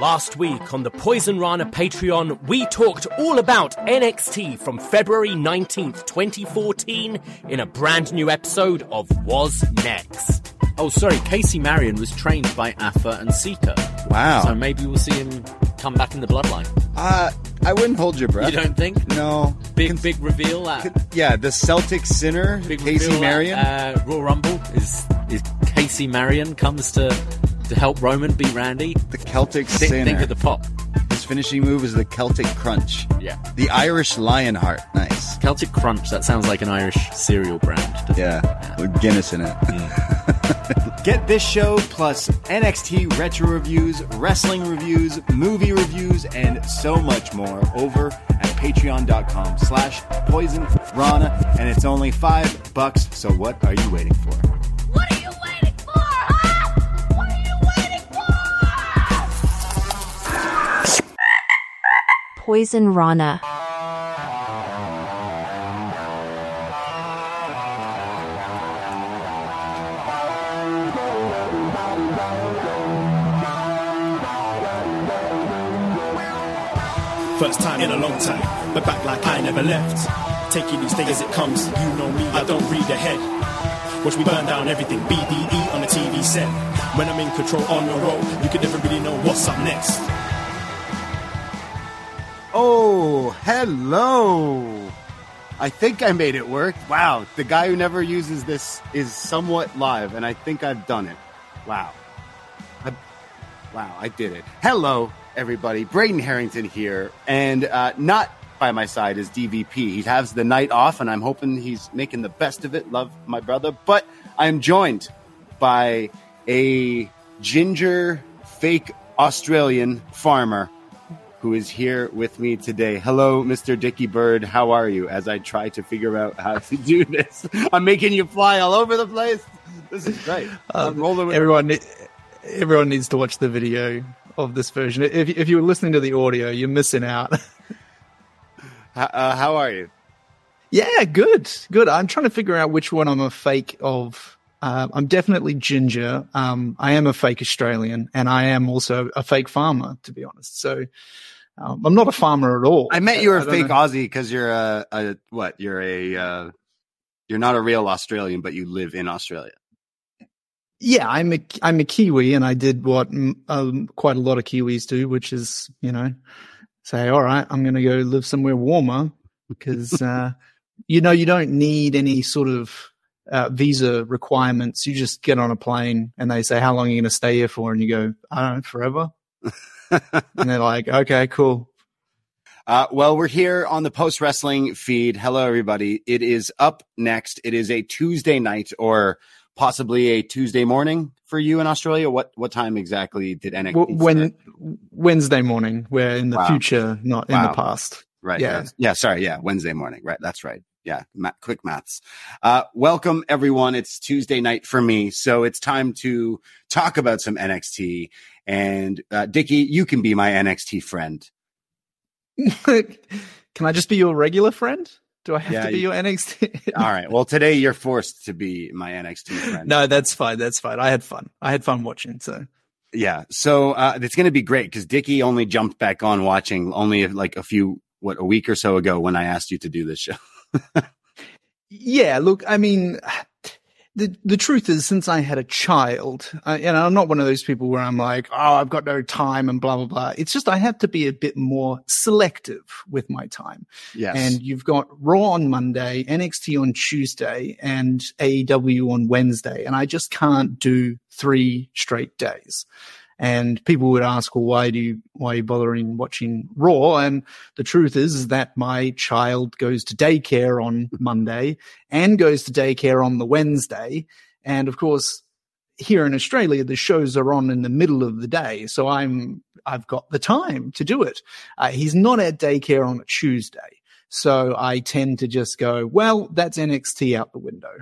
Last week on the Poisonrana Patreon, we talked all about NXT from February 19th, 2014, in a brand new episode of Was Next. Oh, sorry, Casey Marion was trained by Afa and Sika. Wow. So maybe we'll see him come back in the bloodline. Uh, I wouldn't hold your breath. You don't think? No. Big, Con- big reveal at con- yeah, the Celtic sinner, big Casey Marion. At, uh, Royal Rumble is is Casey Marion comes to to help Roman beat Randy. the Celtic Think, sinner. think of the pop. His finishing move is the Celtic crunch. Yeah. The Irish Lionheart. Nice. Celtic Crunch. That sounds like an Irish cereal brand. doesn't? Yeah. With Guinness in it. Mm. Get this show plus NXT retro reviews, wrestling reviews, movie reviews, and so much more over at patreon.com slash poison rana. And it's only five bucks, so what are you waiting for? Poisonrana. First time in a long time, but back like I never left. Taking each day as it comes, you know me, I don't read ahead. Watch me burn down everything, BDE on the TV set. When I'm in control on the road, you can never really know what's up next. Oh, hello. I think I made it work. Wow, the guy who never uses this is somewhat live, and I think I've done it. Wow. I, wow, I did it. Hello, everybody. Braden Herrington here, and uh, not by my side is DVP. He has the night off, and I'm hoping he's making the best of it. Love my brother. But I'm joined by a ginger fake Australian farmer who is here with me today. Hello, Mr. Dickie Bird. How are you? As I try to figure out how to do this, I'm making you fly all over the place. This is great. I'm with everyone, everyone needs to watch the video of this version. If if you were listening to the audio, you're missing out. Uh, how are you? yeah, good, good. I'm trying to figure out which one I'm a fake of. Uh, I'm definitely ginger. Um, I am a fake Australian, and I am also a fake farmer, to be honest. So um, I'm not a farmer at all. I met you were I a don't fake know. Aussie because you're a, a what? You're a uh, you're not a real Australian, but you live in Australia. Yeah, I'm a I'm a Kiwi, and I did what mm, um, quite a lot of Kiwis do, which is you know say, all right, I'm going to go live somewhere warmer because uh, you know you don't need any sort of uh, visa requirements. You just get on a plane, and they say, how long are you going to stay here for? And you go, I don't know, forever. and they're like, okay, cool. Uh, well, we're here on the post wrestling feed. Hello, everybody. It is up next. It is a Tuesday night or possibly a Tuesday morning for you in Australia. What what time exactly did NXT W- when Wednesday morning, we're in the Wow. future, not in the past. Right. Yeah. Yeah. Sorry. Yeah. Wednesday morning. Right. That's right. Yeah. Ma- quick maths. Uh, welcome everyone. It's Tuesday night for me. So it's time to talk about some NXT and, uh, Dickie, you can be my NXT friend. Can I just be your regular friend? Do I have Yeah, to be you- your NXT? All right. Well, today you're forced to be my NXT friend. no, that's fine. That's fine. I had fun. I had fun watching. So Yeah. So, uh, it's going to be great because Dickie only jumped back on watching only like a few, what, a week or so ago when I asked you to do this show. yeah, look, I mean, the the truth is, since I had a child, uh, and I'm not one of those people where I'm like, oh, I've got no time and blah blah blah. It's just I have to be a bit more selective with my time. Yes. And you've got Raw on Monday, NXT on Tuesday, and AEW on Wednesday, and I just can't do three straight days. And people would ask, well, why do you, why are you bothering watching Raw? And the truth is, is that my child goes to daycare on Monday and goes to daycare on the Wednesday. And of course, here in Australia, the shows are on in the middle of the day. So I'm, I've got the time to do it. Uh, he's not at daycare on a Tuesday. So I tend to just go, well, that's NXT out the window.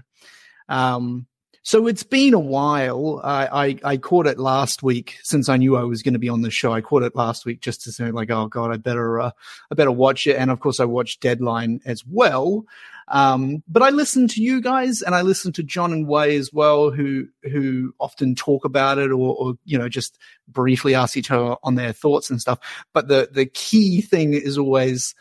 Um, so it's been a while. I, I, I caught it last week since I knew I was going to be on the show. I caught it last week just to say like, oh god, I better uh, I better watch it. And of course, I watched Deadline as well. Um, but I listen to you guys and I listen to John and Wai as well, who who often talk about it or, or you know just briefly ask each other on their thoughts and stuff. But the the key thing is always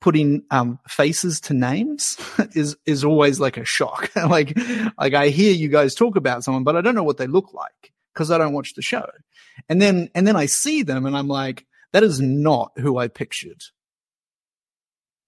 putting um, faces to names is is always like a shock. like like I hear you guys talk about someone, but I don't know what they look like because I don't watch the show. And then and then I see them and I'm like, that is not who I pictured.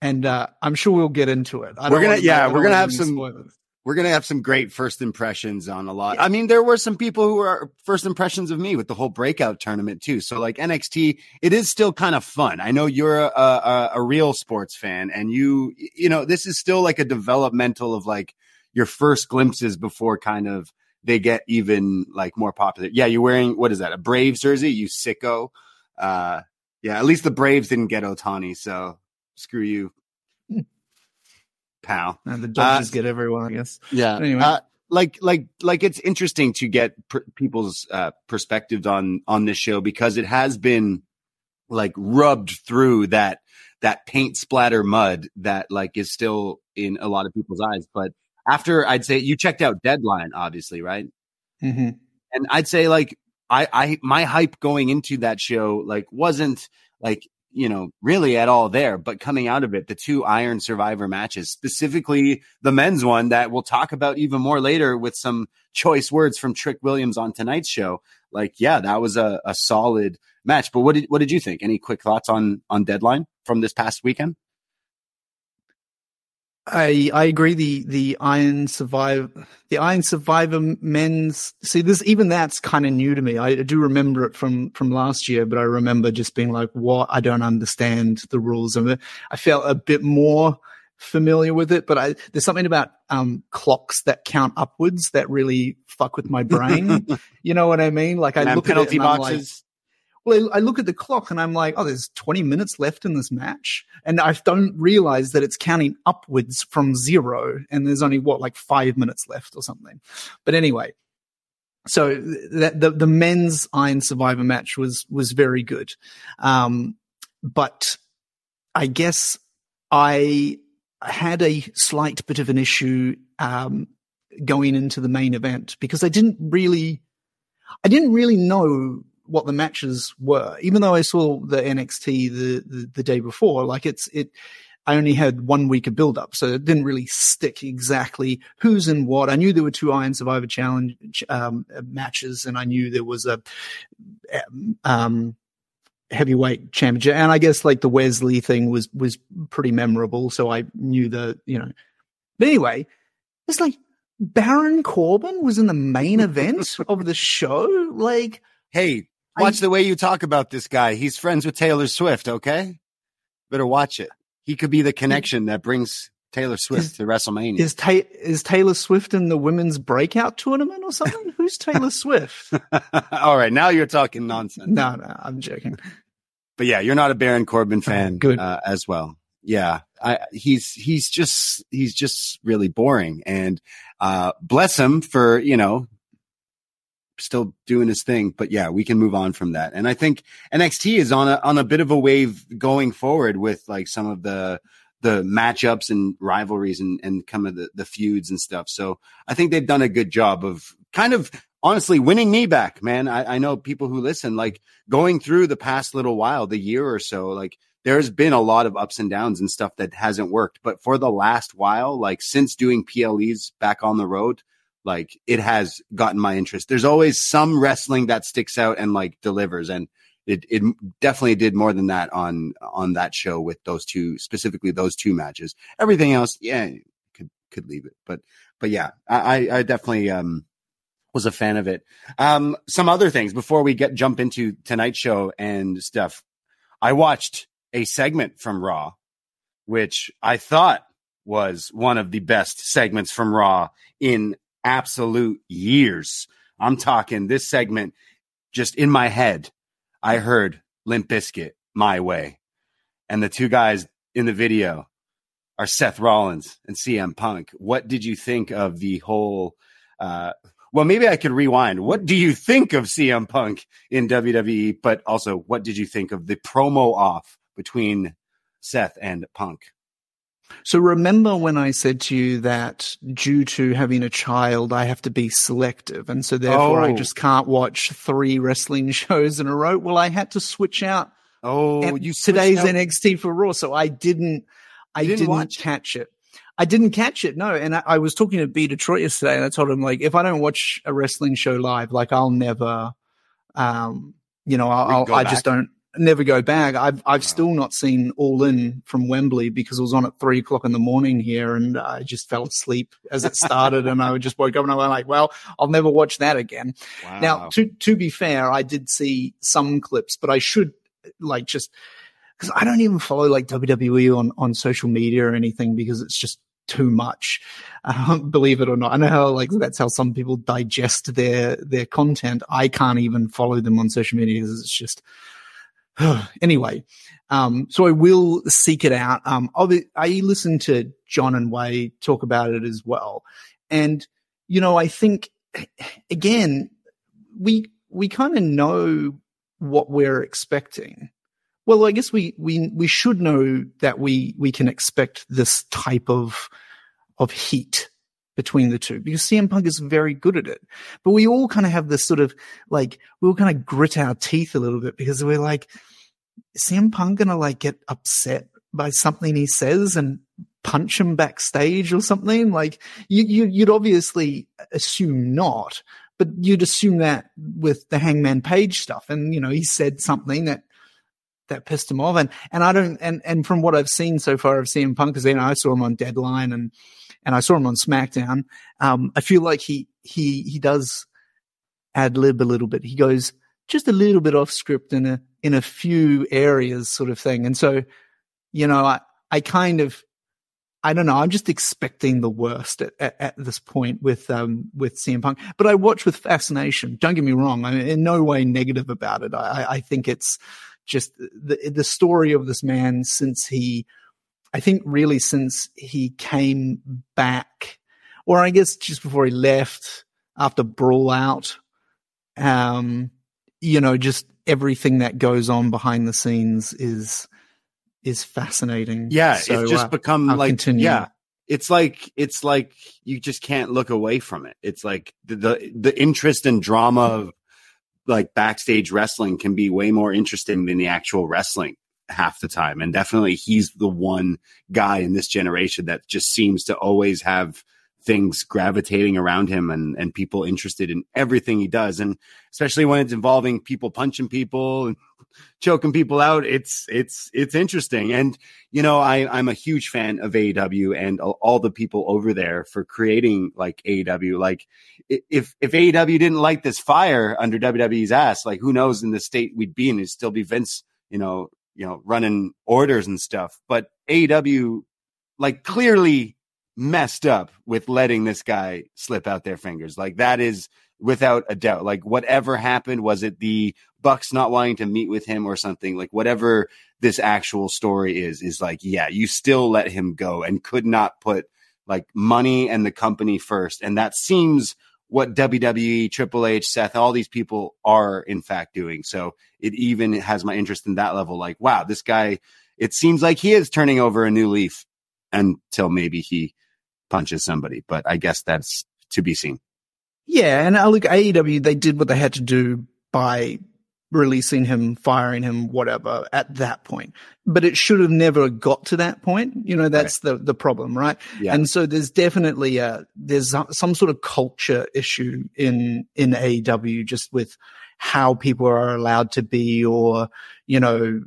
And uh, I'm sure we'll get into it. I We're don't gonna yeah, we're gonna have some spoilers. We're gonna have some great first impressions on a lot. I mean, there were some people who are first impressions of me with the whole breakout tournament too. So like NXT, it is still kind of fun. I know you're a, a, a real sports fan, and you you know this is still like a developmental of like your first glimpses before kind of they get even like more popular. Yeah, you're wearing what is that? A Braves jersey? You sicko. Uh, yeah, at least the Braves didn't get Otani, so screw you, pal. Uh, the Dodgers Uh, get everyone, I guess. Yeah. Anyway. Uh, like, like, like it's interesting to get people's uh, perspectives on on this show because it has been like rubbed through that that paint splatter mud that like is still in a lot of people's eyes. But after I'd say you checked out Deadline, obviously, right? hmm and I'd say like I, I my hype going into that show like wasn't like you know really at all there but coming out of it the two iron survivor matches specifically the men's one that we'll talk about even more later with some choice words from trick williams on tonight's show. Like yeah that was a, a solid match. But what did what did you think? Any quick thoughts on on deadline from this past weekend I I agree. The the Iron Survivor the Iron Survivor men's see this even that's kind of new to me. I do remember it from from last year, but I remember just being like, "What? I don't understand the rules." of it. I felt a bit more familiar with it, but I there's something about um clocks that count upwards that really fuck with my brain. you know what I mean? Like I and look penalty at and like, boxes well, I look at the clock and I'm like, oh, there's 20 minutes left in this match. And I don't realize that it's counting upwards from zero. And there's only what, like five minutes left or something. But anyway, so the, the, the men's Iron Survivor match was, was very good. Um, but I guess I had a slight bit of an issue, um, going into the main event because I didn't really, I didn't really know what the matches were, even though I saw the NXT the, the, the day before. Like it's it, I only had one week of build up, so it didn't really stick exactly who's in what. I knew there were two Iron Survivor Challenge um, matches, and I knew there was a um, heavyweight championship, and I guess like the Wesley thing was was pretty memorable, so I knew the you know. But anyway, it's like Baron Corbin was in the main event of the show, like. hey watch the way you talk about this guy he's friends with taylor swift okay better watch it he could be the connection that brings taylor swift Is- to wrestlemania Is Ta- is Taylor Swift in the women's breakout tournament or something? Who's Taylor Swift? All right, now you're talking nonsense. no, no, I'm joking. But yeah, you're not a Baron Corbin fan, Good. Uh, as well. Yeah, I, he's he's just he's just really boring, and uh, bless him for you know still doing his thing. But yeah, we can move on from that. And I think NXT is on a on a bit of a wave going forward with like some of the the matchups and rivalries and and kind of the, the feuds and stuff. So I think they've done a good job of kind of honestly winning me back, man. I, I know people who listen, like going through the past little while, the year or so, like there's been a lot of ups and downs and stuff that hasn't worked. But for the last while, like since doing PLEs back on the road, like it has gotten my interest. There's always some wrestling that sticks out and like delivers, and it it definitely did more than that on on that show with those two specifically those two matches. Everything else, yeah, could could leave it, but but yeah, I I definitely um was a fan of it. Um, some other things before we get jump into tonight's show and stuff. I watched a segment from Raw, which I thought was one of the best segments from Raw in absolute years. I'm talking this segment just in my head. I heard Limp Bizkit my way. And the two guys in the video are Seth Rollins and CM Punk. What did you think of the whole uh, well, maybe I could rewind. What do you think of CM Punk in WWE? But also, what did you think of the promo off between Seth and Punk? So remember when I said to you that due to having a child, I have to be selective. And so therefore Oh. I just can't watch three wrestling shows in a row. Well, I had to switch out Oh, and you today's out- NXT for Raw. So I didn't, I You didn't didn't, watch? catch it. I didn't catch it. No. And I, I was talking to B Detroit yesterday and I told him like, if I don't watch a wrestling show live, like I'll never, um, you know, I'll, I'll I just don't never go back. I've, I've still not seen All In from Wembley because it was on at three o'clock in the morning here and I just fell asleep as it started and I just woke up and I was like, well, I'll never watch that again. Wow. Now, to to be fair, I did see some clips, but I should like just because I don't even follow like WWE on on social media or anything because it's just too much. Um, believe it or not, I know how like that's how some people digest their their content. I can't even follow them on social media because it's just anyway. Um, so I will seek it out. Um, I listened to John and Wai talk about it as well, and you know I think again we we kind of know what we're expecting. Well, I guess we we we should know that we we can expect this type of of heat between the two because CM Punk is very good at it. But we all kind of have this sort of like we all kind of grit our teeth a little bit because we're like, is CM Punk gonna like get upset by something he says and punch him backstage or something? Like you, you you'd obviously assume not, but you'd assume that with the Hangman Page stuff, and you know he said something that that pissed him off, and and I don't, and and from what I've seen so far of CM Punk, because know I saw him on Deadline and and I saw him on SmackDown. Um, I feel like he he he does ad lib a little bit. He goes just a little bit off script in a in a few areas, sort of thing, and so you know I I kind of I don't know. I'm just expecting the worst at, at, at this point with um with CM Punk, but I watch with fascination. Don't get me wrong. I'm in no way negative about it. I, I think it's just the the story of this man since he, I think really since he came back, or I guess just before he left after Brawl Out, um, you know, just everything that goes on behind the scenes is is fascinating. Yeah, So, it's just uh, become I'll like continue. yeah. It's like it's like you just can't look away from it. It's like the the, the interest and drama of like backstage wrestling can be way more interesting than the actual wrestling half the time. And definitely he's the one guy in this generation that just seems to always have things gravitating around him and, and people interested in everything he does. And especially when it's involving people punching people and choking people out, it's, it's, it's interesting. And, you know, I, I'm a huge fan of AEW and all, the people over there for creating like AEW. Like if, if AEW didn't light this fire under WWE's ass, like who knows in the state we'd be in, it'd still be Vince, you know, you know, running orders and stuff. But AEW like clearly messed up with letting this guy slip out their fingers. Like that is without a doubt. Like whatever happened, was it the Bucks not wanting to meet with him or something? Like whatever this actual story is, is like, yeah, you still let him go and could not put like money and the company first. And that seems what WWE, Triple H, Seth, all these people are in fact doing. So it even has my interest in that level. Like, wow, this guy, it seems like he is turning over a new leaf until maybe he punches somebody. But I guess that's to be seen. Yeah, and uh, look, AEW they did what they had to do by releasing him, firing him, whatever at that point. But it should have never got to that point. You know, that's the, the problem, right? Yeah. And so there's definitely a, there's some sort of culture issue in, in AEW just with how people are allowed to be or, you know,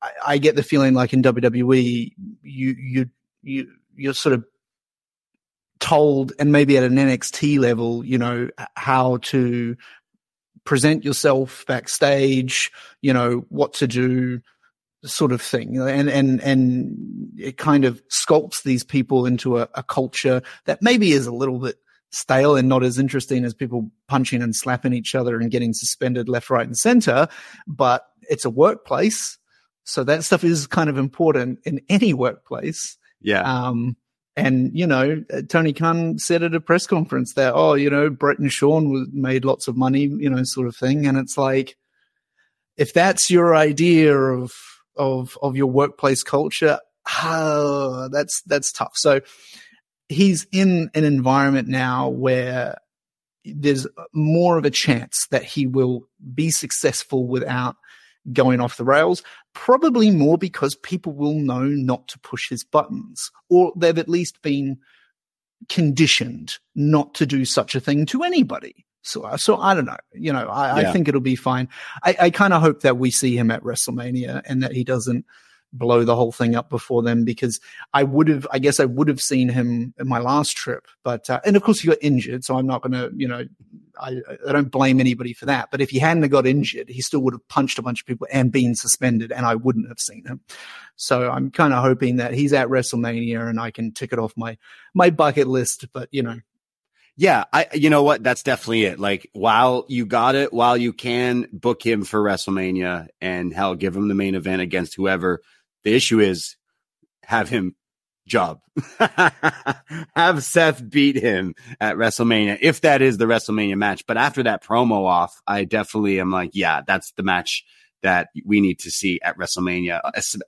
I, I get the feeling like in WWE, you, you, you, you're sort of told and maybe at an NXT level, you know, how to present yourself backstage, you know, what to do, sort of thing. And, and, and it kind of sculpts these people into a, a culture that maybe is a little bit stale and not as interesting as people punching and slapping each other and getting suspended left, right, and center. But it's a workplace. So that stuff is kind of important in any workplace. Yeah. Um, and you know, Tony Khan said at a press conference that, oh, you know, Bret and Shawn was, made lots of money, you know, sort of thing. And it's like, if that's your idea of of of your workplace culture, oh, that's that's tough. So he's in an environment now where there's more of a chance that he will be successful without going off the rails. Probably more because people will know not to push his buttons, or they've at least been conditioned not to do such a thing to anybody. So, so I don't know. You know, I, Yeah. I think it'll be fine. I, I kind of hope that we see him at WrestleMania and that he doesn't blow the whole thing up before them because I would have, I guess I would have seen him in my last trip, but, uh, and of course he got injured. So I'm not going to, you know, I, I don't blame anybody for that. But if he hadn't got injured, he still would have punched a bunch of people and been suspended and I wouldn't have seen him. So I'm kind of hoping that he's at WrestleMania and I can tick it off my, my bucket list. But you know, Yeah, I you know what? That's definitely it. Like while you got it, while you can book him for WrestleMania and hell, give him the main event against whoever. The issue is have him job. have Seth beat him at WrestleMania if that is the WrestleMania match. But after that promo off, I definitely am like, yeah, that's the match that we need to see at WrestleMania,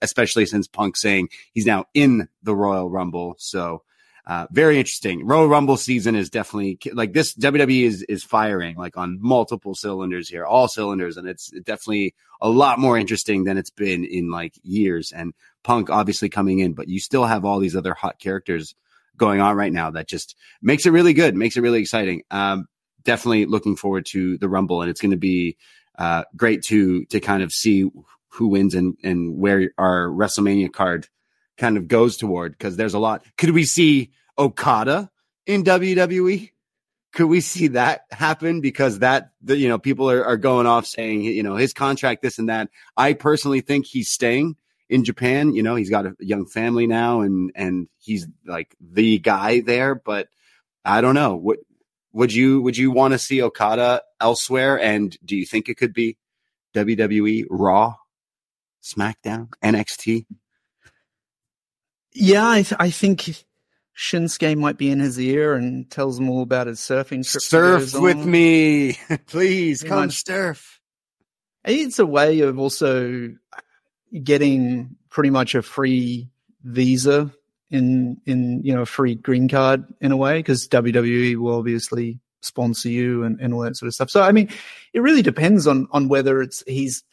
especially since Punk saying he's now in the Royal Rumble. So uh, very interesting. Royal Rumble season is definitely like this. WWE is is firing like on multiple cylinders here, all cylinders, and it's definitely a lot more interesting than it's been in like years. And Punk obviously coming in, but you still have all these other hot characters going on right now that just makes it really good, makes it really exciting. Um, definitely looking forward to the Rumble, and it's going to be uh, great to to kind of see who wins and and where our WrestleMania card kind of goes toward because there's a lot. Could we see Okada in WWE? Could we see that happen? Because that, the, you know, people are, are going off saying, you know, his contract, this and that. I personally think he's staying in Japan. You know, he's got a young family now and, and he's like the guy there, but I don't know. What, would you, would you want to see Okada elsewhere? And do you think it could be WWE, Raw, SmackDown, NXT? yeah, I, th- I think Shinsuke might be in his ear and tells him all about his surfing trip. Surf with on. me, please. Come much. surf. It's a way of also getting pretty much a free visa in in you know a free green card in a way because WWE will obviously sponsor you and, and all that sort of stuff. So I mean, it really depends on on whether it's he's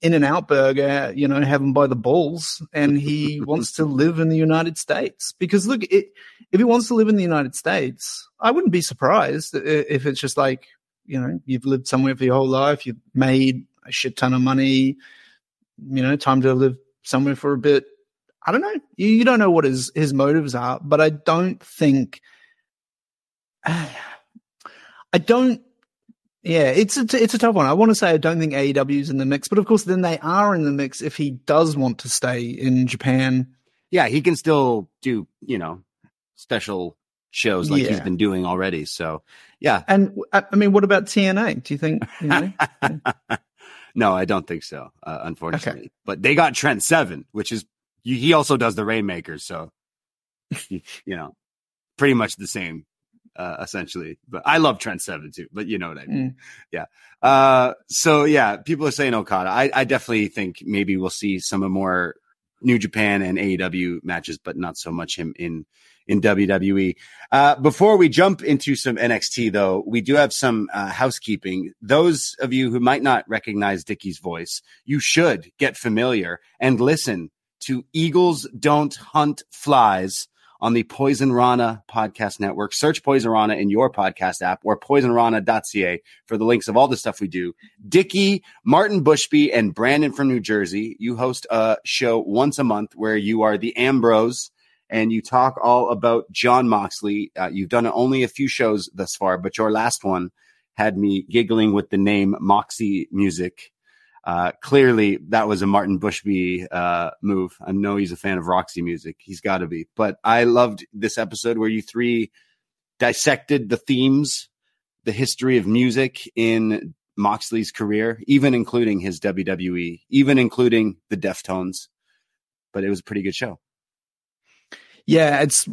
in and out burger, you know, have him by the balls, and he wants to live in the United States. Because look, it, if he wants to live in the United States, I wouldn't be surprised if it's just like you know you've lived somewhere for your whole life, you've made a shit ton of money, you know, time to live somewhere for a bit. I don't know. You, you don't know what his his motives are, but I don't think. I don't. Yeah, it's a, it's a tough one. I want to say I don't think AEW is in the mix, but of course, then they are in the mix if he does want to stay in Japan. Yeah, he can still do, you know, special shows like he's been doing already. So, yeah. And I I mean, what about TNA? Do you think? You know? no, I don't think so, uh, unfortunately. But they got Trent Seven, which is he also does the Rainmakers, so you know, pretty much the same, uh, essentially. But I love Trent Seven too. But you know what I mean? Mm. Yeah. Uh, so yeah, people are saying Okada. I, I definitely think maybe we'll see some more New Japan and AEW matches, but not so much him in in WWE. Uh, before we jump into some NXT, though, we do have some uh, housekeeping. Those of you who might not recognize Dickie's voice, you should get familiar and listen to Eagles Don't Hunt Flies on the Poisonrana podcast network. Search Poisonrana in your podcast app or poisonrana.ca for the links of all the stuff we do. Dickie, Martin Bushby, and Brandon from New Jersey, you host a show once a month where you are the Ambrose and you talk all about Jon Moxley. Uh, you've done only a few shows thus far, but your last one had me giggling with the name Moxy Music. Uh, clearly, that was a Martin Bushby uh, move. I know he's a fan of Roxy music. He's got to be. But I loved this episode where you three dissected the themes, the history of music in Moxley's career, even including his WWE, even including the Deftones. But it was a pretty good show. Yeah, it's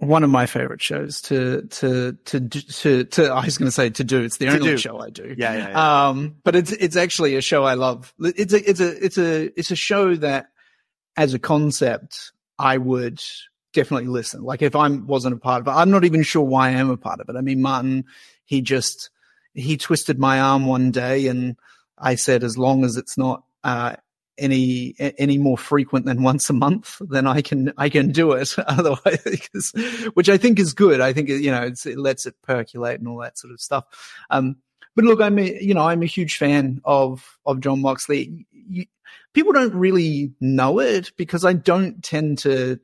one of my favorite shows to to to to to. I was going to say to do. It's the To only do. show I do. Yeah, yeah, yeah. Um, but it's it's actually a show I love. It's a it's a it's a it's a show that, as a concept, I would definitely listen. Like if I wasn't a part of it, I'm not even sure why I am a part of it. I mean, Martin, he just he twisted my arm one day, and I said, as long as it's not uh, any any more frequent than once a month, then I can I can do it. Otherwise, which I think is good. I think you know it lets it percolate and all that sort of stuff. Um, but look, I'm a you know I'm a huge fan of of Jon Moxley. You, people don't really know it because I don't tend to.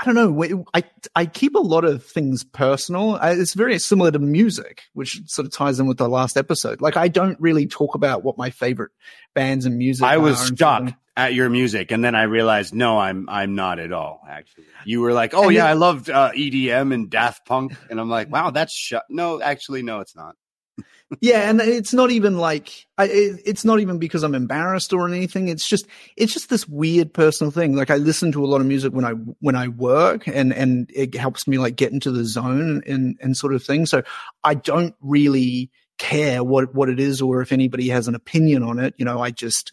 I don't know. I I keep a lot of things personal. I, it's very similar to music, which sort of ties in with the last episode. Like I don't really talk about what my favorite bands and music. I was shocked at your music, and then I realized, no, I'm I'm not at all. Actually, you were like, oh And yeah, then- I loved uh, EDM and Daft Punk, and I'm like, wow, that's sh-. no, actually, no, it's not. Yeah, and it's not even like I, it, it's not even because I'm embarrassed or anything. It's just it's just this weird personal thing. Like I listen to a lot of music when I when I work, and and it helps me like get into the zone and and sort of thing. So I don't really care what what it is or if anybody has an opinion on it. You know, I just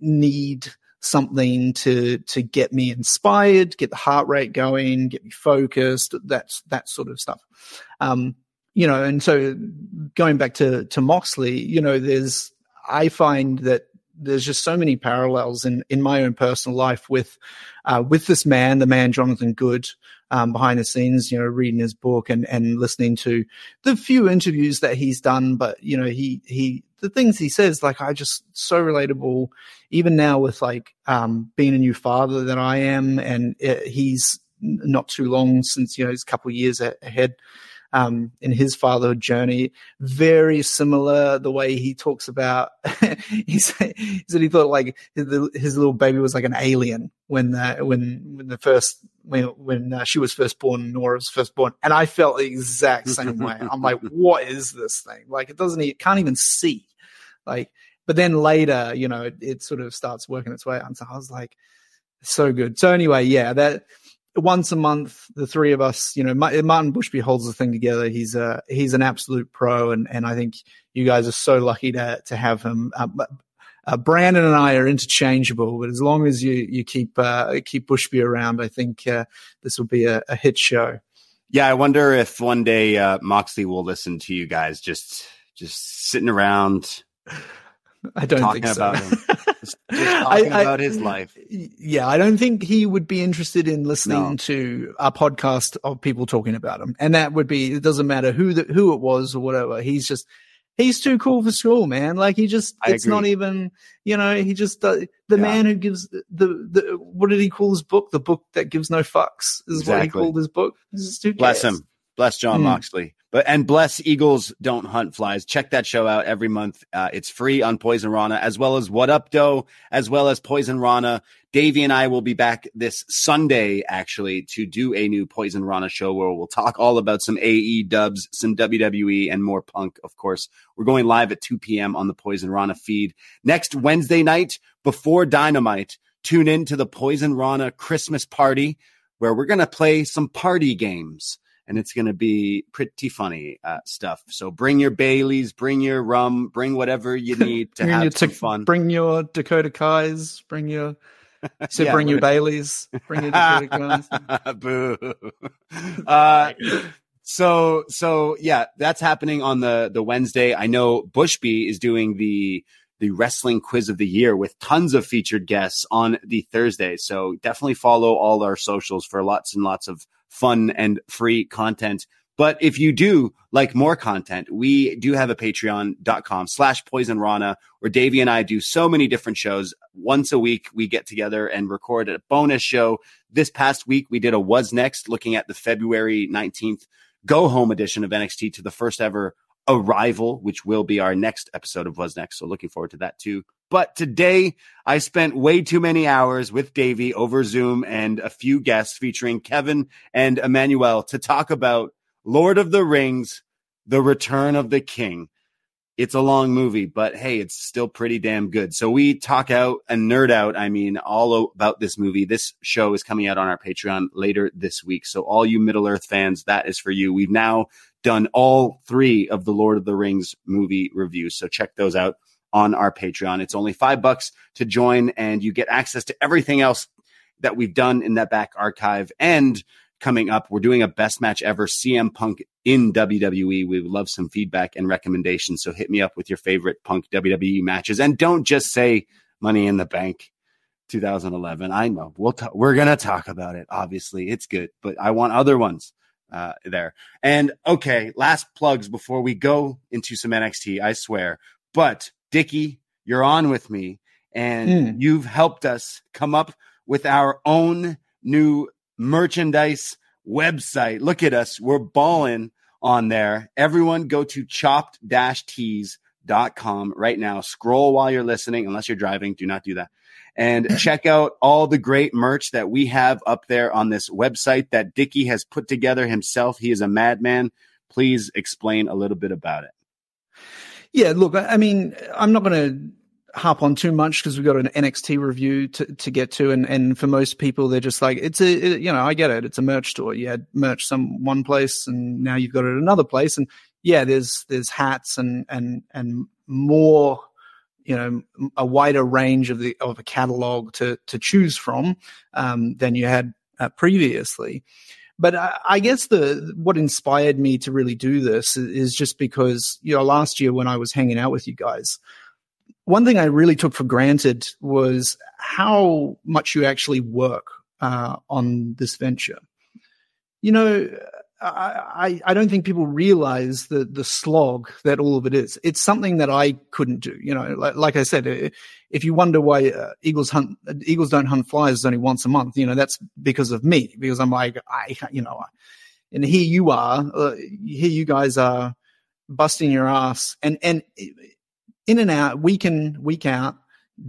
need something to to get me inspired, get the heart rate going, get me focused. That's that sort of stuff. Um, you know, and so going back to to Moxley, you know, there's I find that there's just so many parallels in in my own personal life with uh, with this man, the man Jonathan Good, um, behind the scenes, you know, reading his book and and listening to the few interviews that he's done, but you know, he he the things he says, like I just so relatable. Even now with like um, being a new father that I am, and uh, he's not too long since you know he's a couple years ahead um, in his fatherhood journey. Very similar the way he talks about. he, said, he said he thought like his, his little baby was like an alien when uh, when when the first when when uh, she was first born, Nora was first born, and I felt the exact same way. I'm like, what is this thing? Like it doesn't, it can't even see. Like, but then later, you know, it, it sort of starts working its way out. And so I was like, so good. So anyway, yeah, that once a month, the three of us, you know, Martin Bushby holds the thing together. He's a he's an absolute pro, and and I think you guys are so lucky to to have him. Uh, uh, Brandon and I are interchangeable, but as long as you you keep uh, keep Bushby around, I think uh, this will be a, a hit show. Yeah, I wonder if one day uh, Moxley will listen to you guys just just sitting around I don't talking think so. about him, just, just talking about his life. Yeah, I don't think he would be interested in listening No. to a podcast of people talking about him. And that would be it doesn't matter who the, who it was or whatever. He's just he's too cool for school, man. Like he just I it's not even, you know, he just uh, the Yeah. man who gives the, the what did he call his book? The book that gives no fucks is what he called his book. Bless him. Bless Jon Hmm. Moxley. But and bless Eagles don't hunt flies. Check that show out every month. Uh, it's free on Poisonrana, as well as What Up Doe, as well as Poisonrana. Davey and I will be back this Sunday actually to do a new Poisonrana show where we'll talk all about some AE dubs, some WWE, and more punk. Of course, we're going live at 2 p.m. on the Poisonrana feed next Wednesday night before Dynamite. Tune in to the Poisonrana Christmas party where we're going to play some party games and it's going to be pretty funny uh, stuff. So bring your Baileys, bring your rum, bring whatever you need to have your some fun. Bring your Dakota Kai's, bring your So Yeah, bring your Baileys, bring your credit cards. Boo. Uh, so so yeah, that's happening on the the Wednesday. I know Bushby is doing the the wrestling quiz of the year with tons of featured guests on the Thursday. So definitely follow all our socials for lots and lots of fun and free content. But if you do like more content, we do have a patreon.com slash poisonrana where Davey and I do so many different shows. Once a week, we get together and record a bonus show. This past week, we did a wasNXT looking at the February 19th go home edition of NXT to the first ever arrival, which will be our next episode of wasNXT. So looking forward to that too. But today I spent way too many hours with Davey over Zoom and a few guests featuring Kevin and Emanuel to talk about Lord of the Rings, The Return of the King. It's a long movie, but hey, it's still pretty damn good. So we talk out and nerd out. I mean, all about this movie. This show is coming out on our Patreon later this week. So all you Middle Earth fans, that is for you. We've now done all three of the Lord of the Rings movie reviews. So check those out on our Patreon. It's only five bucks to join and you get access to everything else that we've done in that back archive. And coming up, we're doing a best match ever CM Punk in WWE. We would love some feedback and recommendations. So hit me up with your favorite Punk WWE matches and don't just say Money in the Bank 2011. I know we'll ta- we're to talk about it. Obviously, it's good, but I want other ones uh, there. And okay, last plugs before we go into some NXT, I swear. But Dickie, you're on with me and Mm. you've helped us come up with our own new merchandise website. Look at us. We're balling on there. Everyone go to chopped-tees.com right now. Scroll while you're listening, unless you're driving. Do not do that. And check out all the great merch that we have up there on this website that Dickie has put together himself. He is a madman. Please explain a little bit about it. Yeah, look, I mean, I'm not going to harp on too much because we've got an NXT review to, to get to, and and for most people, they're just like, it's a, it- you know, I get it, it's a merch store. You had merch some one place, and now you've got it another place, and yeah, there's there's hats and and and more, you know, a wider range of the of a catalog to to choose from um, than you had uh, previously but I, I guess the what inspired me to really do this is, just because you know last year when I was hanging out with you guys, one thing I really took for granted was how much you actually work uh, on this venture. You know, I, I don't think people realize the the slog that all of it is. It's something that I couldn't do. You know, like, like I said, if you wonder why uh, eagles hunt eagles don't hunt flies only once a month, you know that's because of me. Because I'm like I you know, and here you are, uh, here you guys are busting your ass and and in and out week in week out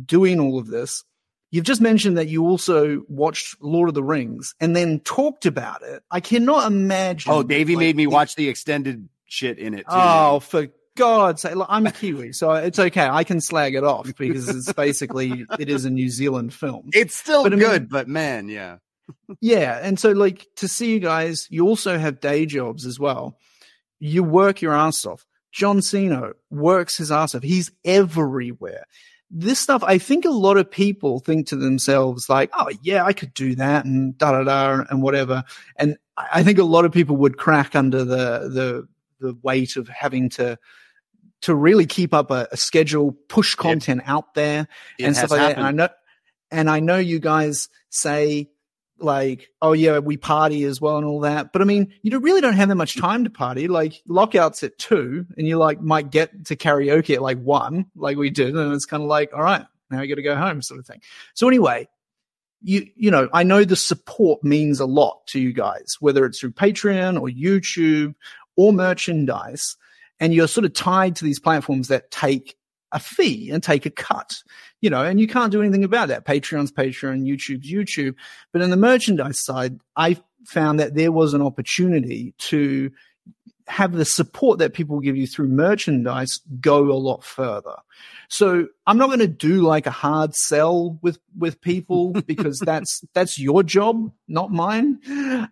doing all of this. You've just mentioned that you also watched Lord of the Rings and then talked about it. I cannot imagine. Oh, Davey like, made me the- watch the extended shit in it. Too. Oh, for God's sake! Look, I'm a Kiwi, so it's okay. I can slag it off because it's basically it is a New Zealand film. it's still But I mean- good, but man, yeah. Yeah, and so like to see you guys, you also have day jobs as well. You work your ass off. John Cena works his ass off. He's everywhere. This stuff, I think a lot of people think to themselves like, "Oh yeah, I could do that," and da da da, and whatever. And I think a lot of people would crack under the the the weight of having to to really keep up a, a schedule, push content out there, It and stuff like that. And I know, and I know you guys say like, oh yeah, we party as well and all that. But I mean, you don't, really don't have that much time to party. Like lockouts at two, and you like might get to karaoke at like one, like we did, and it's kind of like, all right, now you got to go home, sort of thing. So anyway. You, you know, I know the support means a lot to you guys, whether it's through Patreon or YouTube or merchandise, and you're sort of tied to these platforms that take a fee and take a cut, you know, and you can't do anything about that. Patreon's Patreon, YouTube's YouTube. But in the merchandise side, I found that there was an opportunity to have the support that people give you through merchandise go a lot further. So I'm not going to do like a hard sell with with people because that's that's your job, not mine.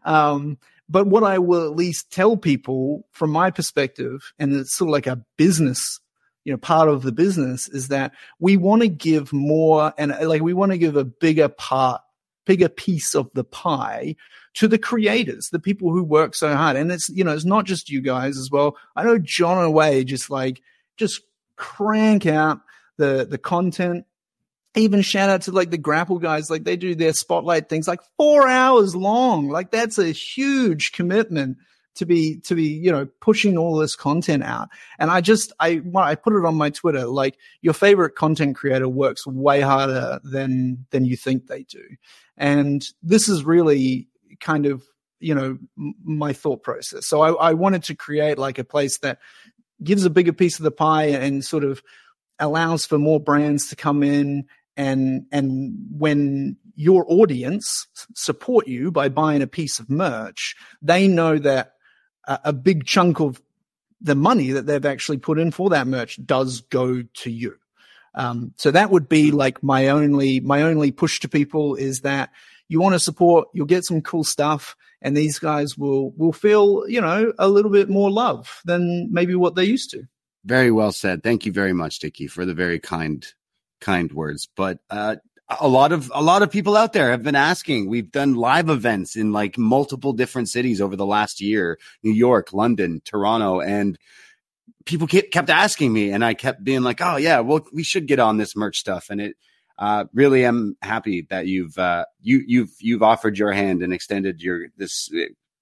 Um, but what I will at least tell people from my perspective, and it's sort of like a business you know part of the business is that we want to give more and uh, like we want to give a bigger part bigger piece of the pie to the creators the people who work so hard. And it's you know it's not just you guys as well. I know john Wade just like just crank out the the content. Even shout out to like the grapple guys. Like they do their spotlight things like four hours long. Like that's a huge commitment to be to be you know pushing all this content out. And i just i i put it on my twitter like your favorite content creator works way harder than than you think they do. And this is really kind of you know my thought process. So I, I wanted to create like a place that gives a bigger piece of the pie and sort of allows for more brands to come in and and when your audience support you by buying a piece of merch they know that a, big chunk of the money that they've actually put in for that merch does go to you um, so that would be like my only my only push to people is that you want to support you'll get some cool stuff and these guys will will feel you know a little bit more love than maybe what they used to Very well said. Thank you very much, Dickie, for the very kind, kind words. But uh, a lot of a lot of people out there have been asking. We've done live events in like multiple different cities over the last year: New York, London, Toronto, and people kept asking me, and I kept being like, "Oh yeah, well we should get on this merch stuff." And it uh, really am happy that you've uh, you you've you've offered your hand and extended your this.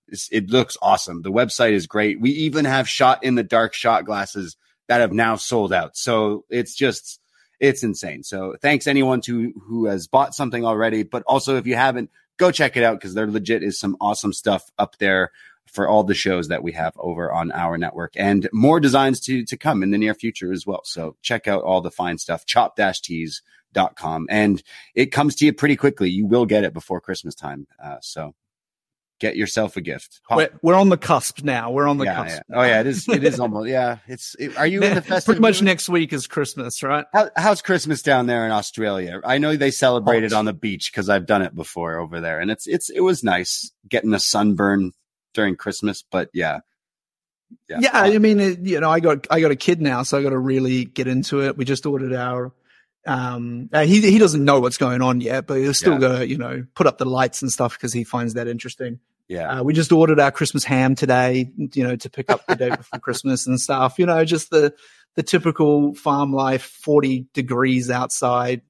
It's, it looks awesome. The website is great. We even have shot in the dark shot glasses that have now sold out. So it's just it's insane. So thanks anyone to who has bought something already, but also if you haven't, go check it out because there legit is some awesome stuff up there for all the shows that we have over on our network and more designs to to come in the near future as well. So check out all the fine stuff, chopped-tees.com. And it comes to you pretty quickly. You will get it before Christmas time. Uh, so get yourself a gift. Pop- we're, we're on the cusp now we're on the yeah, cusp yeah. Oh yeah, it is. It is almost. Yeah, it's. It, are you in the festive? pretty much mood? next week is christmas right How, how's Christmas down there in Australia? I know they celebrate it on the beach because I've done it before over there, and it's it's it was nice getting a sunburn during Christmas. But yeah, yeah, i mean it, you know i got i got a kid now so i got to really get into it we just ordered our um uh, he he doesn't know what's going on yet but he's still Yeah. to you know put up the lights and stuff because he finds that interesting yeah. uh, we just ordered our christmas ham today you know to pick up the day before christmas and stuff you know just the the typical farm life 40 degrees outside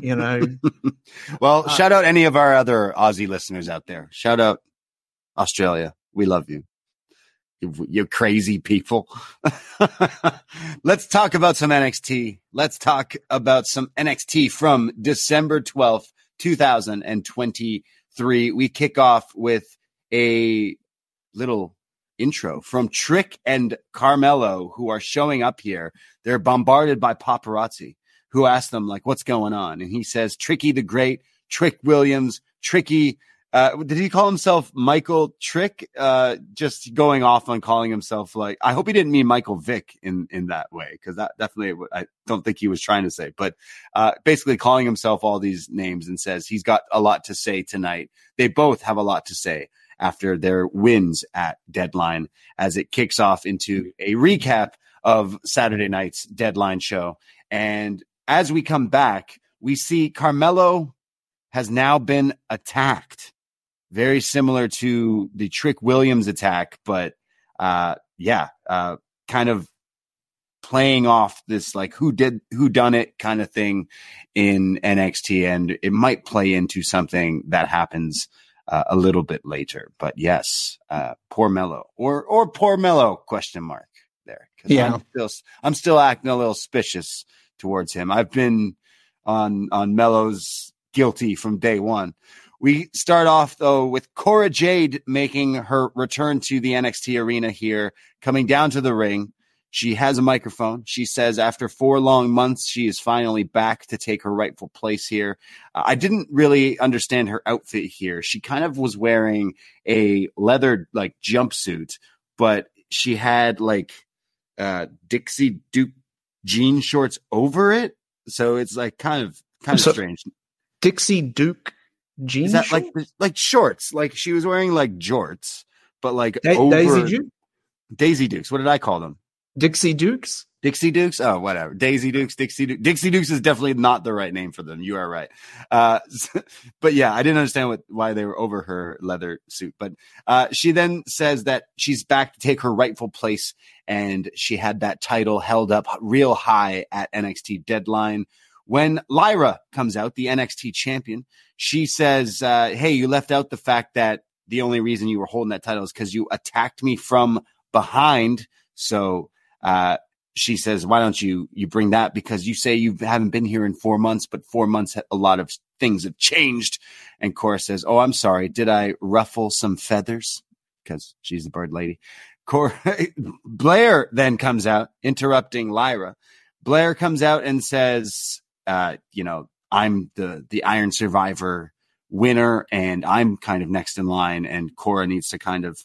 you know well, uh, shout out any of our other Aussie listeners out there. Shout out Australia. We love you. You, you crazy people. Let's talk about some NXT. Let's talk about some NXT from December 12th, 2023. We kick off with a little intro from Trick and Carmelo, who are showing up here. They're bombarded by paparazzi who ask them, like, what's going on? And he says, Tricky the Great, Trick Williams, Tricky. Uh, did he call himself Michael Trick? Uh, just going off on calling himself like, I hope he didn't mean Michael Vick in, in that way. Cause that definitely, I don't think he was trying to say, but, uh, basically calling himself all these names and says he's got a lot to say tonight. They both have a lot to say after their wins at deadline as it kicks off into a recap of Saturday night's deadline show. And as we come back, we see Carmelo has now been attacked. Very similar to the Trick Williams attack, but uh yeah, uh kind of playing off this like who did who done it kind of thing in NXT and it might play into something that happens uh, a little bit later. But yes, uh poor Mello or or poor Mello question mark there. Yeah. I'm still I'm still acting a little suspicious towards him. I've been on on Mello's guilty from day one. We start off though with Cora Jade making her return to the NXT arena here, coming down to the ring. She has a microphone. She says after four long months, she is finally back to take her rightful place here. Uh, I didn't really understand her outfit here. She kind of was wearing a leather like jumpsuit, but she had like uh Dixie Duke jean shorts over it. So it's like kind of kind of So- strange. dixie duke jeans Is that like like shorts? Like she was wearing like jorts, but like Da- over daisy duke Daisy Dukes. What did I call them? Dixie dukes Dixie Dukes? Oh, whatever. Daisy Dukes, Dixie Dukes. Dixie Dukes is definitely not the right name for them. You are right. Uh, but yeah, I didn't understand what, why they were over her leather suit. But uh, she then says that she's back to take her rightful place. And she had that title held up real high at NXT Deadline. When Lyra comes out, the NXT champion, she says, uh, Hey, you left out the fact that the only reason you were holding that title is because you attacked me from behind. So, uh, she says, "Why don't you you bring that? Because you say you haven't been here in four months, but four months a lot of things have changed." And Cora says, "Oh, I'm sorry. Did I ruffle some feathers?" Because she's the bird lady. Cora Blair then comes out, interrupting Lyra. Blair comes out and says, uh, "You know, I'm the the Iron Survivor winner, and I'm kind of next in line." And Cora needs to kind of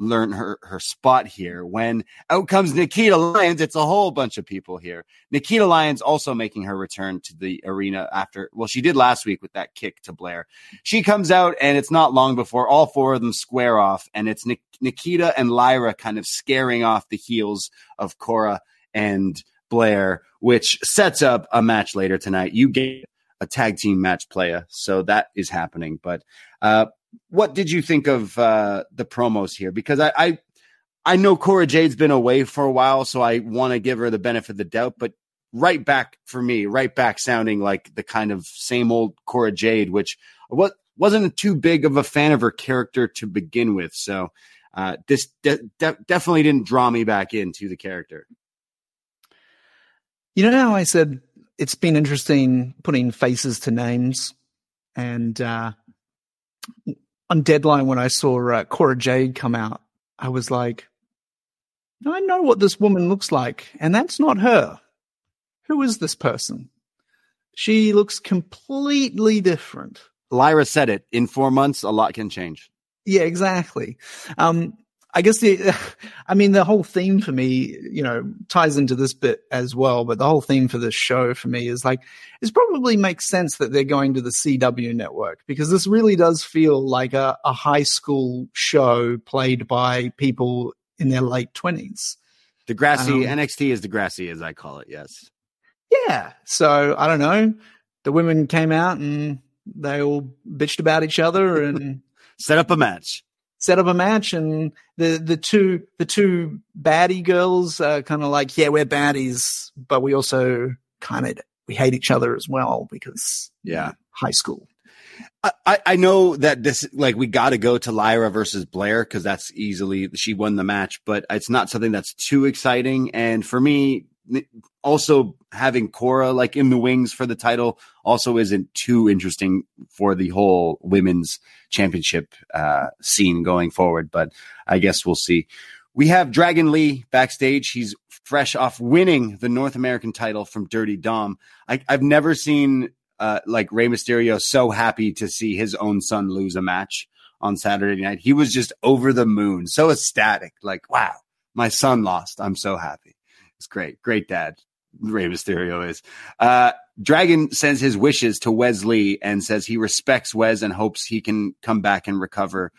learn her her spot here. When out comes Nikita Lyons, it's a whole bunch of people here. Nikita Lyons also making her return to the arena after well, she did last week with that kick to Blair. She comes out and it's not long before all four of them square off, and it's Nik- Nikita and Lyra kind of scaring off the heels of Cora and Blair, which sets up a match later tonight. You get a tag team match player, so that is happening. But uh, what did you think of uh, the promos here? Because I, I, I know Cora Jade's been away for a while, so I want to give her the benefit of the doubt. But right back for me, right back sounding like the kind of same old Cora Jade, which what wasn't too big of a fan of her character to begin with. So uh, this de- de- definitely didn't draw me back into the character. You know how I said it's been interesting putting faces to names, and uh, on Deadline when I saw uh, Cora Jade come out, I was like, I know what this woman looks like, and that's not her. Who is this person? She looks completely different. Lyra said it. In four months, a lot can change. Yeah, exactly. Um, I guess the, I mean, the whole theme for me, you know, ties into this bit as well. But the whole theme for this show for me is like, it probably makes sense that they're going to the CW network because this really does feel like a, a high school show played by people in their late twenties. Degrassi um, NXT is the Degrassi, as I call it. Yes. Yeah. So I don't know. The women came out and they all bitched about each other and set up a match set up a match and the the two the two baddie girls are kind of like yeah we're baddies but we also kind of we hate each other as well because yeah high school I, I know that this like we got to go to Lyra versus Blair because that's easily she won the match, but it's not something that's too exciting. And for me, also having Cora like in the wings for the title also isn't too interesting for the whole women's championship uh, scene going forward. But I guess we'll see. We have Dragon Lee backstage. He's fresh off winning the North American title from Dirty Dom. I, have never seen uh, like Rey Mysterio so happy to see his own son lose a match on Saturday night. He was just over the moon, so ecstatic. Like, wow, my son lost. I'm so happy. It's great. Great dad. Rey Mysterio is. Uh, Dragon sends his wishes to Wesley and says he respects Wes and hopes he can come back and recover.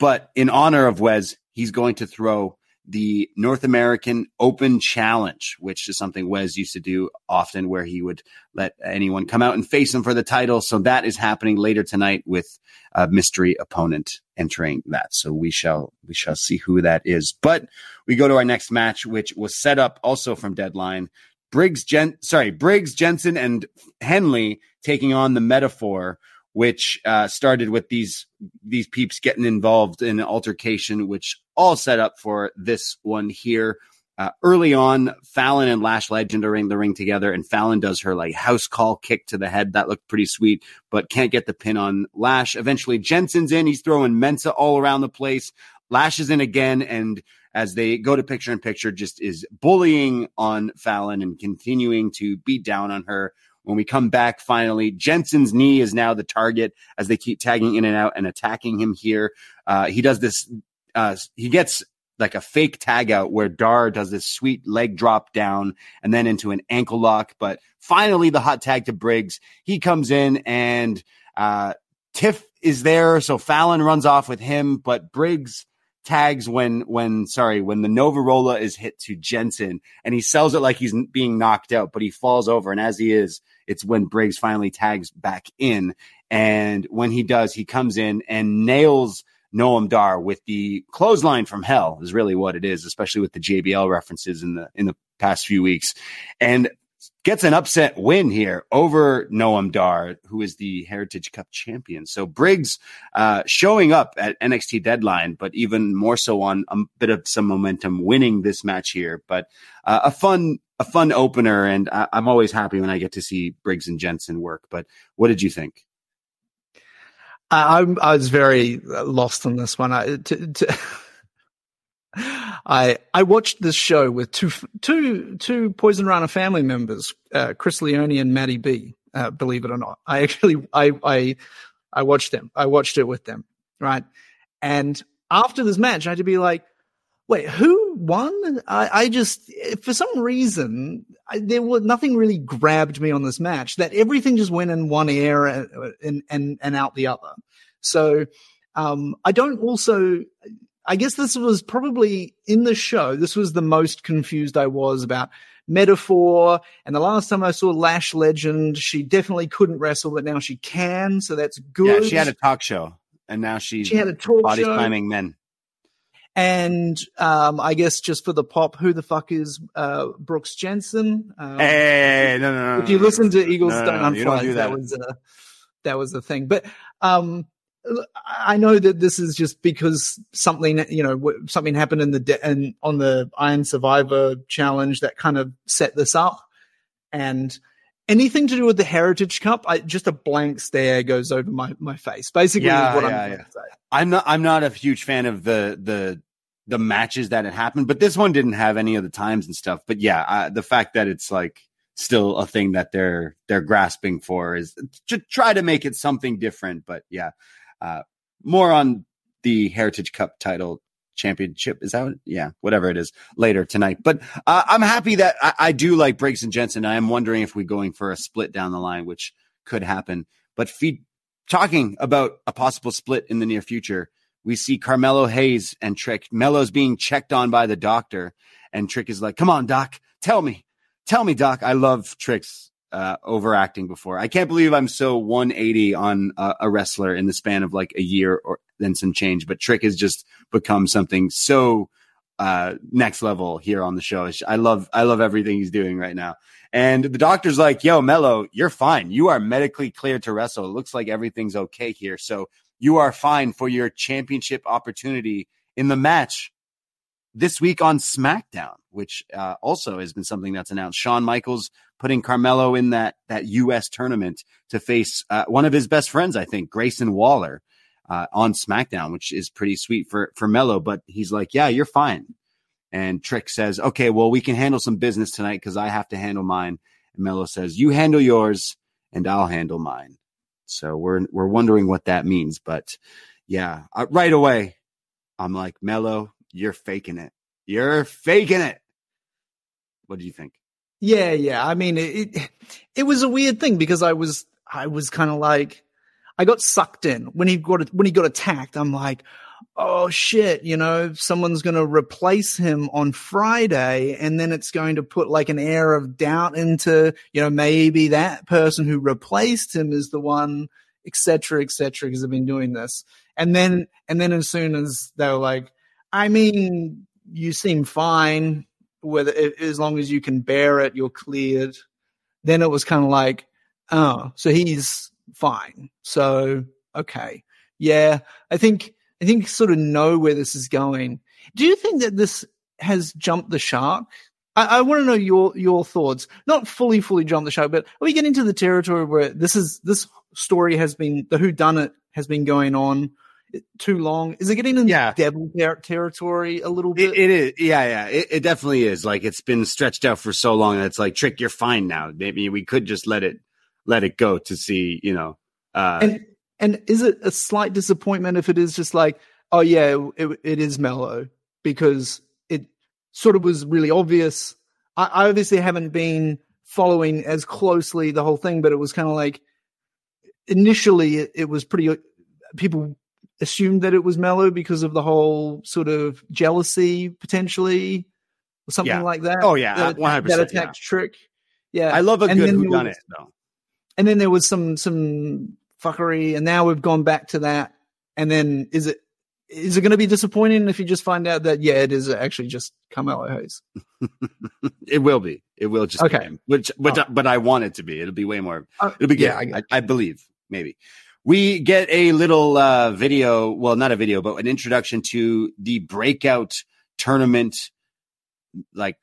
But in honor of Wes, he's going to throw the North American Open Challenge, which is something Wes used to do often, where he would let anyone come out and face him for the title. So that is happening later tonight with a mystery opponent entering that. So we shall we shall see who that is. But we go to our next match, which was set up also from Deadline. Briggs, Jen, sorry, Briggs, Jensen, and Henley taking on the Meta-Four which uh, started with these these peeps getting involved in an altercation, which all set up for this one here. Uh, early on, Fallon and Lash Legend are in the ring together, and Fallon does her like house call kick to the head. That looked pretty sweet, but can't get the pin on Lash. Eventually, Jensen's in. He's throwing Mensah all around the place. Lash is in again, and as they go to picture in picture, just is bullying on Fallon and continuing to beat down on her. When we come back, finally, Jensen's knee is now the target as they keep tagging in and out and attacking him here. Uh, he does this. Uh, he gets like a fake tag out where Dar does this sweet leg drop down and then into an ankle lock. But finally, the hot tag to Briggs. He comes in and uh, Tiff is there. So Fallon runs off with him, but Briggs tags when when sorry when the Nova Roller is hit to Jensen and he sells it like he's being knocked out, but he falls over, and as he is, it's when Briggs finally tags back in, and when he does, he comes in and nails Noam Dar with the clothesline from hell is really what it is, especially with the JBL references in the in the past few weeks, and gets an upset win here over Noam Dar, who is the Heritage Cup champion. So Briggs uh, showing up at NXT Deadline, but even more so on a bit of some momentum, winning this match here. But uh, a fun a fun opener, and I- I'm always happy when I get to see Briggs and Jensen work. But what did you think? I, I'm- was very lost on this one. I, to, to, I I watched this show with two two two Poisonrana family members, uh, Chris Leone and Maddie B. Uh, believe it or not, I actually I I I watched them. I watched it with them, right? And after this match, I had to be like, wait, who won? I, I just, for some reason, I, there was nothing really grabbed me on this match. That everything just went in one ear and and and, and out the other. So um, I don't also. I guess this was probably in the show. This was the most confused I was about Meta-Four. And the last time I saw Lash Legend, she definitely couldn't wrestle, but now she can. So that's good. Yeah, she had a talk show, and now she's She had a talk body show. slamming men. And um, I guess just for the pop, who the fuck is uh, Brooks Jensen? Um, Hey, no, no, no. if you no, listen to Eagles no, no, Don't no, don't Unfly, do that that. was a that was a thing. But um, I know that this is just because something you know something happened in the de- and on the Iron Survivor challenge that kind of set this up, and anything to do with the Heritage Cup, I, just a blank stare goes over my my face. Basically, Yeah, is what yeah, I'm yeah. say. I'm not. I'm not a huge fan of the the the matches that had happened, but this one didn't have any of the times and stuff. But yeah, uh, the fact that it's like still a thing that they're they're grasping for is to try to make it something different. But yeah, uh, more on the Heritage Cup title championship. Is that what, yeah, whatever it is later tonight. But uh, I'm happy that I, I do like Briggs and Jensen. I am wondering if we're going for a split down the line, which could happen. But feed, talking about a possible split in the near future, we see Carmelo Hayes and Trick. Melo's being checked on by the doctor, and Trick is like, "Come on, Doc, tell me, tell me, Doc." I love Trick's uh, overacting before. I can't believe I'm so 180 on a, wrestler in the span of like a year or then some change. But Trick has just become something so uh, next level here on the show. I love, I love everything he's doing right now. And the doctor's like, "Yo, Mello, you're fine. You are medically cleared to wrestle. It looks like everything's okay here. So you are fine for your championship opportunity in the match this week on SmackDown, which uh, also has been something that's announced. Shawn Michaels putting Carmelo in that that U.S. tournament to face uh, one of his best friends, I think, Grayson Waller, uh, on SmackDown, which is pretty sweet for for Mello. But he's like, "Yeah, you're fine." And Trick says, "Okay, well, we can handle some business tonight because I have to handle mine." And Mello says, "You handle yours, and I'll handle mine." So we're we're wondering what that means, but yeah, uh, right away, I'm like, Mello, you're faking it. You're faking it. What do you think? Yeah, yeah. I mean, it, it it was a weird thing because I was I was kind of like I got sucked in when he got when he got attacked. I'm like, oh shit, you know, someone's going to replace him on Friday, and then it's going to put like an air of doubt into you know maybe that person who replaced him is the one, etc., etc. Because I've been doing this, and then and then as soon as they were like, I mean, you seem fine whether as long as you can bear it, you're cleared. Then it was kind of like, oh, so he's fine. So okay, yeah, I think I think sort of know where this is going. Do you think that this has jumped the shark? I, I want to know your your thoughts. Not fully fully jumped the shark, but are we getting to the territory where this is this story has been the who done it has been going on too long? Is it getting into Yeah. devil ter- territory a little It, bit? it is, yeah, yeah. It, it definitely is. Like it's been stretched out for so long that it's like, Trick, you're fine now. Maybe we could just let it let it go to see, you know. Uh, and and is it a slight disappointment if it is just like oh yeah it, it is Mello because it sort of was really obvious I, I obviously haven't been following as closely the whole thing but it was kind of like initially it, it was pretty people assumed that it was Mello because of the whole sort of jealousy potentially or something Yeah. like that. Oh, yeah, that, 100%, that attacked trick. Yeah, I love a And good who done it though. and then there was some some fuckery, and now we've gone back to that. And then is it is it going to be disappointing if you just find out that yeah, it is actually just Carmelo Hayes? It will be. It will just be Okay. Which, which, Oh. but I want it to be. It'll be way more. Uh, It'll be good. yeah, I, I, believe maybe. We get a little uh, video. Well, not a video, but an introduction to the breakout tournament, like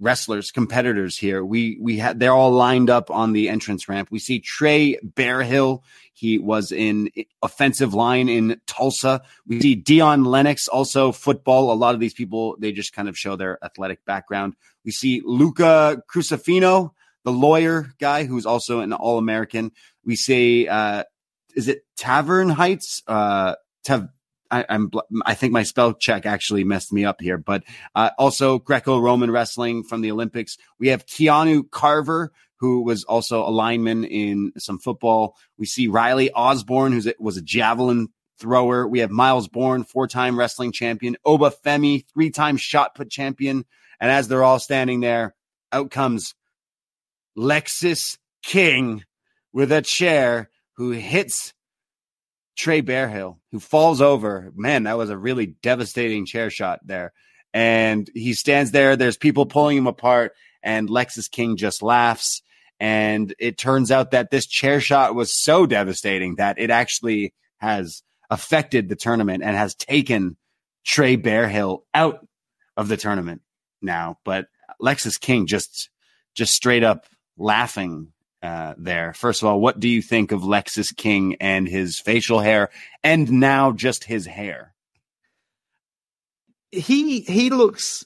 wrestlers, competitors here. We we had they're all lined up on the entrance ramp. We see Trey Bearhill. He was in offensive line in Tulsa. We see Dion Lennox, also football. A lot of these people, they just kind of show their athletic background. We see Luca Crucifino, the lawyer guy who's also an All American. We see, uh, is it Tavern Heights? Uh, Tav- I, I'm, I think my spell check actually messed me up here, but uh, also Greco-Roman wrestling from the Olympics. We have Keanu Carver, who was also a lineman in some football. We see Riley Osborne, who was a javelin thrower. We have Myles Borne, four-time wrestling champion. Oba Femi, three-time shot put champion. And as they're all standing there, out comes Lexis King with a chair who hits Trey Bearhill, who falls over. Man, that was a really devastating chair shot there. And he stands there. There's people pulling him apart, and Lexis King just laughs. And it turns out that this chair shot was so devastating that it actually has affected the tournament and has taken Trey Bearhill out of the tournament now. But Lexis King just just straight up laughing uh, there. First of all, what do you think of Lexis King and his facial hair, and now just his hair? he he looks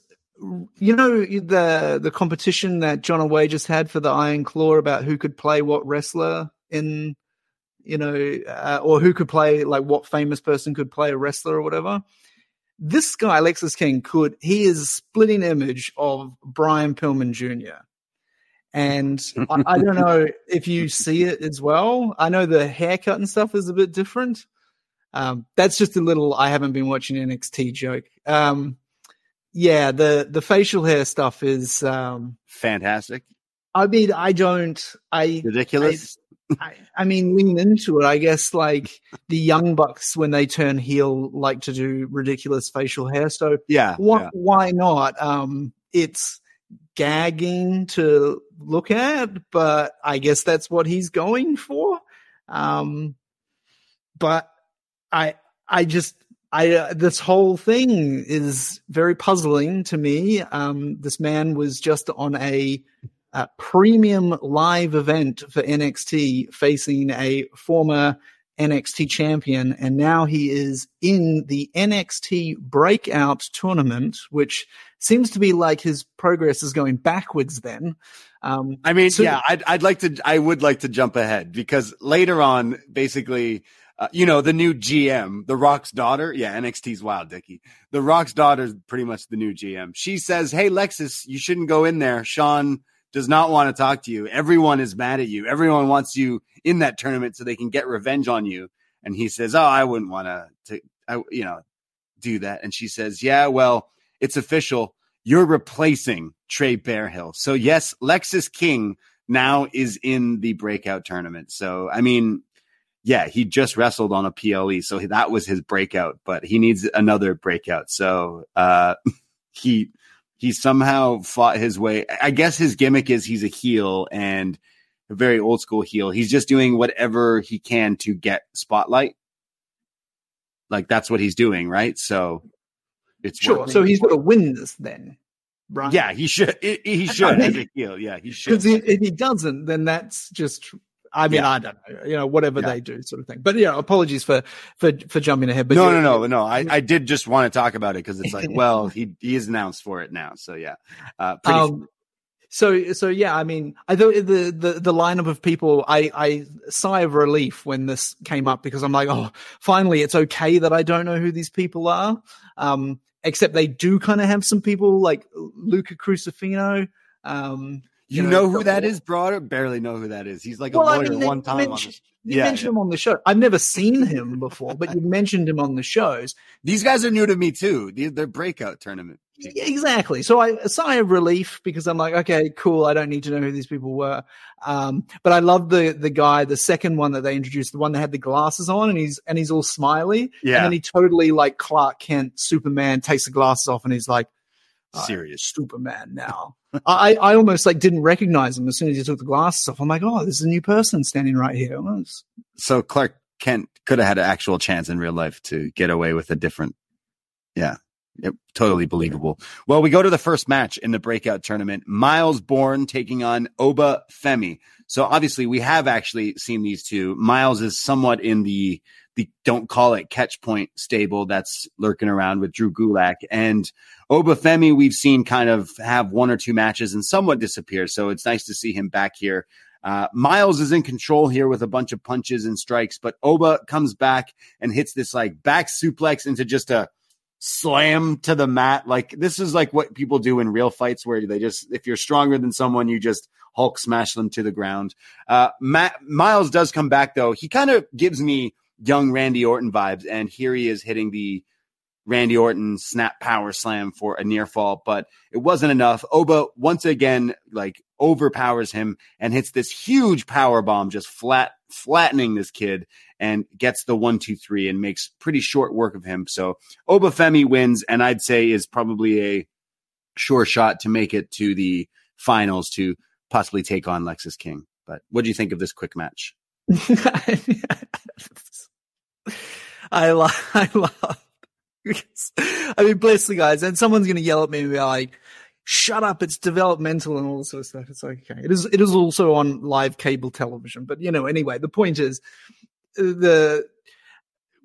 you know the the competition that John Away just had for the Iron Claw about who could play what wrestler in you know uh, or who could play like what famous person could play a wrestler or whatever this guy Lexis King could he is splitting image of Brian Pillman Jr. And I, I don't know if you see it as well. I know the haircut and stuff is a bit different. Um, that's just a little I haven't been watching NXT joke. Um, yeah, the the facial hair stuff is. Um, Fantastic, I mean, I don't. I ridiculous. I, I mean, lean into it. I guess like the young bucks when they turn heel like to do ridiculous facial hair. So yeah, why yeah. why not? Um, it's gagging to look at, but I guess that's what he's going for. Um, but I I just I uh, this whole thing is very puzzling to me. Um, this man was just on a, a premium live event for NXT, facing a former NXT champion, and now he is in the NXT Breakout tournament, which seems to be like his progress is going backwards. Then, um, I mean, so- yeah, I'd, I'd like to, I would like to jump ahead because later on, basically, uh, you know, the new GM, The Rock's daughter. Yeah, NXT's wild, Dickie. The Rock's daughter is pretty much the new GM. She says, Hey, Lexis, you shouldn't go in there. Shawn does not want to talk to you. Everyone is mad at you. Everyone wants you in that tournament so they can get revenge on you. And he says, Oh, I wouldn't want to, I, you know, do that. And she says, Yeah, well, it's official. You're replacing Trey Bearhill. So yes, Lexis King now is in the breakout tournament. So, I mean, yeah, he just wrestled on a PLE. So that was his breakout, but he needs another breakout. So, uh, he, he somehow fought his way. I guess his gimmick is he's a heel and a very old school heel. He's just doing whatever he can to get spotlight. Like that's what he's doing, right? So it's sure. So he's going to win this then, right? yeah, he should. He, he should as a heel. Yeah, he should. Because if he doesn't, then that's just. I mean, Yeah. I don't know, you know, whatever Yeah. they do, sort of thing. But yeah, apologies for for for jumping ahead. But no, no, no, no. I, I did just want to talk about it because it's like, well, he he is announced for it now. So yeah, uh, pretty. Um, so so yeah, I mean, I thought the the the lineup of people, I I sigh of relief when this came up because I'm like, oh, finally, it's okay that I don't know who these people are. Um, except they do kind of have some people like Luca Crucifino. Um, You, know, who that is, bro? I barely know who that is. He's like a Well, I lawyer mean, one time. On mentioned, you yeah, mentioned him on the show. I've never seen him before, but you mentioned him on the shows. these guys are new to me too. These- They're breakout tournament. Yeah, exactly. So I a sigh of relief because I'm like, okay, cool. I don't need to know who these people were. Um, but I love the the guy, the second one that they introduced, the one that had the glasses on, and he's and he's all smiley. Yeah. And then he totally like Clark Kent, Superman, takes the glasses off, and he's like, Serious. Superman now. I I almost like didn't recognize him as soon as he took the glasses off. I'm like, oh, this is a new person standing right here. Well, So Clark Kent could have had an actual chance in real life to get away with a different. Yeah. Yep, totally believable. Well, we go to the first match in the breakout tournament. Myles Borne taking on Oba Femi. So obviously we have actually seen these two. Myles is somewhat in the the don't call it catch point stable that's lurking around with Drew Gulak and Oba Femi. We've seen kind of have one or two matches and somewhat disappear. So it's nice to see him back here. Uh, Myles is in control here with a bunch of punches and strikes, but Oba comes back and hits this like back suplex into just a slam to the mat. Like this is like what people do in real fights where they just, if you're stronger than someone, you just Hulk smash them to the ground. Uh, Myles does come back though. He kind of gives me young Randy Orton vibes, and here he is hitting the Randy Orton snap power slam for a near fall, but it wasn't enough. Oba once again like overpowers him and hits this huge power bomb, just flat flattening this kid and gets the one, two, three and makes pretty short work of him. So Oba Femi wins, and I'd say is probably a sure shot to make it to the finals to possibly take on Lexis King. But what do you think of this quick match? I love, I love. I mean, bless the guys. And someone's going to yell at me and be like, "Shut up! It's developmental and all this sort of stuff." It's like, okay. It is. It is also on live cable television. But you know, anyway, the point is uh, the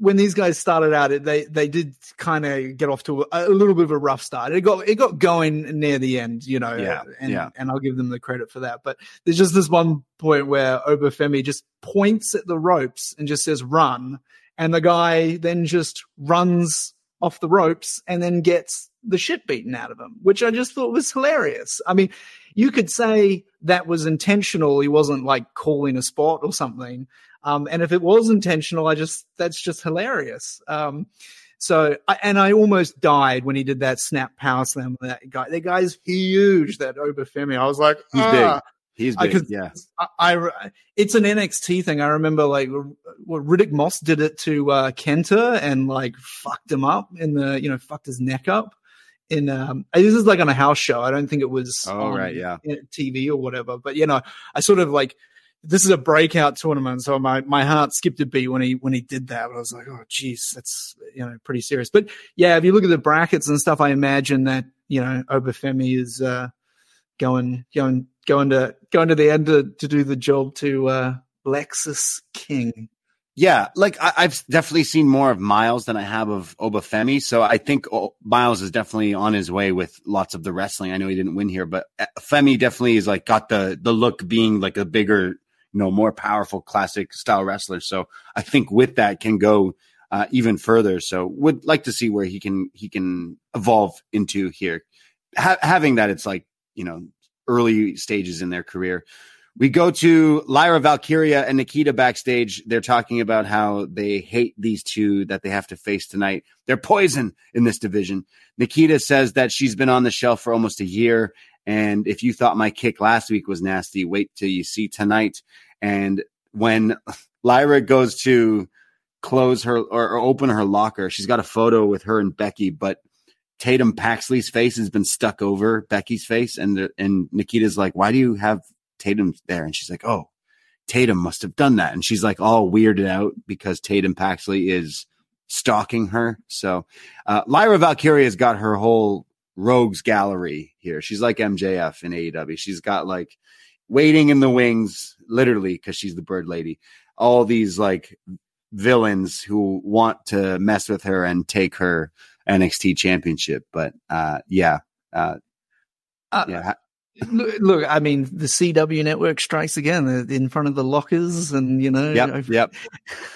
when these guys started out, they they did kind of get off to a, a little bit of a rough start. It got it got going near the end, you know. Yeah, and, yeah. and I'll give them the credit for that. But there's just this one point where Oba Femi just points at the ropes and just says "run," and the guy then just runs off the ropes and then gets the shit beaten out of him, which I just thought was hilarious. I mean, you could say that was intentional. He wasn't like calling a spot or something. Um, and if it was intentional, I just, that's just hilarious. Um, so, I, and I almost died when he did that snap power slam. with That guy, that guy's huge, that Oba Femi. I was like, He's "Ah." He's big. yeah. I, I it's an NXT thing. I remember like what Riddick Moss did it to uh, Kenta and like fucked him up in the you know fucked his neck up. In um, this is like on a house show. I don't think it was Oh, on right, yeah. TV or whatever. But you know, I sort of like this is a breakout tournament, so my my heart skipped a beat when he when he did that. But I was like, oh, geez, that's you know pretty serious. But yeah, if you look at the brackets and stuff, I imagine that you know Oba Femi is uh, going going going to going to the end to, to do the job to uh, Lexis King. Yeah, like I, I've definitely seen more of Myles than I have of Oba Femi. So I think oh, Myles is definitely on his way with lots of the wrestling. I know he didn't win here, but uh, Femi definitely is like got the the look being like a bigger, you know, more powerful classic style wrestler. So I think with that can go uh, even further. So would like to see where he can he can evolve into here. Ha- having that, it's like you know early stages in their career. We go to Lyra Valkyria and Nikita backstage. They're talking about how they hate these two that they have to face tonight. They're poison in this division. Nikita says that she's been on the shelf for almost a year. And if you thought my kick last week was nasty, wait till you see tonight. And when Lyra goes to close her or, open her locker, she's got a photo with her and Becky, but Tatum Paxley's face has been stuck over Becky's face, and and Nikita's like, "Why do you have Tatum there?" And she's like, "Oh, Tatum must have done that." And she's like all weirded out because Tatum Paxley is stalking her. So uh, Lyra Valkyria has got her whole rogues gallery here. She's like MJF in AEW. She's got like waiting in the wings, literally, because she's the bird lady. All these like villains who want to mess with her and take her NXT championship. But uh, yeah, uh, Uh, yeah, Look, I mean, the CW network strikes again uh, in front of the lockers, and you know, yep, yep.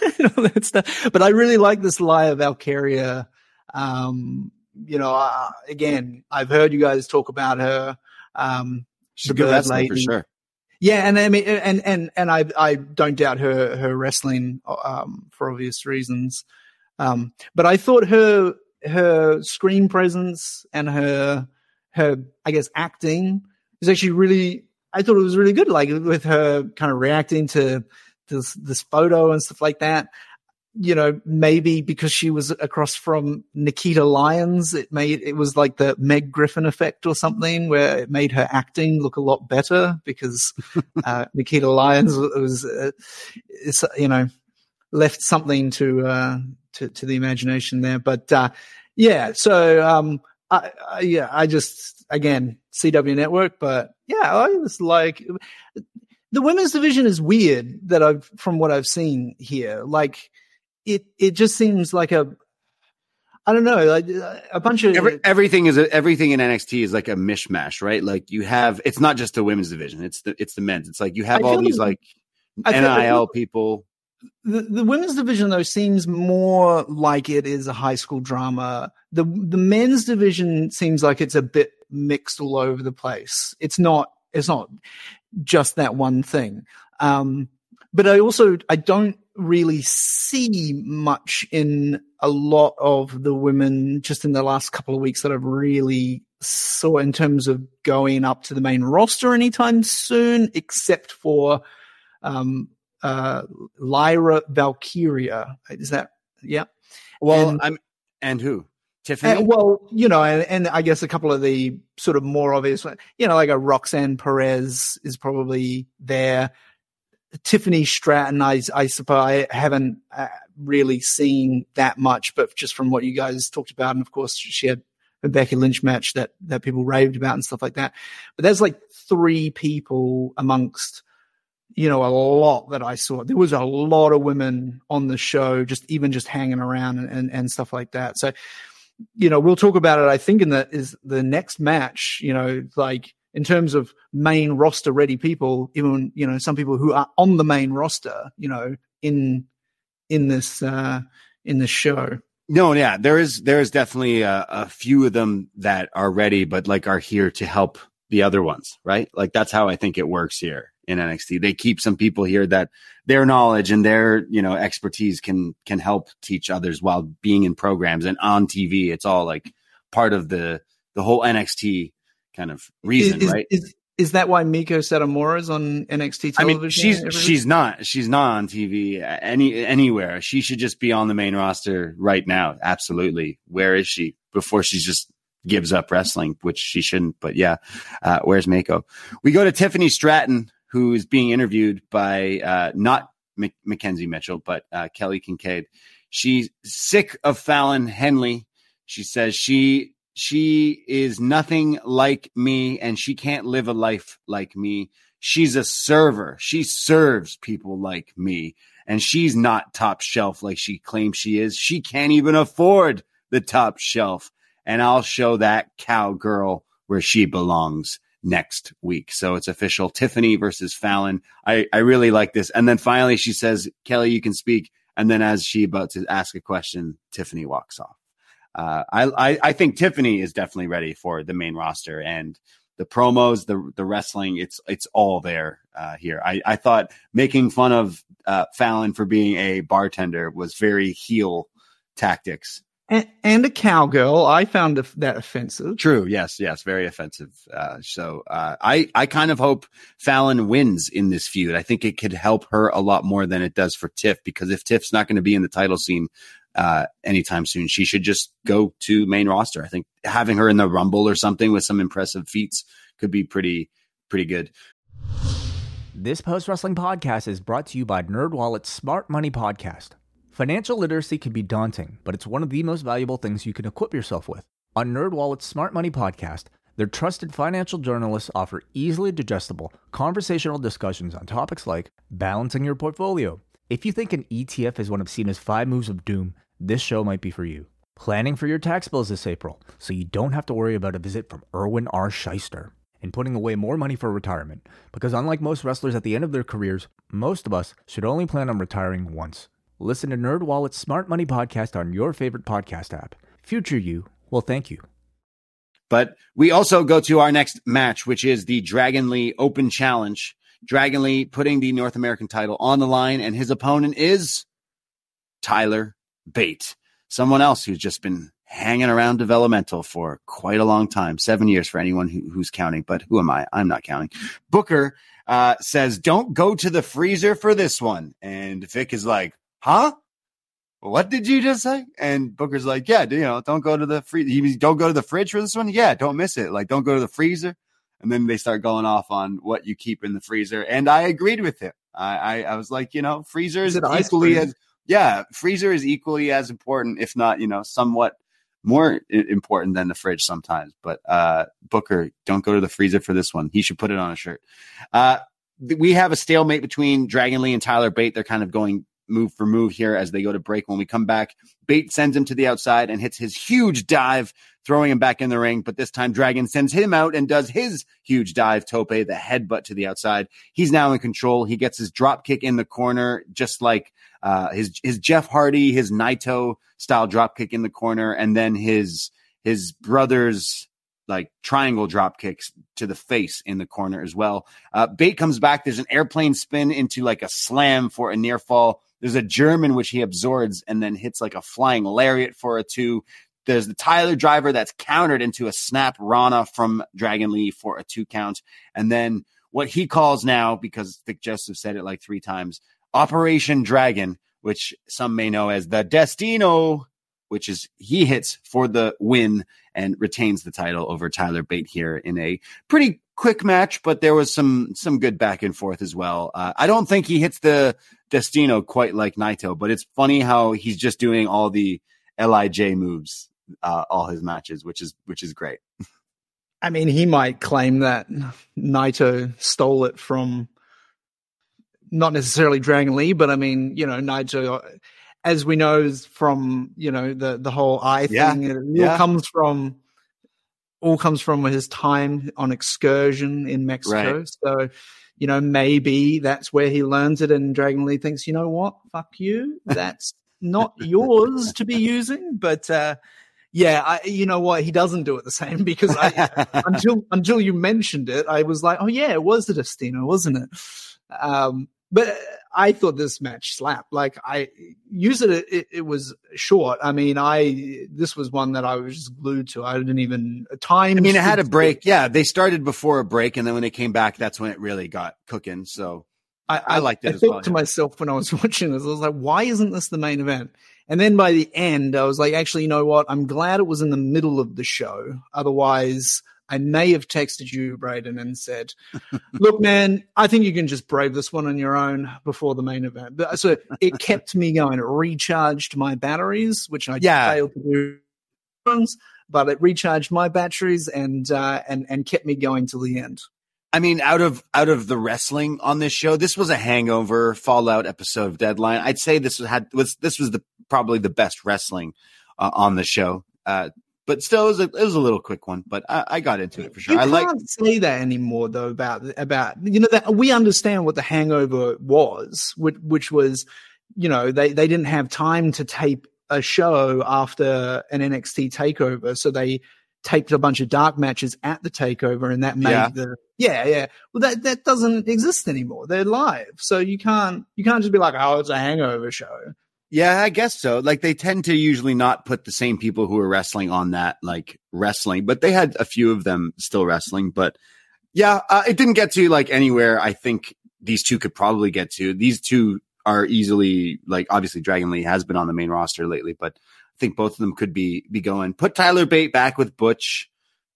all that stuff. But I really like this Lyra Valkyria. Um, you know, uh, again, I've heard you guys talk about her. Um, She's a good wrestler for sure. Yeah, and I mean, and and and I I don't doubt her her wrestling um, for obvious reasons, um, but I thought her her screen presence and her her I guess acting is actually really. I thought it was really good, like with her kind of reacting to this this photo and stuff like that. You know, maybe because she was across from Nikita Lyons, it made it was like the Meg Griffin effect or something, where it made her acting look a lot better because uh, Nikita Lyons was, uh, you know, left something to uh, to to the imagination there. But uh, yeah, so um, I, I, yeah, I just again CW Network, but yeah, I was like the women's division is weird that I've from what I've seen here. Like it it just seems like a I don't know, like a bunch of Every, everything is a, everything in NXT is like a mishmash, right? Like you have it's not just the women's division; it's the it's the men's. It's like you have I all these like- like I feel- I NIL feel- people. The, the women's division though seems more like it is a high school drama. The the men's division seems like it's a bit mixed all over the place. It's not it's not just that one thing. Um, but I also I don't really see much in a lot of the women just in the last couple of weeks that I've really saw in terms of going up to the main roster anytime soon, except for um, uh, Lyra Valkyria. Is that yeah? Well, And- I'm and who Tiffany? Uh, well, you know, and, and I guess a couple of the sort of more obvious, you know, like a Roxanne Perez is probably there. Tiffany Stratton, I, I suppose I haven't uh, really seen that much, but just from what you guys talked about, and of course she had a Becky Lynch match that that people raved about and stuff like that. But there's like three people amongst you know, a lot that I saw. There was a lot of women on the show, just even just hanging around and, and, and stuff like that. So, you know, we'll talk about it. I think in the is the next match. You know, like in terms of main roster ready people, even you know some people who are on the main roster. You know, in in this uh in this show. No, yeah, there is there is definitely a, a few of them that are ready, but like are here to help the other ones, right? Like that's how I think it works here in NXT. They keep some people here that their knowledge and their you know expertise can can help teach others while being in programs and on TV. It's all like part of the the whole NXT kind of reason, is, right? Is, is that why Meiko Satomura is on NXT I mean, she's she's not she's not on TV any anywhere. She should just be on the main roster right now. Absolutely. Where is she before she just gives up wrestling, which she shouldn't? But yeah, uh, where's Mako? We go to Tiffany Stratton, who is being interviewed by uh, not Mc- McKenzie Mitchell, but uh, Kelly Kincaid. She's sick of Fallon Henley. She says she she is nothing like me and she can't live a life like me. She's a server. She serves people like me and she's not top shelf like she claims she is. She can't even afford the top shelf. And I'll show that cowgirl where she belongs next week. So it's official Tiffany versus Fallon. I, I really like this. And then finally she says, Kelly, you can speak. And then as she about to ask a question, Tiffany walks off. Uh, I, I, I think Tiffany is definitely ready for the main roster and the promos, the the wrestling. It's it's all there uh, here. I, I thought making fun of uh, Fallon for being a bartender was very heel tactics. And, and a cowgirl. I found that offensive. True. Yes. Yes. Very offensive. Uh, so uh, I I kind of hope Fallon wins in this feud. I think it could help her a lot more than it does for Tiff because if Tiff's not going to be in the title scene uh, anytime soon, she should just go to main roster. I think having her in the Rumble or something with some impressive feats could be pretty pretty good. This post wrestling podcast is brought to you by NerdWallet's Smart Money Podcast. Financial literacy can be daunting, but it's one of the most valuable things you can equip yourself with. On NerdWallet's Smart Money Podcast, their trusted financial journalists offer easily digestible, conversational discussions on topics like balancing your portfolio. If you think an ETF is one of Cena's five moves of doom, this show might be for you. Planning for your tax bills this April, so you don't have to worry about a visit from Irwin R. Schyster and putting away more money for retirement. Because unlike most wrestlers at the end of their careers, most of us should only plan on retiring once. Listen to NerdWallet's Smart Money Podcast on your favorite podcast app. Future you will thank you. But we also go to our next match, which is the Dragon Lee Open Challenge. Dragon Lee putting the North American title on the line, and his opponent is Tyler Bate, someone else who's just been hanging around developmental for quite a long time, seven years for anyone who, who's counting. But who am I? I'm not counting. Booker uh, says, "Don't go to the freezer for this one," and Vic is like, "Huh." What did you just say? And Booker's like, yeah, you know, don't go to the freezer. Don't go to the fridge for this one. Yeah, don't miss it. Like, don't go to the freezer. And then they start going off on what you keep in the freezer. And I agreed with him. I, I, I was like, you know, freezer is, Is equally cream? as, yeah, freezer is equally as important, if not, you know, somewhat more i- important than the fridge sometimes. But uh, Booker, don't go to the freezer for this one. He should put it on a shirt. Uh, we have a stalemate between Dragon Lee and Tyler Bate. They're kind of going move for move here as they go to break. When we come back, Bate sends him to the outside and hits his huge dive, throwing him back in the ring. But this time, Dragon sends him out and does his huge dive, Tope, the headbutt to the outside. He's now in control. He gets his drop kick in the corner, just like uh, his his Jeff Hardy, his Naito style drop kick in the corner, and then his his brother's like triangle drop kicks to the face in the corner as well. Uh, Bate comes back. There's an airplane spin into like a slam for a near fall. There's a German which he absorbs and then hits like a flying lariat for a two. There's the Tyler driver that's countered into a snap Rana from Dragon Lee for a two count. And then what he calls now, because Vic Joseph said it like three times, Operation Dragon, which some may know as the Destino, which is he hits for the win and retains the title over Tyler Bate here in a pretty quick match, but there was some some good back and forth as well. Uh, I don't think he hits the Destino quite like Naito, but it's funny how he's just doing all the LIJ moves uh, all his matches, which is which is great. I mean, he might claim that Naito stole it from not necessarily Dragon Lee, but I mean, you know, Naito, as we know from you know the the whole eye Yeah, thing, it all yeah. comes from all comes from his time on excursion in Mexico. Right. So, you know, maybe that's where he learns it, and Dragon Lee thinks, you know what, fuck you, that's not yours to be using, but. uh yeah, I, you know what? He doesn't do it the same because I, until until you mentioned it, I was like, oh yeah, it was the Destino, wasn't it? Um, but I thought this match slapped. Like I use it, it, it was short. I mean, I this was one that I was just glued to. I didn't even time. I mean, it had a break. Yeah, they started before a break, and then when they came back, that's when it really got cooking. So I, I liked it I as thought well, to yeah. myself when I was watching this, I was like, why isn't this the main event? And then by the end, I was like, actually, you know what? I'm glad it was in the middle of the show. Otherwise, I may have texted you, Braden, and said, look, man, I think you can just brave this one on your own before the main event. But, so it kept me going. It recharged my batteries, which I Yeah. failed to do. But it recharged my batteries and uh, and and kept me going till the end. I mean, out of out of the wrestling on this show, this was a hangover Fallout episode of Deadline. I'd say this was had was this was the probably the best wrestling uh, on the show. Uh, but still, it was a, it was a little quick one. But I, I got into it for sure. You I like can't say that anymore, though. About about you know that we understand what the Hangover was, which, which was, you know, they they didn't have time to tape a show after an NXT takeover, so they taped a bunch of dark matches at the takeover, and that made Yeah. the yeah yeah. Well, that that doesn't exist anymore. They're live, so you can't you can't just be like, oh, it's a Hangover show. Yeah, I guess so. Like they tend to usually not put the same people who are wrestling on that like wrestling, but they had a few of them still wrestling. But yeah, uh, it didn't get to like anywhere. I think these two could probably get to. These two are easily like obviously Dragon Lee has been on the main roster lately, but I think both of them could be be going. Put Tyler Bate back with Butch.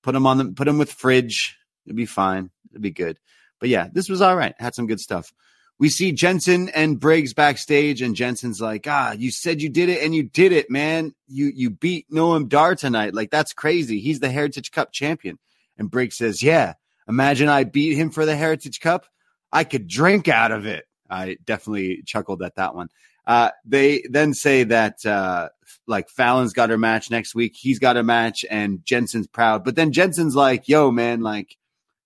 Put him on the put him with Fridge. It'd be fine. It'd be good. But yeah, this was all right. Had some good stuff we see Jensen and Briggs backstage, and Jensen's like, "Ah, you said you did it, and you did it, man. You you beat Noam Dar tonight. Like that's crazy. He's the Heritage Cup champion." And Briggs says, "Yeah, imagine I beat him for the Heritage Cup. I could drink out of it." I definitely chuckled at that one. Uh, they then say that uh, like Fallon's got her match next week. He's got a match, and Jensen's proud. But then Jensen's like, "Yo, man, like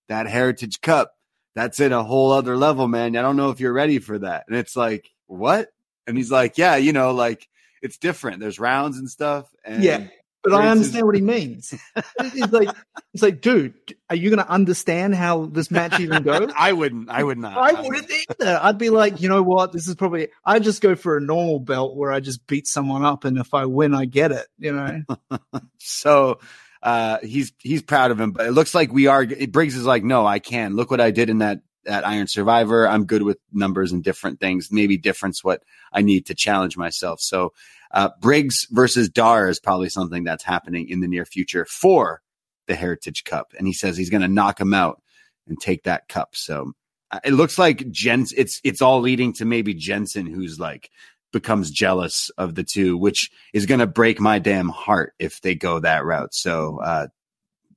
that Heritage Cup." That's at a whole other level, man. I don't know if you're ready for that. And it's like, what? And he's like, yeah, you know, like it's different. There's rounds and stuff. And Yeah. but I Briggs is- understand what he means. It's like, it's like, dude, are you going to understand how this match even goes? I wouldn't. I would not. I wouldn't either. I'd be like, you know what? This is probably. I just go for a normal belt where I just beat someone up, and if I win, I get it. You know. So uh, he's he's proud of him, but it looks like we are. Briggs is like, no, I can. Look what I did in that that Iron Survivor. I'm good with numbers and different things. Maybe difference what I need to challenge myself. So uh, Briggs versus Dar is probably something that's happening in the near future for the Heritage Cup, and he says he's going to knock him out and take that cup. So uh, it looks like Jens. It's it's all leading to maybe Jensen, who's like becomes jealous of the two, which is going to break my damn heart if they go that route. So, uh,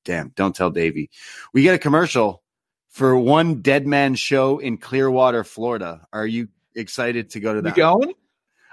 damn, don't tell Davie. We get a commercial for one dead man show in Clearwater, Florida. Are you excited to go to You that? going,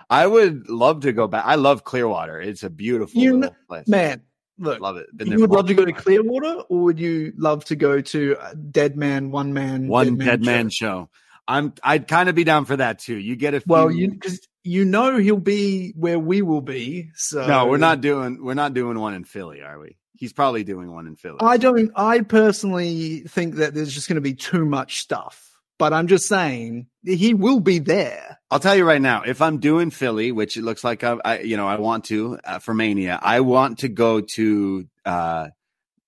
I would love to go back. I love Clearwater. It's a beautiful You little kn- place. man? Look, love it. Been you would love to go to. Clearwater, or would you love to go to Dead Man, One Man, One dead show? man show. I'm. I'd kind of be down for that too. You get a few, Well, you because you know he'll be where we will be. So no, we're not doing. We're not doing one in Philly, are we? He's probably doing one in Philly. I don't. I personally think that there's just going to be too much stuff. But I'm just saying he will be there. I'll tell you right now, if I'm doing Philly, which it looks like I, I you know, I want to uh, for Mania, I want to go to uh,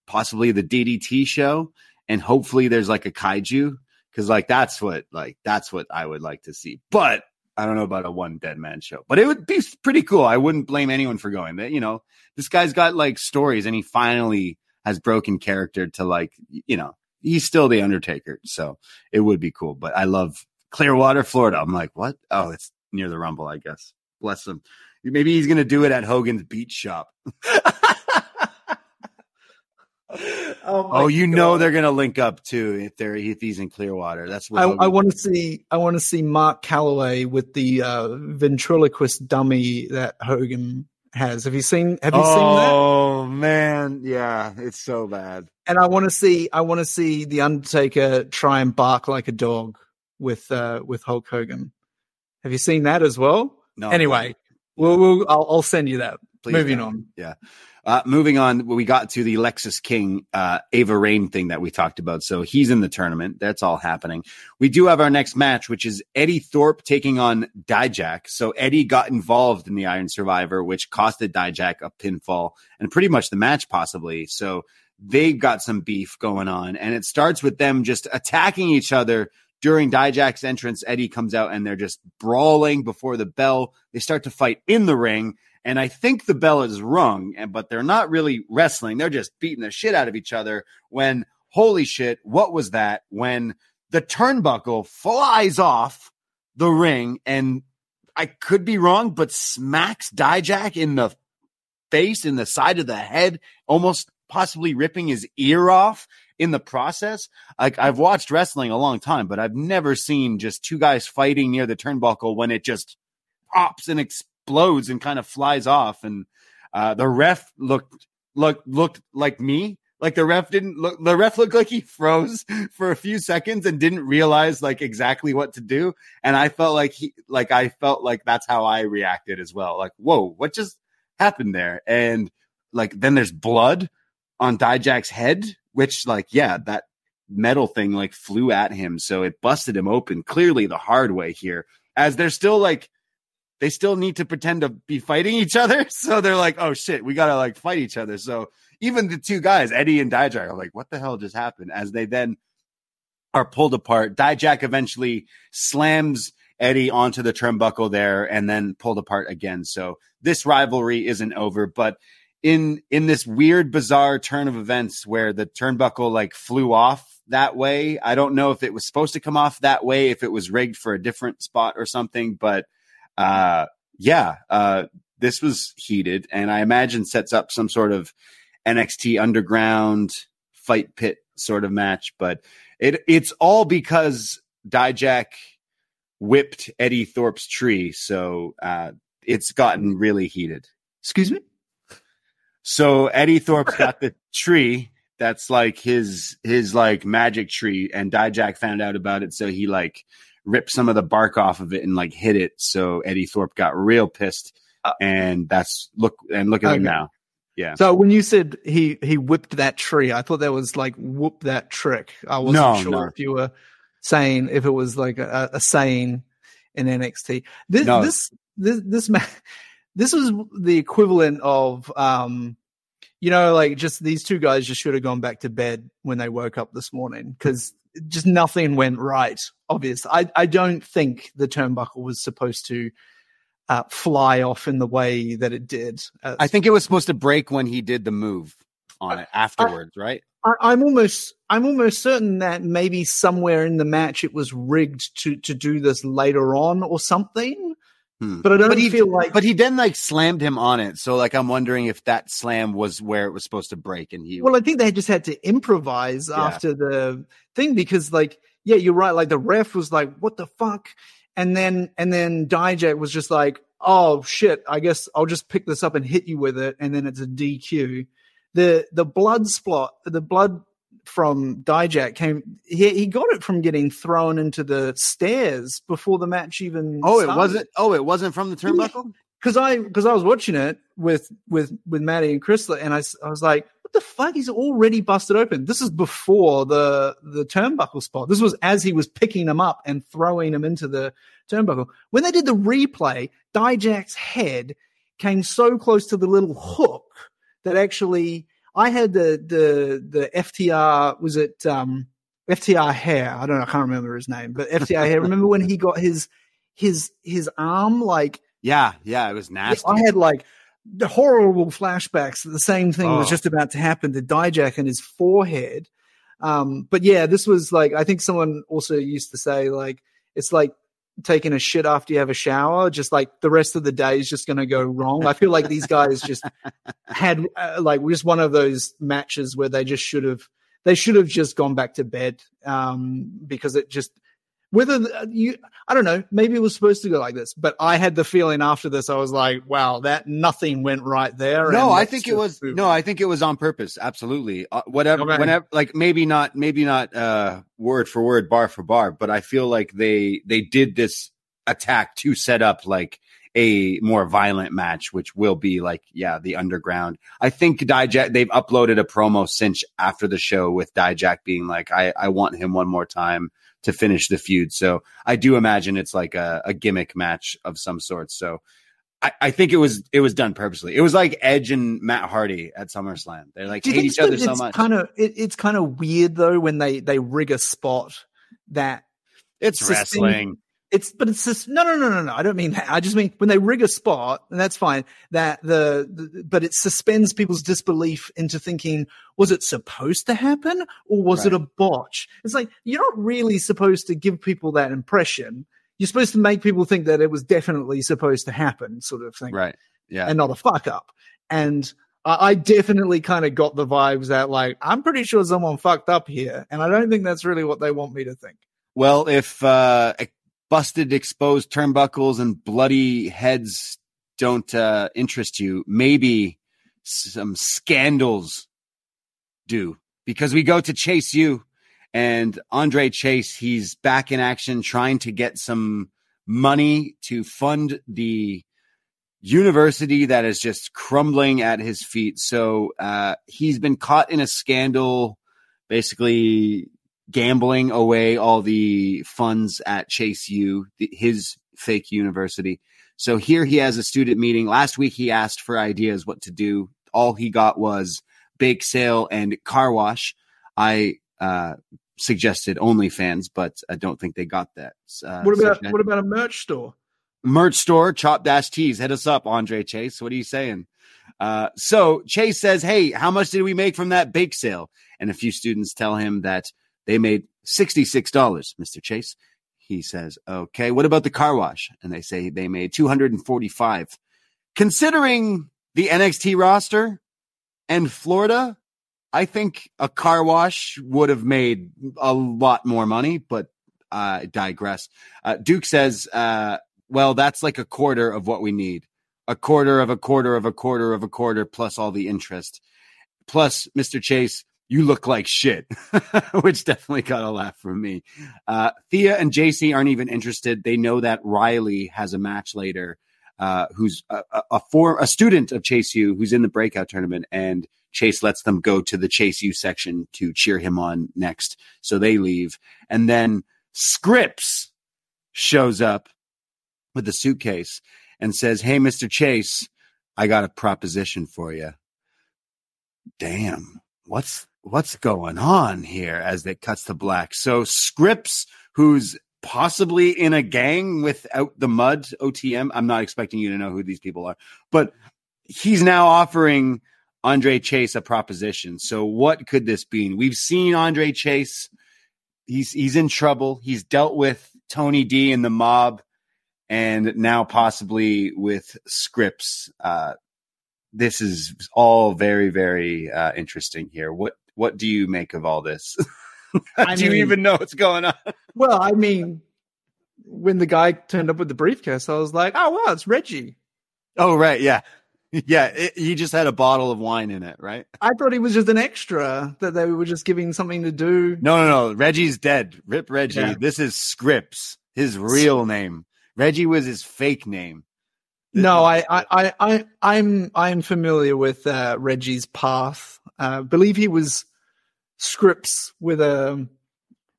possibly the DDT show, and hopefully there's like a kaiju because like that's what like that's what I would like to see. But I don't know about a one dead man show, but it would be pretty cool. I wouldn't blame anyone for going. That you know, this guy's got like stories, and he finally has broken character to like you know he's still the Undertaker, so it would be cool. But I love Clearwater, Florida. I'm like, what? Oh, it's near the Rumble, I guess. Bless him. Maybe he's gonna do it at Hogan's Beach Shop. Oh, you know they're gonna link up too if they're if he's in Clearwater. That's what I, I want to see. I want to see Mark Calaway with the uh, ventriloquist dummy that Hogan has. Have you seen? Have you seen that? Oh man, yeah, it's so bad. And I want to see. I want to see the Undertaker try and bark like a dog with uh, with Hulk Hogan. Have you seen that as well? No. Anyway, we'll, we'll I'll, I'll send you that. Please Moving don't. on. Yeah. Uh, moving on, we got to the Lexis King, uh, Ava Raine thing that we talked about. So he's in the tournament. That's all happening. We do have our next match, which is Eddy Thorpe taking on Dijak. So Eddy got involved in the Iron Survivor, which costed Dijak a pinfall and pretty much the match possibly. So they've got some beef going on and it starts with them just attacking each other during Dijak's entrance. Eddy comes out and they're just brawling before the bell. They start to fight in the ring. And I think the bell is rung, but they're not really wrestling. They're just beating the shit out of each other. When holy shit, what was that? When the turnbuckle flies off the ring, and I could be wrong, but smacks Dijak in the face, in the side of the head, almost possibly ripping his ear off in the process. Like I've watched wrestling a long time, but I've never seen just two guys fighting near the turnbuckle when it just pops and explodes and kind of flies off. And uh, the ref looked looked looked like me. Like the ref didn't look. The ref looked like he froze for a few seconds and didn't realize like exactly what to do. And I felt like he, like I felt like that's how I reacted as well. Like, whoa, what just happened there? And like then there's blood on Dijak's head, which like yeah, that metal thing like flew at him, so it busted him open. Clearly the hard way here, as they're still like they still need to pretend to be fighting each other. So they're like, oh shit, we gotta like fight each other. So even the two guys, Eddy and Dijak, are like, what the hell just happened? As they then are pulled apart. Dijak eventually slams Eddy onto the turnbuckle there and then pulled apart again. So this rivalry isn't over, but in in this weird bizarre turn of events where the turnbuckle like flew off that way. I don't know if it was supposed to come off that way, if it was rigged for a different spot or something, but uh yeah, uh this was heated and I imagine sets up some sort of NXT underground fight pit sort of match, but it it's all because Dijak whipped Eddy Thorpe's tree, so uh it's gotten really heated. Excuse me. So Eddy Thorpe's got the tree that's like his his like magic tree, and Dijak found out about it, so he like ripped some of the bark off of it and like hit it. So Eddy Thorpe got real pissed, and that's look and look at him now. Yeah. So when you said he he whipped that tree, I thought that was like whoop that trick. I wasn't No, sure no. if you were saying if it was like a, a saying in NXT. This No. this this this ma- this was the equivalent of um you know like just these two guys just should have gone back to bed when they woke up this morning because just nothing went right. Obvious. I I don't think the turnbuckle was supposed to uh, fly off in the way that it did. Uh, I think it was supposed to break when he did the move on it afterwards, right? I, I'm almost I'm almost certain that maybe somewhere in the match it was rigged to to do this later on or something. Hmm. But I don't But he feel like But he then like slammed him on it. So like I'm wondering if that slam was where it was supposed to break and he well, I think they just had to improvise Yeah. after the thing because like yeah, you're right. Like the ref was like, "What the fuck," and then and then Dijak was just like, "Oh shit, I guess I'll just pick this up and hit you with it," and then it's a DQ. The the blood spot, the blood from Dijak came. He he got it from getting thrown into the stairs before the match even. Oh, it wasn't oh, it wasn't from the turnbuckle? because I because I was watching it with with with Maddie and Chrysler, and I, I was like, "What the fuck? He's already busted open." This is before the the turnbuckle spot. This was as he was picking him up and throwing him into the turnbuckle. When they did the replay, Dijak's head came so close to the little hook that actually I had the the the FTR was it um FTR hair. I don't know. I can't remember his name, but FTR hair. Remember when he got his his his arm like Yeah, yeah, it was nasty. I had like the horrible flashbacks. that The same thing was Oh. just about to happen to Dijak and his forehead. Um, but yeah, this was like I think someone also used to say like it's like taking a shit after you have a shower. Just like the rest of the day is just going to go wrong. I feel like these guys just had uh, like just one of those matches where they just should have they should have just gone back to bed um, because it just whether the- you I don't know maybe it was supposed to go like this, but I had the feeling after this I was like, wow, that nothing went right there. No, I think it was no. I think it was on purpose. Absolutely. Uh, whatever Okay. whenever like maybe not maybe not uh word for word bar for bar, but I feel like they they did this attack to set up like a more violent match which will be like yeah, the underground. I think Dijak they've uploaded a promo cinch after the show with Dijak being like I I want him one more time to finish the feud. So I do imagine it's like a, a gimmick match of some sort. So I, I think it was it was done purposely. It was like Edge and Matt Hardy at SummerSlam. They like hate each other so it's much. Kind of, it, it's kind of weird though when they they rig a spot that it's wrestling. It's but it's just no no no no no. I don't mean that. I just mean when they rig a spot, and that's fine. That the, the but it suspends people's disbelief into thinking was it supposed to happen or was it a botch? It's like you're not really supposed to give people that impression. You're supposed to make people think that it was definitely supposed to happen, sort of thing, Right. Yeah. and not a fuck up. And I, I definitely kind of got the vibes that like I'm pretty sure someone fucked up here, and I don't think that's really what they want me to think. Well, if uh, busted, exposed turnbuckles and bloody heads don't uh, interest you, maybe some scandals do. Because we go to Chase U and Andre Chase, he's back in action trying to get some money to fund the university that is just crumbling at his feet. So uh, he's been caught in a scandal, basically gambling away all the funds at Chase U, the, his fake university. So here he has a student meeting. Last week he asked for ideas what to do. All he got was bake sale and car wash. I uh, suggested OnlyFans, but I don't think they got that. Uh, what about suggestion. what about a merch store? merch store, Chop Dash Tees. Hit us up, Andre Chase. What are you saying? Uh, so Chase says, Hey, how much did we make from that bake sale? And a few students tell him that they made $66, Mr. Chase. He says, Okay, what about the car wash? And they say they made 245. Considering the NXT roster and Florida, I think a car wash would have made a lot more money, but uh, I digress. Uh, Duke says, uh, well, that's like a quarter of what we need. A quarter of a quarter of a quarter of a quarter plus all the interest. Plus, Mr. Chase, you look like shit, which definitely got a laugh from me. Uh, Thea and Jacy aren't even interested. They know that Riley has a match later. uh, who's a, a, a form a student of Chase U, who's in the breakout tournament, and Chase lets them go to the Chase U section to cheer him on next. So they leave, and then Scripps shows up with the suitcase and says, "Hey, Mister Chase, I got a proposition for you." Damn, what's what's going on here? As it cuts to black, so Scripps, who's possibly in a gang without the mud OTM. I'm not expecting you to know who these people are, but he's now offering Andre Chase a proposition. So what could this be? We've seen Andre Chase. He's he's in trouble. He's dealt with Tony D and the mob, and now possibly with Scripps. Uh, this is all very very uh, interesting here. What what do you make of all this? I do you even know what's going on? Well, I mean, when the guy turned up with the briefcase, I was like, "Oh wow, it's Reggie." Oh right, yeah, yeah. It, he just had a bottle of wine in it, right? I thought he was just an extra that they were just giving something to do. No, no, no. Reggie's dead. Rip Reggie. Yeah. This is Scripps, his real name. Reggie was his fake name. No, I, I, I, I I'm, I'm familiar with uh, Reggie's path. Uh, believe he was Scripps with a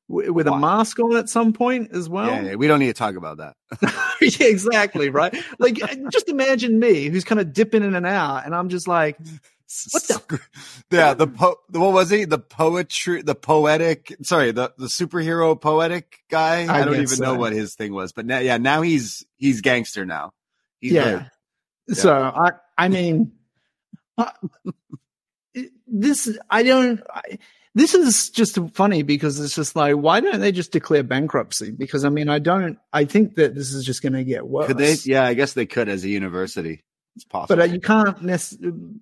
with a Wow. mask on at some point as well. Yeah, yeah, we don't need to talk about that. yeah, exactly, right? Like, uh, just imagine me, who's kind of dipping in and out, and I'm just like, What the- yeah, the po- the- what was he? The poetry, the poetic. Sorry, the the superhero poetic guy. I, I don't even guess know what his thing was, but now, yeah, now he's he's gangster now. He's yeah. good. So I, I mean, this I don't. I, this is just funny because it's just like, why don't they just declare bankruptcy? Because I mean, I don't. I think that this is just going to get worse. Could they? Yeah, I guess they could as a university. It's possible. But uh, you can't necessarily.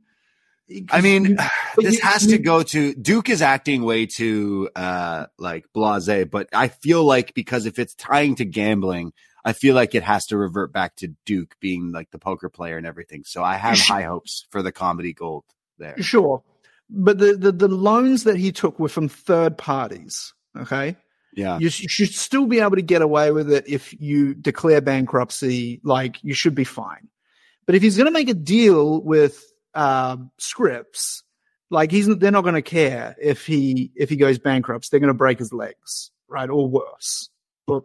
I mean, but this you- has you- to go to Duke is acting way too uh like blase, but I feel like because if it's tying to gambling, I feel like it has to revert back to Duke being like the poker player and everything. So I have high hopes for the comedy gold there. Sure. But the, the, the loans that he took were from third parties. Okay. Yeah. You sh- should still be able to get away with it if you declare bankruptcy. Like you should be fine. But if he's going to make a deal with uh, Scripps, like he's they're not going to care if he if he goes bankrupt. They're going to break his legs, right, or worse, or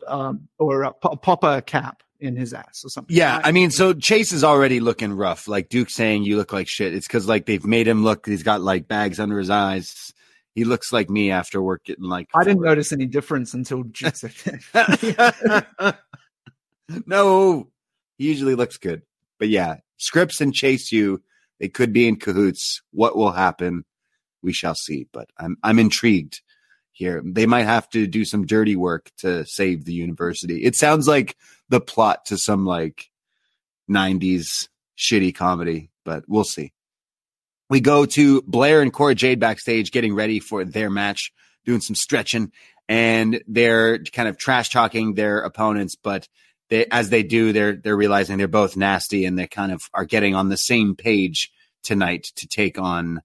um, or a cap in his ass or something. Yeah. I mean, so Chase is already looking rough. Like Duke saying you look like shit. It's because like they've made him look. He's got like bags under his eyes. He looks like me after work getting like. I didn't notice any difference until that. no, he usually looks good. But yeah, Scripps and Chase U, they could be in cahoots. What will happen? We shall see. But I'm I'm intrigued here. They might have to do some dirty work to save the university. It sounds like the plot to some like 90s shitty comedy, but we'll see. We go to Blair and Cora Jade backstage getting ready for their match, doing some stretching, and they're kind of trash talking their opponents, but they as they do, they're they're realizing they're both nasty and they kind of are getting on the same page tonight to take on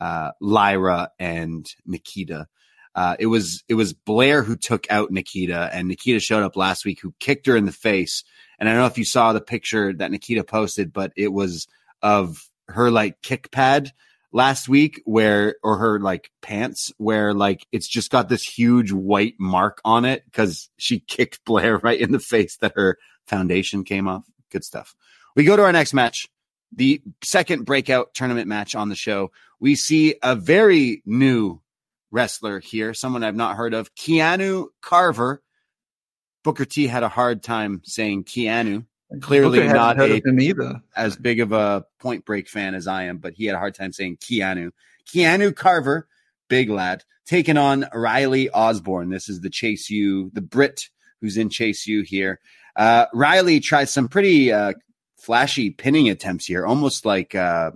uh, Lyra and Nikita. Uh, it was it was Blair who took out Nikita, and Nikita showed up last week, who kicked her in the face. And I don't know if you saw the picture that Nikita posted, but it was of her like kick pad last week, where or her like pants, where like it's just got this huge white mark on it because she kicked Blair right in the face that her foundation came off. Good stuff. We go to our next match, the second breakout tournament match on the show. We see a very new wrestler here, someone I've not heard of, Keanu Carver. Booker T had a hard time saying Keanu. Clearly Booker hadn't a as big of a Point Break fan as I am, but he had a hard time saying Keanu. Keanu Carver, big lad, taking on Riley Osborne. This is the Chase U, the Brit who's in Chase U here. Uh, Riley tries some pretty uh, flashy pinning attempts here, almost like uh,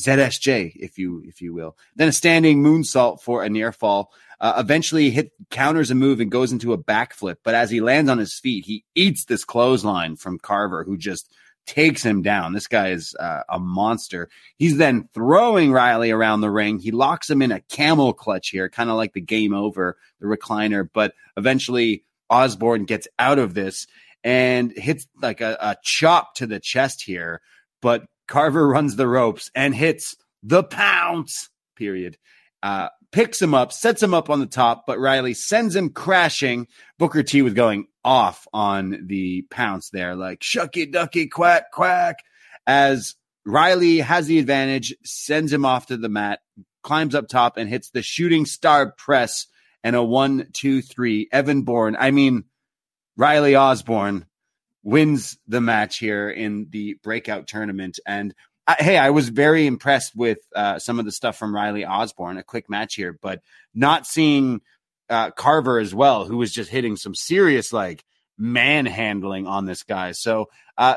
ZSJ, if you if you will. Then a standing moonsault for a near fall. Uh, eventually, hit counters a move and goes into a backflip. But as he lands on his feet, he eats this clothesline from Carver, who just takes him down. This guy is uh, a monster. He's then throwing Riley around the ring. He locks him in a camel clutch here, kind of like the game over, the recliner. But eventually, Osborne gets out of this and hits like a, a chop to the chest here. But Carver runs the ropes and hits the pounce, period. Uh, picks him up, sets him up on the top, but Riley sends him crashing. Booker T was going off on the pounce there, like shucky ducky quack quack, as Riley has the advantage, sends him off to the mat, climbs up top and hits the shooting star press and a one, two, three. Evan Bourne, I mean, Riley Osborne wins the match here in the breakout tournament. And I, hey, I was very impressed with uh, some of the stuff from Riley Osborne. A quick match here, but not seeing uh, Carver as well, who was just hitting some serious like manhandling on this guy. So, uh,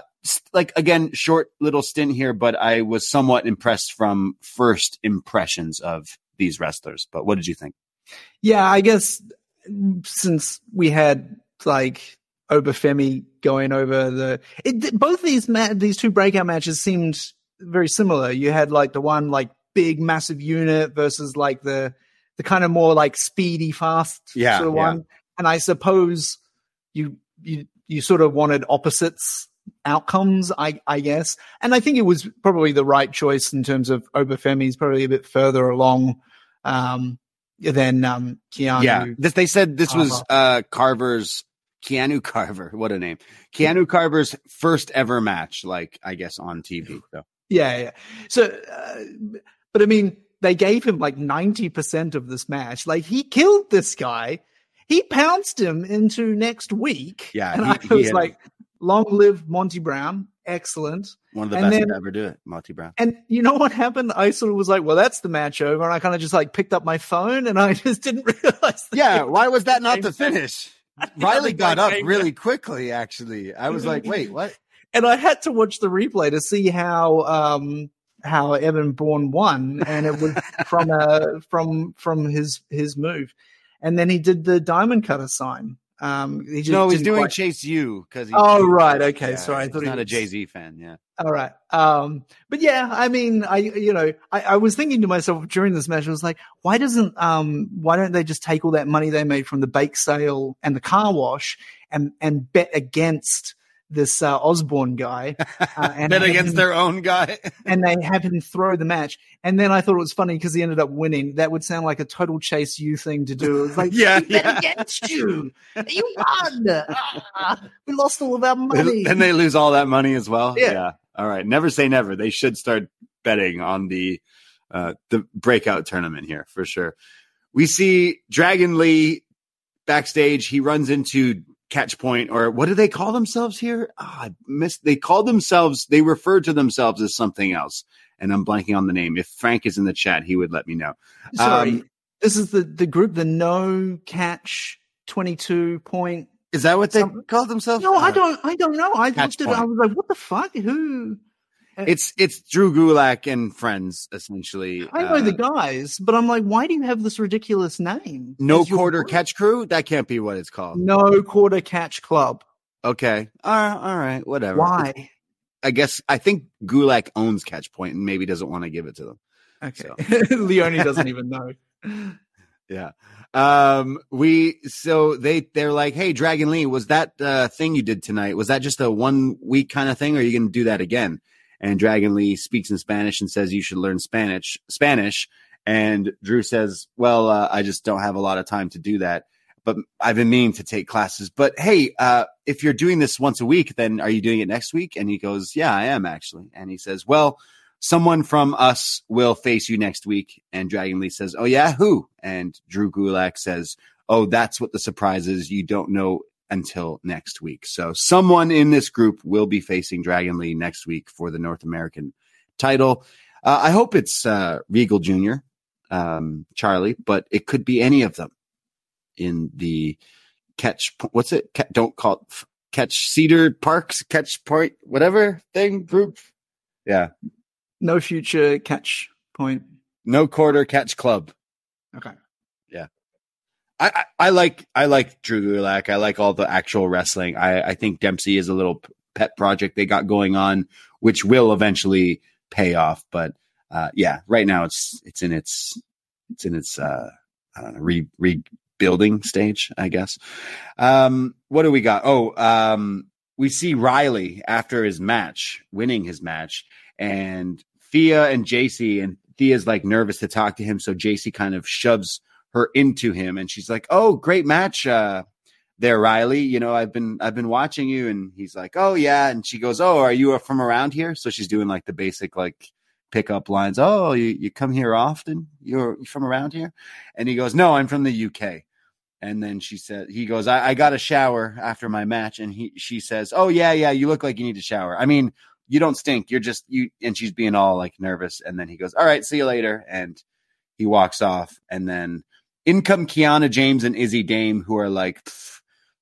like again, short little stint here, but I was somewhat impressed from first impressions of these wrestlers. But what did you think? Yeah, I guess since we had like Oba Femi going over the it, both these ma- these two breakout matches seemed very similar. You had like the one like big massive unit versus like the the kind of more like speedy fast Yeah, sort of yeah. one. And I suppose you you you sort of wanted opposites outcomes, I I guess. And I think it was probably the right choice in terms of Oba Femi's probably a bit further along um than um Keanu. Yeah, this they said this was Uh-huh. uh Carver's Keanu Carver. What a name, Keanu Carver's first ever match, like I guess on TV. So Yeah, yeah. So, uh, but I mean, they gave him like 90% of this match. Like, he killed this guy. He pounced him into next week. Yeah, And he- I was like, long live Monty Brown. Excellent. one of the And best then- to ever do it, Monty Brown. And you know what happened? I sort of was like, well, that's the match over. And I kind of just like picked up my phone and I just didn't realize. Yeah, why was that not the finish? Riley got up really quickly. Actually, I was like, wait, what? and I had to watch the replay to see how um how Evan Bourne won, and it was from uh from from his his move, and then he did the diamond cutter sign. Um, he just No, he's doing quite- Chase U because Oh, right, okay, sorry, I he's thought he not a Jay Z fan. Yeah, All right. Um, but yeah, I mean, I, you know, I, I was thinking to myself during this match, I was like, why doesn't, um, why don't they just take all that money they made from the bake sale and the car wash and, and bet against this, uh, Osborne guy? Uh, and bet against him- their own guy. and they have him throw the match. And then I thought it was funny because he ended up winning. That would sound like a total Chase U thing to do. It was like, Yeah, we bet yeah. against you. You won. Ah, we lost all of our money. and they lose all that money as well. Yeah. All right. Never say never. They should start betting on the uh, the breakout tournament here for sure. We see Dragon Lee backstage. He runs into Catch Point, or what do they call themselves here? Ah, I missed. They called themselves. They referred to themselves as something else, and I'm blanking on the name. If Frank is in the chat, he would let me know. Sorry. Um, this is the, the group, the no catch 22 point. Is that what they Some- call themselves? No, I Uh, don't, I don't know. I looked at it. I was like, what the fuck? Who? It's it's Drew Gulak and friends essentially. I know Uh, the guys, but I'm like, why do you have this ridiculous name? No quarter catch crew? That can't be what it's called. No quarter catch club. Okay. All right, all right, whatever. Why? I guess I think Gulak owns Catch Point and maybe doesn't want to give it to them. Okay. So. Leone doesn't even know. Yeah. Um we so they they're like, "Hey Dragon Lee, was that uh thing you did tonight? Was that just a one week kind of thing or are you going to do that again?" And Dragon Lee speaks in Spanish and says you should learn Spanish. Spanish and Drew says, "Well, uh, I just don't have a lot of time to do that." But I've been meaning to take classes. But hey, uh, if you're doing this once a week, then are you doing it next week? And he goes, Yeah, I am actually. And he says, Well, someone from us will face you next week. And Dragon Lee says, Oh, yeah, who? And Drew Gulak says, Oh, that's what the surprise is. You don't know until next week. So someone in this group will be facing Dragon Lee next week for the North American title. Uh, I hope it's uh, Regal Jr., um, Charlie, but it could be any of them in the catch. What's it? Don't call it f- catch Cedar Parks, catch point, whatever thing group. Yeah. No future catch point. No quarter catch club. Okay. I, I, like I like Drew Gulak. I like all the actual wrestling. I, I think Dempsey is a little pet project they got going on, which will eventually pay off. But uh, yeah, right now it's it's in its it's in its uh, I don't know re, rebuilding stage, I guess. Um, what do we got? Oh, um, we see Riley after his match, winning his match, and Thea and Jacy, and Thea's like nervous to talk to him, so Jacy kind of shoves her into him, and she's like, "Oh, great match, uh, there, Riley. You know, I've been I've been watching you." And he's like, "Oh yeah," and she goes, "Oh, are you from around here?" So she's doing like the basic like pickup lines. Oh, you, you come here often? You're, you're from around here? And he goes, No, I'm from the UK. And then she said, he goes, I, I got a shower after my match. And he, she says, Oh yeah, yeah, you look like you need a shower. I mean, you don't stink. You're just you. And she's being all like nervous. And then he goes, All right, see you later. And he walks off. And then in come Kiana James and Izzy Dame, who are like, pff,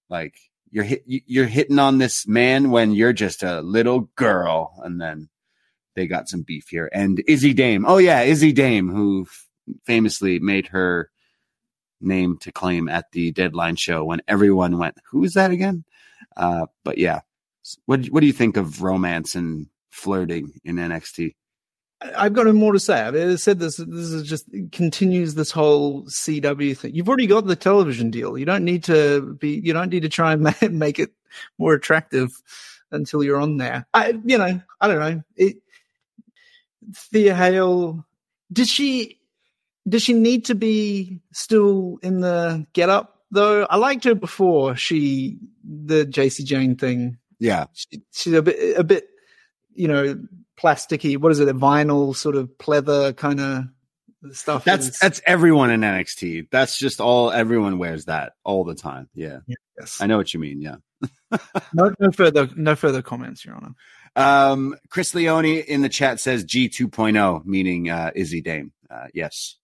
like you're hit, you're hitting on this man when you're just a little girl. And then they got some beef here. And Izzy Dame, oh yeah, Izzy Dame, who famously made her name to claim at the deadline show when everyone went, "Who's that again?" Uh, but yeah, what what do you think of romance and flirting in NXT? I've got more to say. I've said this. This is just continues this whole CW thing. You've already got the television deal. You don't need to be. You don't need to try and make it more attractive until you're on there. I, you know, I don't know. It, Thea Hail, does she does she need to be still in the get up though? I liked her before she the Jacy Jayne thing. Yeah, she, she's a bit a bit you know plasticky. What is it? A vinyl sort of pleather kind of stuff. That's is, that's everyone in NXT. That's just all everyone wears that all the time. Yeah. Yes. I know what you mean. Yeah. no, no further no further comments, Your Honor. Um, Chris Leone in the chat says G 2.0, meaning uh, Izzy Dame. Uh, yes.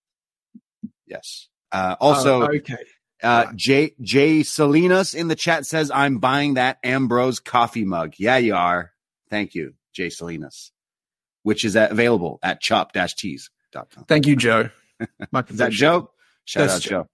Yes. Uh, also, oh, okay. Uh, Jay Jay Salinas in the chat says, "I'm buying that Ambrose coffee mug." Yeah, you are. Thank you, Jay Salinas, which is at, available at chopped-tees.com. Thank you, Joe. is that Joe? Shout That's out, Joe. Joe.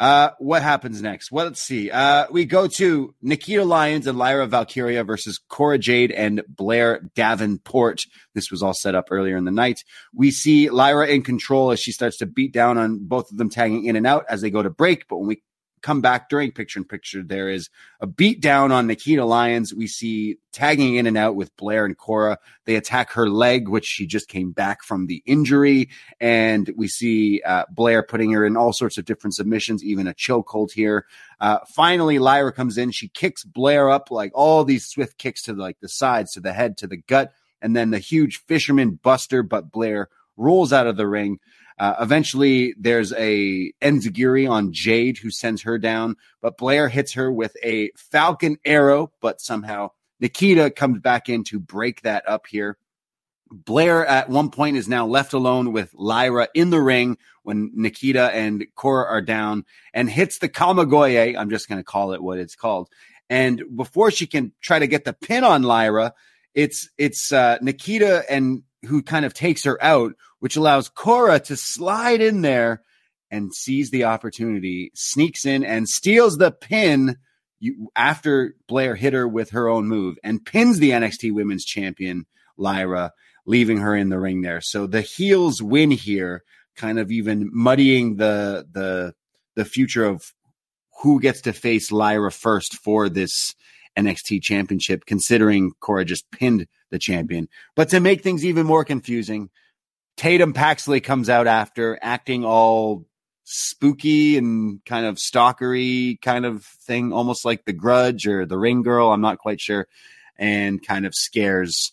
Uh, what happens next? Well, let's see. Uh, we go to Nikita Lyons and Lyra Valkyria versus Cora Jade and Blair Davenport. This was all set up earlier in the night. We see Lyra in control as she starts to beat down on both of them, tagging in and out as they go to break. But when we come back during picture in picture, there is a beat down on Nikita Lyons. We see tagging in and out with Blair and Cora. They attack her leg, which she just came back from the injury. And we see uh, Blair putting her in all sorts of different submissions, even a chokehold here. Uh, finally, Lyra comes in. She kicks Blair up like all these swift kicks to like the sides, to the head, to the gut. And then the huge fisherman buster, but Blair rolls out of the ring. Uh, eventually, there's a Enziguri on Jade who sends her down, but Blair hits her with a Falcon arrow, but somehow Nikita comes back in to break that up here. Blair at one point is now left alone with Lyra in the ring when Nikita and Cora are down and hits the Kamigoye. I'm just going to call it what it's called. And before she can try to get the pin on Lyra, it's it's uh, Nikita and who kind of takes her out, which allows Cora to slide in there and seize the opportunity, sneaks in and steals the pin you, after Blair hit her with her own move and pins the NXT Women's Champion Lyra, leaving her in the ring there. So the heels win here, kind of even muddying the the the future of who gets to face Lyra first for this NXT championship, considering Cora just pinned the champion. But to make things even more confusing, Tatum Paxley comes out after acting all spooky and kind of stalkery kind of thing, almost like the grudge or the ring girl. I'm not quite sure. And kind of scares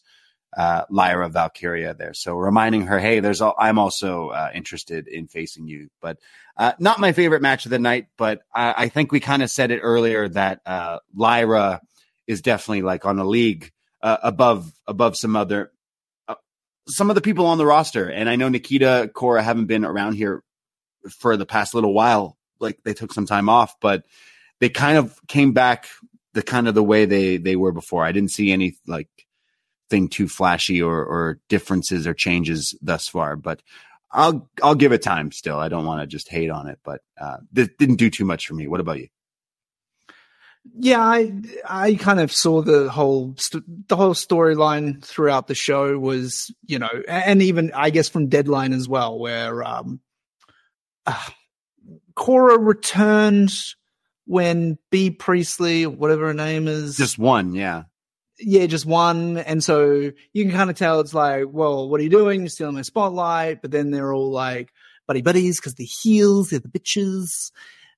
uh, Lyra Valkyria there. So reminding her, hey, there's all, I'm also uh, interested in facing you. But uh, not my favorite match of the night. But I, I think we kind of said it earlier that uh, Lyra is definitely like on a league uh, above above some other uh, some of the people on the roster. And I know Nikita Cora haven't been around here for the past little while. Like they took some time off, but they kind of came back the kind of the way they they were before. I didn't see any like thing too flashy or or differences or changes thus far, but I'll I'll give it time still. I don't want to just hate on it, but uh, this didn't do too much for me. What about you? yeah, I I kind of saw the whole st- the whole storyline throughout the show was you know, and even I guess from Deadline as well, where um, uh, Cora returned when Bea Priestley, whatever her name is, Just one, yeah. Yeah, just one. And so you can kind of tell it's like, well, what are you doing? You're stealing my spotlight. But then they're all like buddy buddies because they're heels, they're the bitches.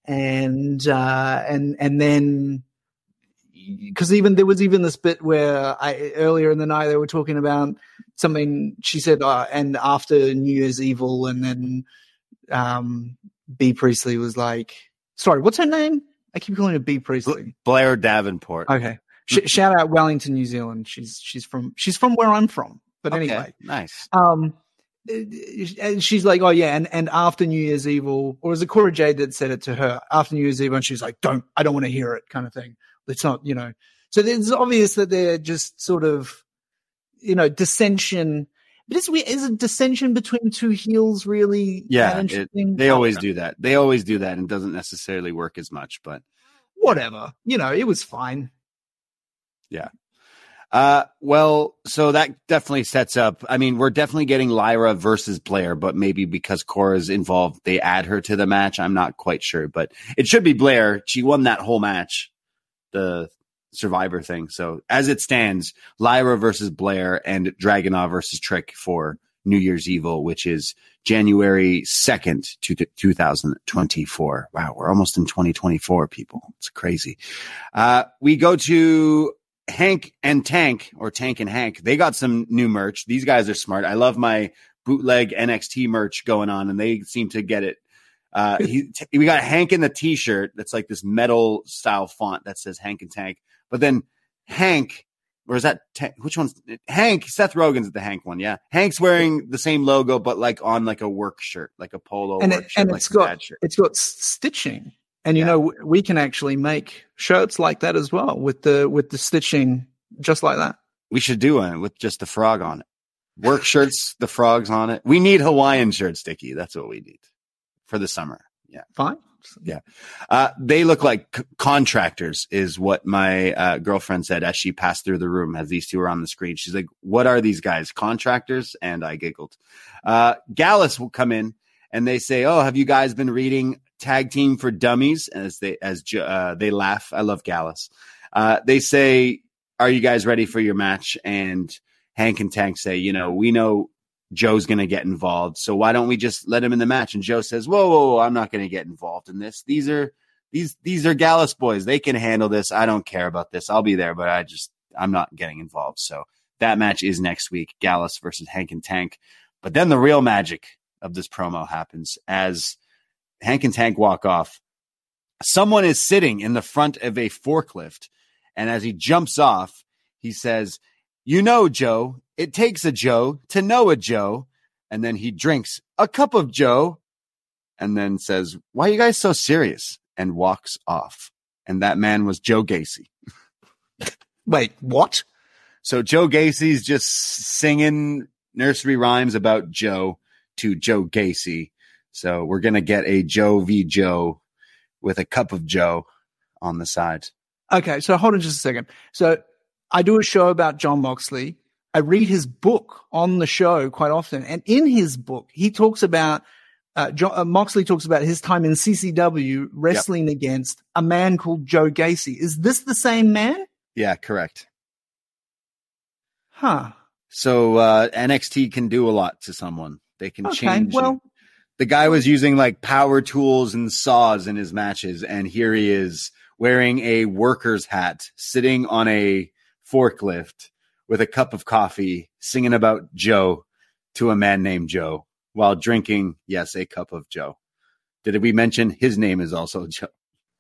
And, uh, and, and then, because even there was even this bit where I earlier in the night they were talking about something she said, uh, and after New Year's Evil, and then um, Bea Priestley was like, sorry, what's her name? I keep calling her Bea Priestley. Blair Davenport. Okay. Sh- shout out Wellington, New Zealand. She's she's from she's from where I'm from. But Okay, anyway, nice. um, and she's like, oh yeah, and and after New Year's Evil, or was it Cora Jade that said it to her after New Year's Evil, and she's like, don't, I don't want to hear it, kind of thing. It's not, you know. So it's obvious that they're just sort of, you know, dissension. But it's weird. Is a dissension between two heels really? Yeah, it- they always do that. They always do that, and doesn't necessarily work as much. But Whatever, you know, it was fine. Uh, well, so that definitely sets up. I mean, we're definitely getting Lyra versus Blair, but maybe because Cora's involved, they add her to the match. I'm not quite sure, but it should be Blair. She won that whole match, the Survivor thing. So as it stands, Lyra versus Blair and Dragunov versus Trick for New Year's Evil, which is January 2nd, to 2024. Wow. We're almost in 2024 people. It's crazy. Uh, we go to Hank and Tank or Tank and Hank. They got some new merch. These guys are smart. I love my bootleg NXT merch going on and they seem to get it. Uh, he, t- we got Hank in the t-shirt that's like this metal style font that says Hank and Tank. But then Hank, or is that which one's Hank? Seth Rogen's the Hank one, yeah. Hank's wearing the same logo, but like on like a work shirt, like a polo and work it, shirt, and like it's a got it's got stitching and you Yeah. know we can actually make shirts like that as well with the with the stitching just like that We should do one with just the frog on it. Work shirts, the frogs on it. We need Hawaiian shirts, Dickie. That's what we need for the summer. Yeah. fine Yeah. Uh, they look like c- contractors, is what my uh, girlfriend said as she passed through the room as these two were on the screen. She's like, What are these guys? Contractors? And I giggled. Uh, Gallus will come in and they say, Oh, have you guys been reading Tag Team for Dummies? As they, as uh, they laugh. I love Gallus. Uh, they say, Are you guys ready for your match? And Hank and Tank say, You know, we know Joe's going to get involved. So why don't we just let him in the match? And Joe says, whoa, whoa, whoa I'm not going to get involved in this. These are, these, these are Gallus boys. They can handle this. I don't care about this. I'll be there, but I just, I'm not getting involved. So that match is next week, Gallus versus Hank and Tank. But then the real magic of this promo happens as Hank and Tank walk off. Someone is sitting in the front of a forklift. And as he jumps off, he says, you know, Joe, it takes a Joe to know a Joe. And then he drinks a cup of Joe and then says, Why are you guys so serious? And walks off. And that man was Joe Gacy. wait what So Joe Gacy's just singing nursery rhymes about Joe to Joe Gacy. So we're going to get a Joe v. Joe with a cup of Joe on the side. okay so hold on just a second so i do a show about jon moxley i read his book on the show quite often and in his book he talks about uh, Jon, uh, Moxley talks about his time in CCW wrestling against a man called Joe Gacy. Is this the same man? Yeah, correct. Huh. So uh, NXT can do a lot to someone. They can Okay. change. Well, the guy was using like power tools and saws in his matches, and here he is wearing a worker's hat, sitting on a forklift with a cup of coffee, singing about Joe to a man named Joe while drinking, yes, a cup of Joe. Did we mention his name is also Joe?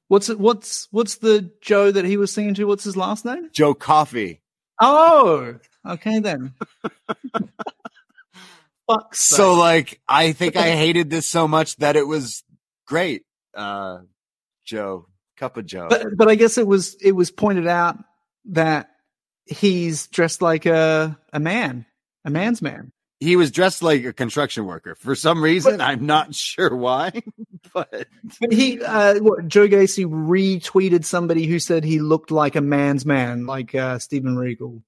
what's it, what's what's the Joe that he was singing to? What's his last name? Joe Coffee. Oh, okay then. Fuck. So like, I think I hated this so much that it was great. Uh, Joe, cup of Joe. but but I guess it was it was pointed out that he's dressed like a a man, a man's man. he was dressed like a construction worker for some reason. I'm not sure why, but But he, uh, what, Joe Gacy retweeted somebody who said he looked like a man's man, like uh, Steven Regal.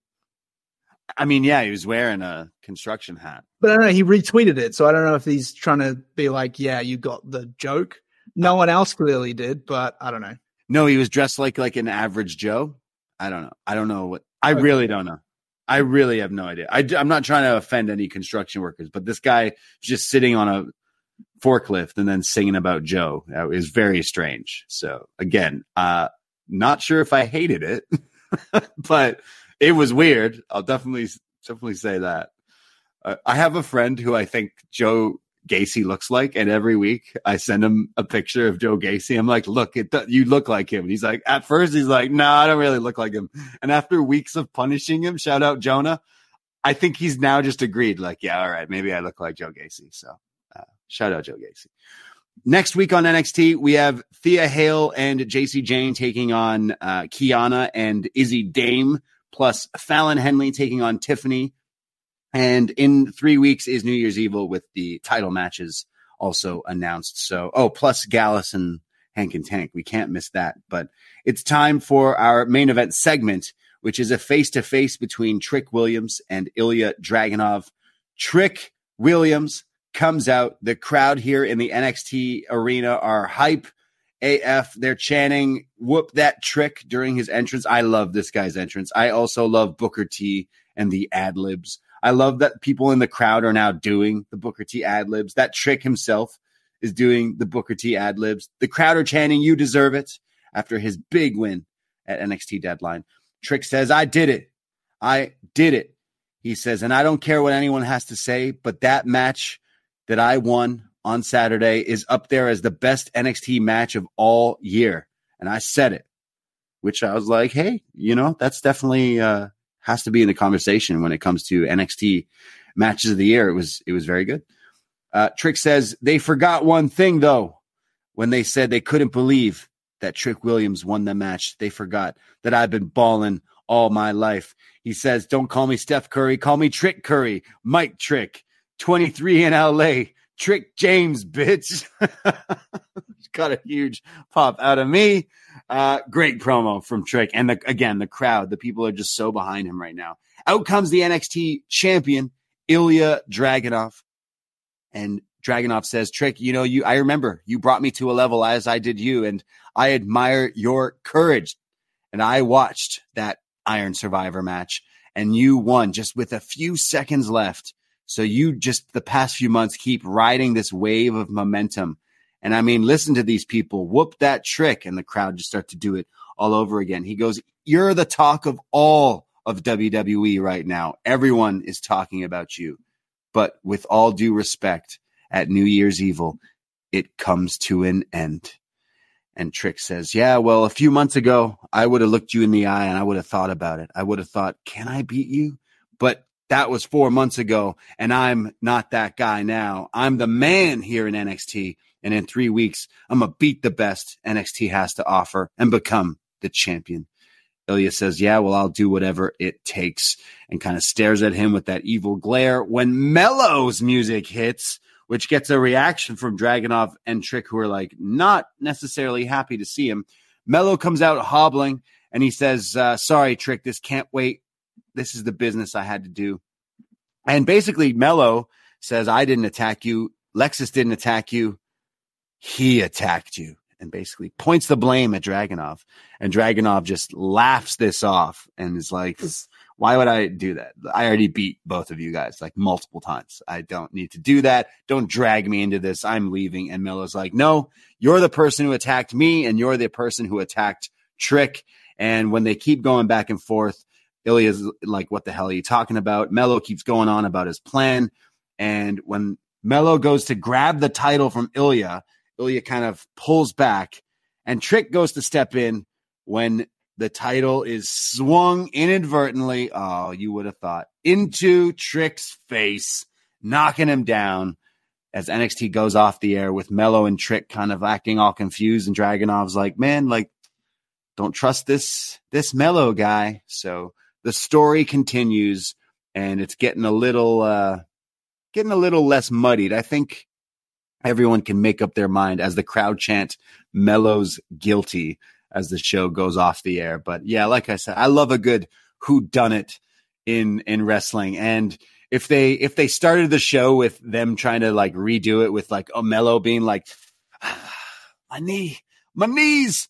I mean, yeah, he was wearing a construction hat. But I don't know, he retweeted it, so I don't know if he's trying to be like, "Yeah, you got the joke." No one else clearly did, but I don't know. No, he was dressed like like an average Joe. I don't know. I don't know what. I really don't know. I really have no idea. I, am not trying to offend any construction workers, but this guy just sitting on a forklift and then singing about Joe is very strange. So again, uh, not sure if I hated it, but it was weird. I'll definitely definitely say that. Uh, I have a friend who I think Joe Gacy looks like, and every week I send him a picture of Joe Gacy. I'm like, "Look, it, you look like him." And he's like, at first he's like, "No, nah, I don't really look like him." And after weeks of punishing him, shout out Jonah, I think he's now just agreed. Like, yeah, all right, maybe I look like Joe Gacy. So, uh, shout out Joe Gacy. Next week on NXT, we have Thea Hail and Jacy Jayne taking on uh, Kiana and Izzy Dame, plus Fallon Henley taking on Tiffany and in three weeks is New Year's Evil with the title matches also announced. So, oh, plus Gallus and Hank and Tank. We can't miss that. But it's time for our main event segment, which is a face to face between Trick Williams and Ilja Dragunov. Trick Williams comes out. The crowd here in the NXT arena are hype. AF, they're chanting, whoop that trick during his entrance. I love this guy's entrance. I also love Booker T and the ad libs. I love that people in the crowd are now doing the Booker T ad libs. That Trick himself is doing the Booker T ad libs. The crowd are chanting, You deserve it after his big win at NXT deadline. Trick says, I did it. I did it. He says, and I don't care what anyone has to say, but that match that I won on Saturday is up there as the best NXT match of all year. And I said it, which I was like, hey, you know, that's definitely uh, has to be in the conversation when it comes to NXT matches of the year. It was it was very good. Uh, Trick says they forgot one thing though when they said they couldn't believe that Trick Williams won the match. They forgot that I've been balling all my life. He says, "Don't call me Steph Curry, call me Trick Curry, Mike Trick, 23 in LA, Trick James, bitch." Got a huge pop out of me. Uh, great promo from Trick. And the, again, the crowd, the people are just so behind him right now. Out comes the NXT champion, Ilja Dragunov. And Dragunov says, Trick, you know, you, I remember you brought me to a level as I did you, and I admire your courage. And I watched that Iron Survivor match, and you won just with a few seconds left. So you just the past few months keep riding this wave of momentum and I mean, listen to these people whoop that trick, and the crowd just start to do it all over again. He goes, You're the talk of all of WWE right now. Everyone is talking about you. But with all due respect, at New Year's Evil, it comes to an end. And Trick says, Yeah, well, a few months ago, I would have looked you in the eye and I would have thought about it. I would have thought, Can I beat you? But that was four months ago, and I'm not that guy now. I'm the man here in NXT, and in three weeks, I'm going to beat the best NXT has to offer and become the champion. Ilja says, Yeah, well, I'll do whatever it takes, and kind of stares at him with that evil glare. When Mello's music hits, which gets a reaction from Dragunov and Trick, who are like not necessarily happy to see him. Mello comes out hobbling and he says, uh, Sorry, Trick, this can't wait. This is the business I had to do. And basically, Mello says, I didn't attack you. Lexis didn't attack you he attacked you and basically points the blame at Dragunov. And Dragunov just laughs this off and is like, why would I do that? I already beat both of you guys like multiple times. I don't need to do that. Don't drag me into this. I'm leaving. And Mello's like, no, you're the person who attacked me and you're the person who attacked Trick. And when they keep going back and forth, Ilja's like, what the hell are you talking about? Mello keeps going on about his plan. And when Mello goes to grab the title from Ilja, Ilja kind of pulls back, and Trick goes to step in when the title is swung inadvertently. Oh, you would have thought into Trick's face, knocking him down as NXT goes off the air with Mello and Trick kind of acting all confused. And Dragunov's like, man, like, don't trust this this Mello guy. So the story continues, and it's getting a little uh, getting a little less muddied. I think everyone can make up their mind as the crowd chant Mello's guilty as the show goes off the air but yeah like i said i love a good who done it in in wrestling and if they if they started the show with them trying to like redo it with like Mello being like my knee my knees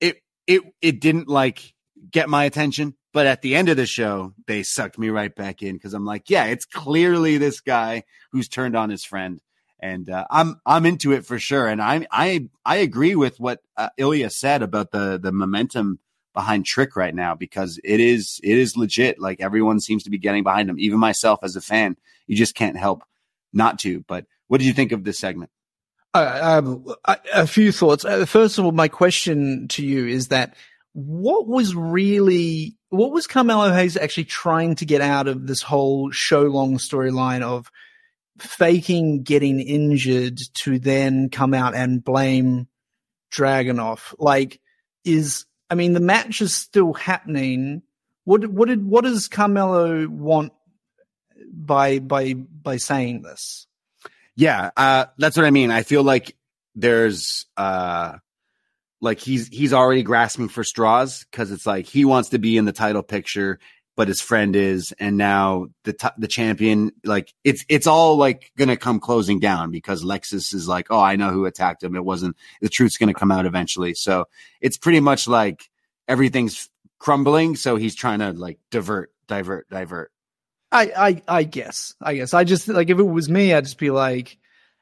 it it it didn't like get my attention. But at the end of the show, they sucked me right back in because I'm like, yeah, it's clearly this guy who's turned on his friend, and uh, I'm I'm into it for sure. And I I I agree with what uh, Ilja said about the the momentum behind Trick right now because it is it is legit. Like everyone seems to be getting behind him, even myself as a fan. You just can't help not to. But what did you think of this segment? Uh, um, a, few thoughts. Uh, first of all, my question to you is that what was really what was Carmelo Hayes actually trying to get out of this whole show long storyline of faking getting injured to then come out and blame Dragunov? Like, is I mean the match is still happening. What what did what does Carmelo want by by by saying this? Yeah, uh, that's what I mean. I feel like there's uh like he's he's already grasping for straws because it's like he wants to be in the title picture, but his friend is, and now the t- the champion like it's it's all like gonna come closing down because Lexis is like, oh, I know who attacked him. It wasn't the truth's gonna come out eventually. So it's pretty much like everything's crumbling. So he's trying to like divert, divert, divert. I, I, I guess, I guess. I just like if it was me, I'd just be like,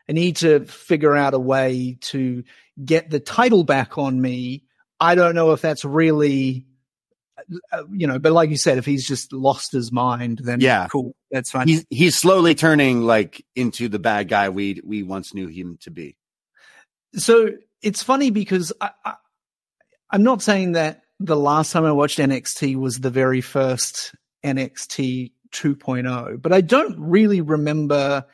I need to figure out a way to get the title back on me. I don't know if that's really, uh, you know, but like you said, if he's just lost his mind, then Yeah. cool, that's fine. He's he's slowly turning like into the bad guy we we once knew him to be. so it's funny because I, I, I'm not saying that the last time I watched NXT was the very first NXT 2.0, oh, but I don't really remember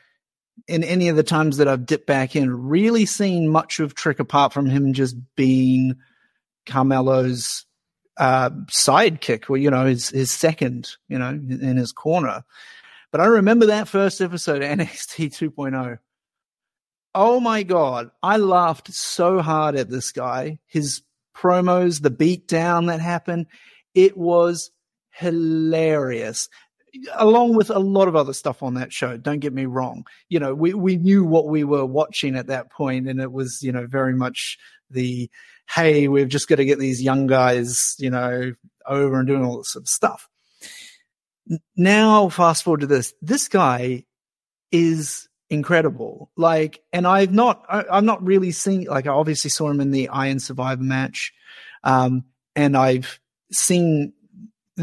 in any of the times that I've dipped back in really seen much of Trick apart from him just being Carmelo's uh, sidekick, or you know, his his second, you know, in his corner. But I remember that first episode NXT 2.0. Oh my god, I laughed so hard at this guy. His promos, the beatdown that happened, it was hilarious. Along with a lot of other stuff on that show. Don't get me wrong. You know, we, we knew what we were watching at that point, and it was, you know, very much the hey, we've just got to get these young guys, you know, over and doing all this sort of stuff. Now, fast forward to this. This guy is incredible. Like, and I've not, I, I've not really seen, like, I obviously saw him in the Iron Survivor match. Um, and I've seen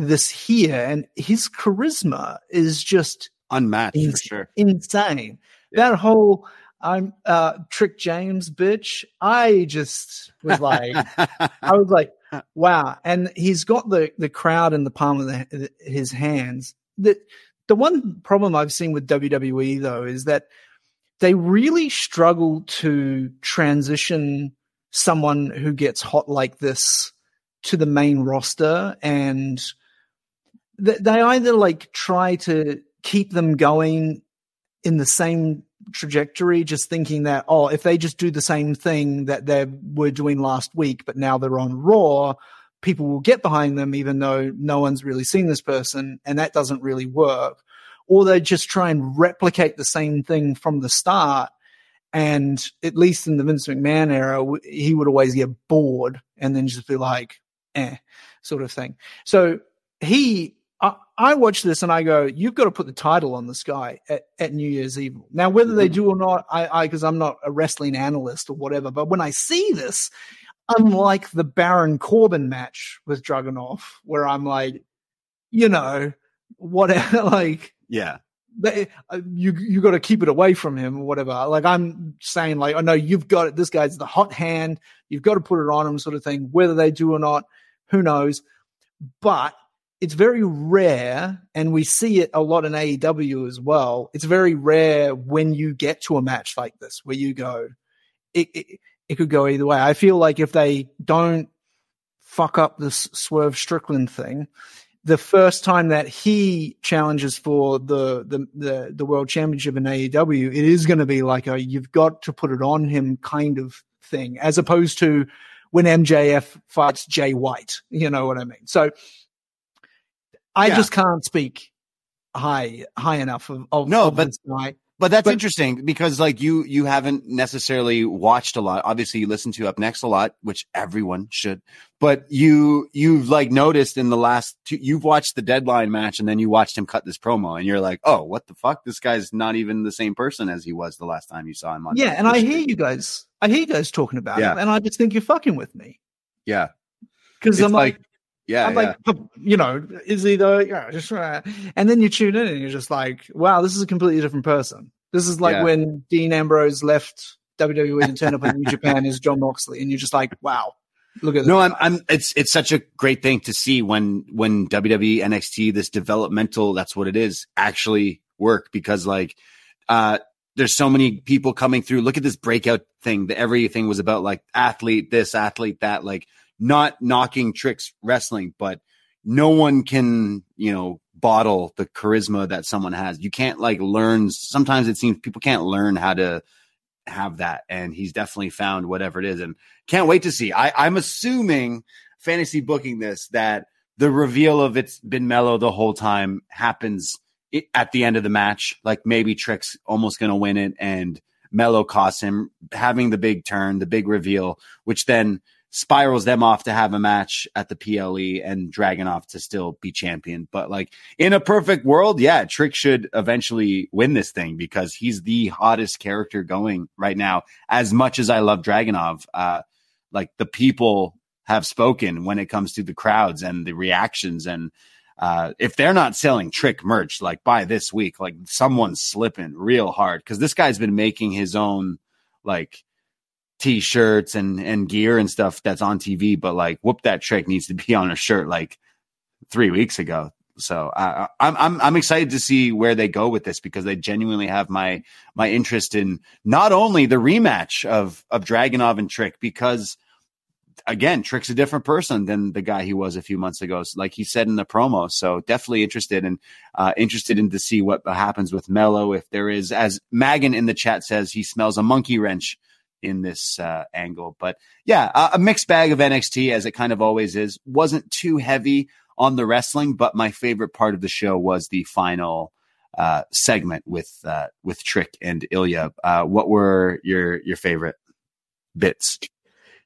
this here and his charisma is just Unmatched for sure. insane. That whole, I'm, uh, Trick James bitch. I just was like, I was like, wow. And he's got the, the crowd in the palm of the, his hands. The, the one problem I've seen with WWE though is that they really struggle to transition someone who gets hot like this to the main roster and they either like try to keep them going in the same trajectory, just thinking that, oh, if they just do the same thing that they were doing last week, but now they're on Raw, people will get behind them, even though no one's really seen this person, and that doesn't really work. Or they just try and replicate the same thing from the start. And at least in the Vince McMahon era, he would always get bored and then just be like, eh, sort of thing. So he, I, I watch this and I go, you've got to put the title on this guy at, at New Year's Eve. Now, whether they do or not, I, I, because I'm not a wrestling analyst or whatever, but when I see this, unlike the Baron Corbin match with Dragunov, where I'm like, you know, what, like, Yeah. they, uh, you you got to keep it away from him or whatever. Like I'm saying, like I know you've got it. This guy's the hot hand. You've got to put it on him, sort of thing. Whether they do or not, who knows? But it's very rare, and we see it a lot in AEW as well. It's very rare when you get to a match like this where you go, it it, it could go either way. I feel like if they don't fuck up this Swerve Strickland thing, the first time that he challenges for the the the, the world championship in AEW, it is going to be like a you've got to put it on him kind of thing, as opposed to when MJF fights Jay White. You know what I mean? So I Yeah. just can't speak high high enough of, of No, of but-. But that's But- interesting because like you you haven't necessarily watched a lot. Obviously, you listen to upNXT a lot, which everyone should. But you you've like noticed in the last two, you've watched the deadline match and then you watched him cut this promo and you're like, oh, what the fuck? This guy's not even the same person as he was the last time you saw him on. Yeah, and I hear you guys. I hear you guys talking about Yeah. it, and I just think you're fucking with me yeah, because I'm like, yeah, I'm yeah. like, "Oh, you know, is he the yeah, just uh," and then you tune in and you're just like, wow, this is a completely different person. This is like Yeah. when Dean Ambrose left WWE and turned up in New Japan as Jon Moxley, and you're just like, wow, look at this. No, I'm. I'm, it's, it's such a great thing to see when, when WWE NXT, this developmental, that's what it is, actually work because like, uh, there's so many people coming through. Look at this breakout thing that everything was about like athlete this, athlete that, like not knocking tricks wrestling, but no one can, you know, bottle the charisma that someone has. You can't like learn. Sometimes it seems people can't learn how to have that. And he's definitely found whatever it is. And can't wait to see. I, I'm assuming fantasy booking this that the reveal of it's been Mello the whole time happens at the end of the match. Like maybe Trick's almost going to win it and Mello costs him having the big turn, the big reveal, which then spirals them off to have a match at the PLE and Dragunov to still be champion. But like in a perfect world, yeah, Trick should eventually win this thing because he's the hottest character going right now. As much as I love Dragunov, uh, like the people have spoken when it comes to the crowds and the reactions and uh, if they're not selling trick merch like by this week like someone's slipping real hard because this guy's been making his own like t-shirts and and gear and stuff that's on tv but like whoop that trick needs to be on a shirt like three weeks ago so uh, I'm I'm I'm excited to see where they go with this because they genuinely have my my interest in not only the rematch of of Dragunov and Trick because again Trick's a different person than the guy he was a few months ago, like he said in the promo. So definitely interested and uh, interested in to see what happens with Mello if there is, as Magan in the chat says, he smells a monkey wrench in this uh, angle. But yeah, a, a mixed bag of NXT as it kind of always is. Wasn't too heavy on the wrestling, but my favorite part of the show was the final uh, segment with uh, with Trick and Ilja. Uh, what were your your favorite bits?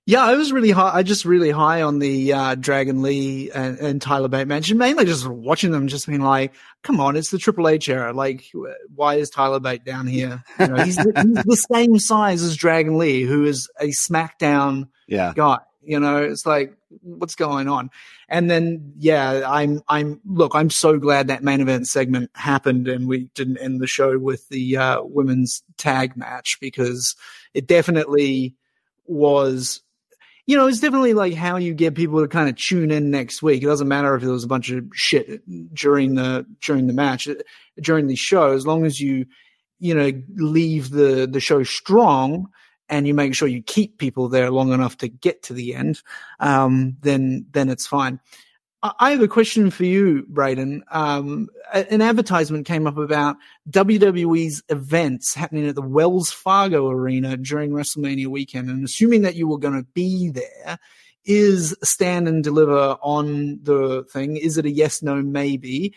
Yeah, I was really high. I just really high on the uh, Dragon Lee and, and Tyler Bate match, and mainly just watching them, just being like, "Come on, it's the Triple H era. Like, why is Tyler Bate down here? You know, he's, the, he's the same size as Dragon Lee, who is a SmackDown Yeah, guy. You know, it's like, what's going on? And then, yeah, I'm, I'm, look, I'm so glad that main event segment happened and we didn't end the show with the uh, women's tag match because it definitely was, you know, it's definitely like how you get people to kind of tune in next week. It doesn't matter if there was a bunch of shit during the, during the match, during the show, as long as you, you know, leave the, the show strong and you make sure you keep people there long enough to get to the end, um, then then it's fine. I have a question for you, Braden. Um, an advertisement came up about WWE's events happening at the Wells Fargo Arena during WrestleMania weekend, and assuming that you were going to be there, is stand and deliver on the thing? Is it a yes, no, maybe?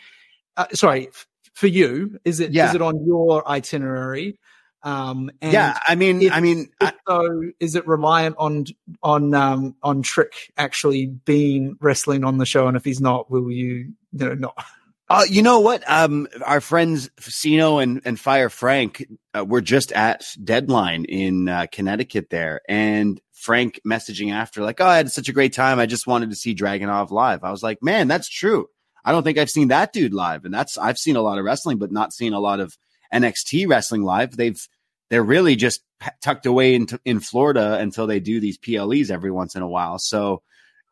Uh, sorry, f- for you, is it is Yeah. it on your itinerary? Um, and yeah. I mean, if- I mean, I, so, is it reliant on on um on Trick actually being wrestling on the show? And if he's not, will you you know not? Uh, you know what? Um, our friends Siino and, and Fire Frank uh, were just at Deadline in uh, Connecticut there, and Frank messaging after like, "Oh, I had such a great time. I just wanted to see Dragunov live." I was like, "Man, that's true. I don't think I've seen that dude live, and that's I've seen a lot of wrestling, but not seen a lot of NXT wrestling live. They've they're really just tucked away in, in Florida until they do these PLEs every once in a while. So."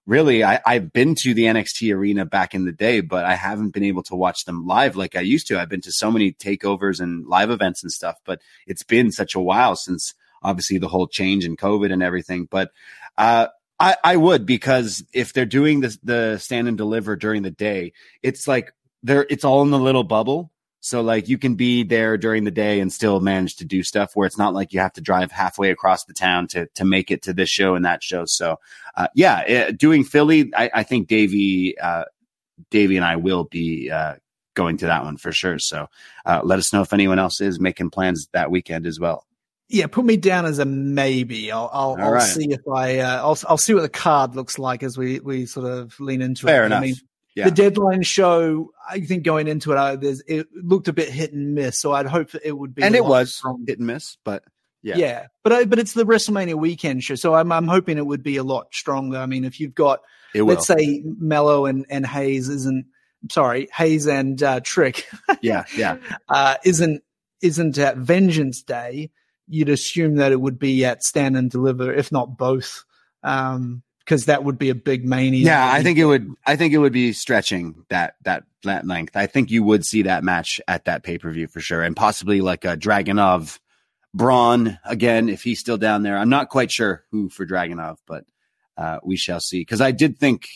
really I, I've been to the NXT arena back in the day, but I haven't been able to watch them live like I used to. I've been to so many takeovers and live events and stuff, but it's been such a while since obviously the whole change in COVID and everything. But uh, I, I would because if they're doing the the stand and deliver during the day, it's like they're it's all in the little bubble. So like you can be there during the day and still manage to do stuff where it's not like you have to drive halfway across the town to to make it to this show and that show. So uh, yeah, uh, doing Philly, I, I think Davie, uh, Davie and I will be uh, going to that one for sure. So uh, let us know if anyone else is making plans that weekend as well. Yeah, put me down as a maybe. I'll I'll, I'll right. see if I uh, I'll I'll see what the card looks like as we we sort of lean into Fair it. enough. I mean, Yeah. the deadline show. I think going into it, I, there's it looked a bit hit and miss. So I'd hope that it would be, and it was stronger. hit and miss, but yeah. Yeah. but I, but it's the WrestleMania weekend show, so I'm I'm hoping it would be a lot stronger. I mean, if you've got it let's say Mello and and Hayes isn't sorry Hayes and uh, Trick yeah, yeah. uh, isn't isn't at Vengeance Day, you'd assume that it would be at Stand and Deliver, if not both, um, because that would be a big mania. Yeah, I think it would. I think it would be stretching that that that length. I think you would see that match at that pay per view for sure, and possibly like a Dragunov, Braun again if he's still down there. I'm not quite sure who for Dragunov, but uh, we shall see. Because I did think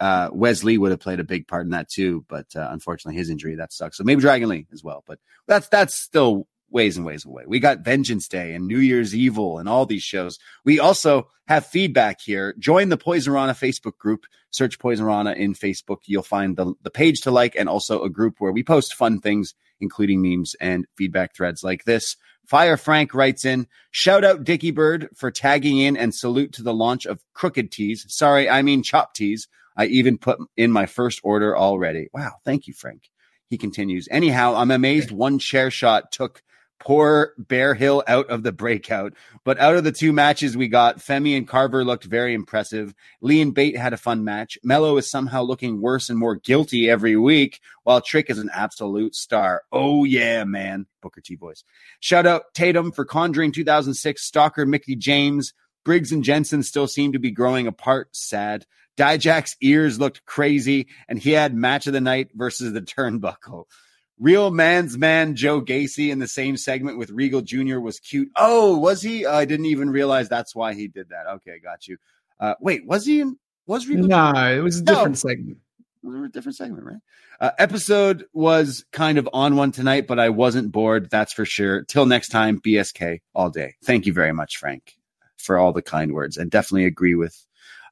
uh, Wesley would have played a big part in that too, but uh, unfortunately his injury that sucks. So maybe Dragon Lee as well, but that's that's still ways and ways away. We got Vengeance Day and New Year's Evil and all these shows. We also have feedback here. Join the Poisonrana Facebook group. Search Poisonrana in Facebook. You'll find the, the page to like and also a group where we post fun things, including memes and feedback threads like this. Fire Frank writes in, shout out Dickie Bird for tagging in and salute to the launch of Crooked Tees. Sorry, I mean Chop Tees. I even put in my first order already. Wow. Thank you, Frank. He continues. Anyhow, I'm amazed one chair shot took poor Bear Hill out of the breakout. But out of the two matches we got, Femi and Carver looked very impressive. Lee and Bate had a fun match. Mello is somehow looking worse and more guilty every week, while Trick is an absolute star. Oh yeah, man. Booker T voice. Shout out Tatum for Conjuring 2006, Stalker Mickey James. Briggs and Jensen still seem to be growing apart. Sad. Dijak's ears looked crazy, and he had match of the night versus the turnbuckle. Real man's man Joe Gacy in the same segment with Regal Jr. was cute. Oh, was he? I didn't even realize that's why he did that. Okay, got you. Uh, wait, was he in? Was Regal? no, it was a No. different segment. We were a different segment, right? Uh, episode was kind of on one tonight, but I wasn't bored. That's for sure. Till next time, BSK all day. Thank you very much, Frank, for all the kind words, and definitely agree with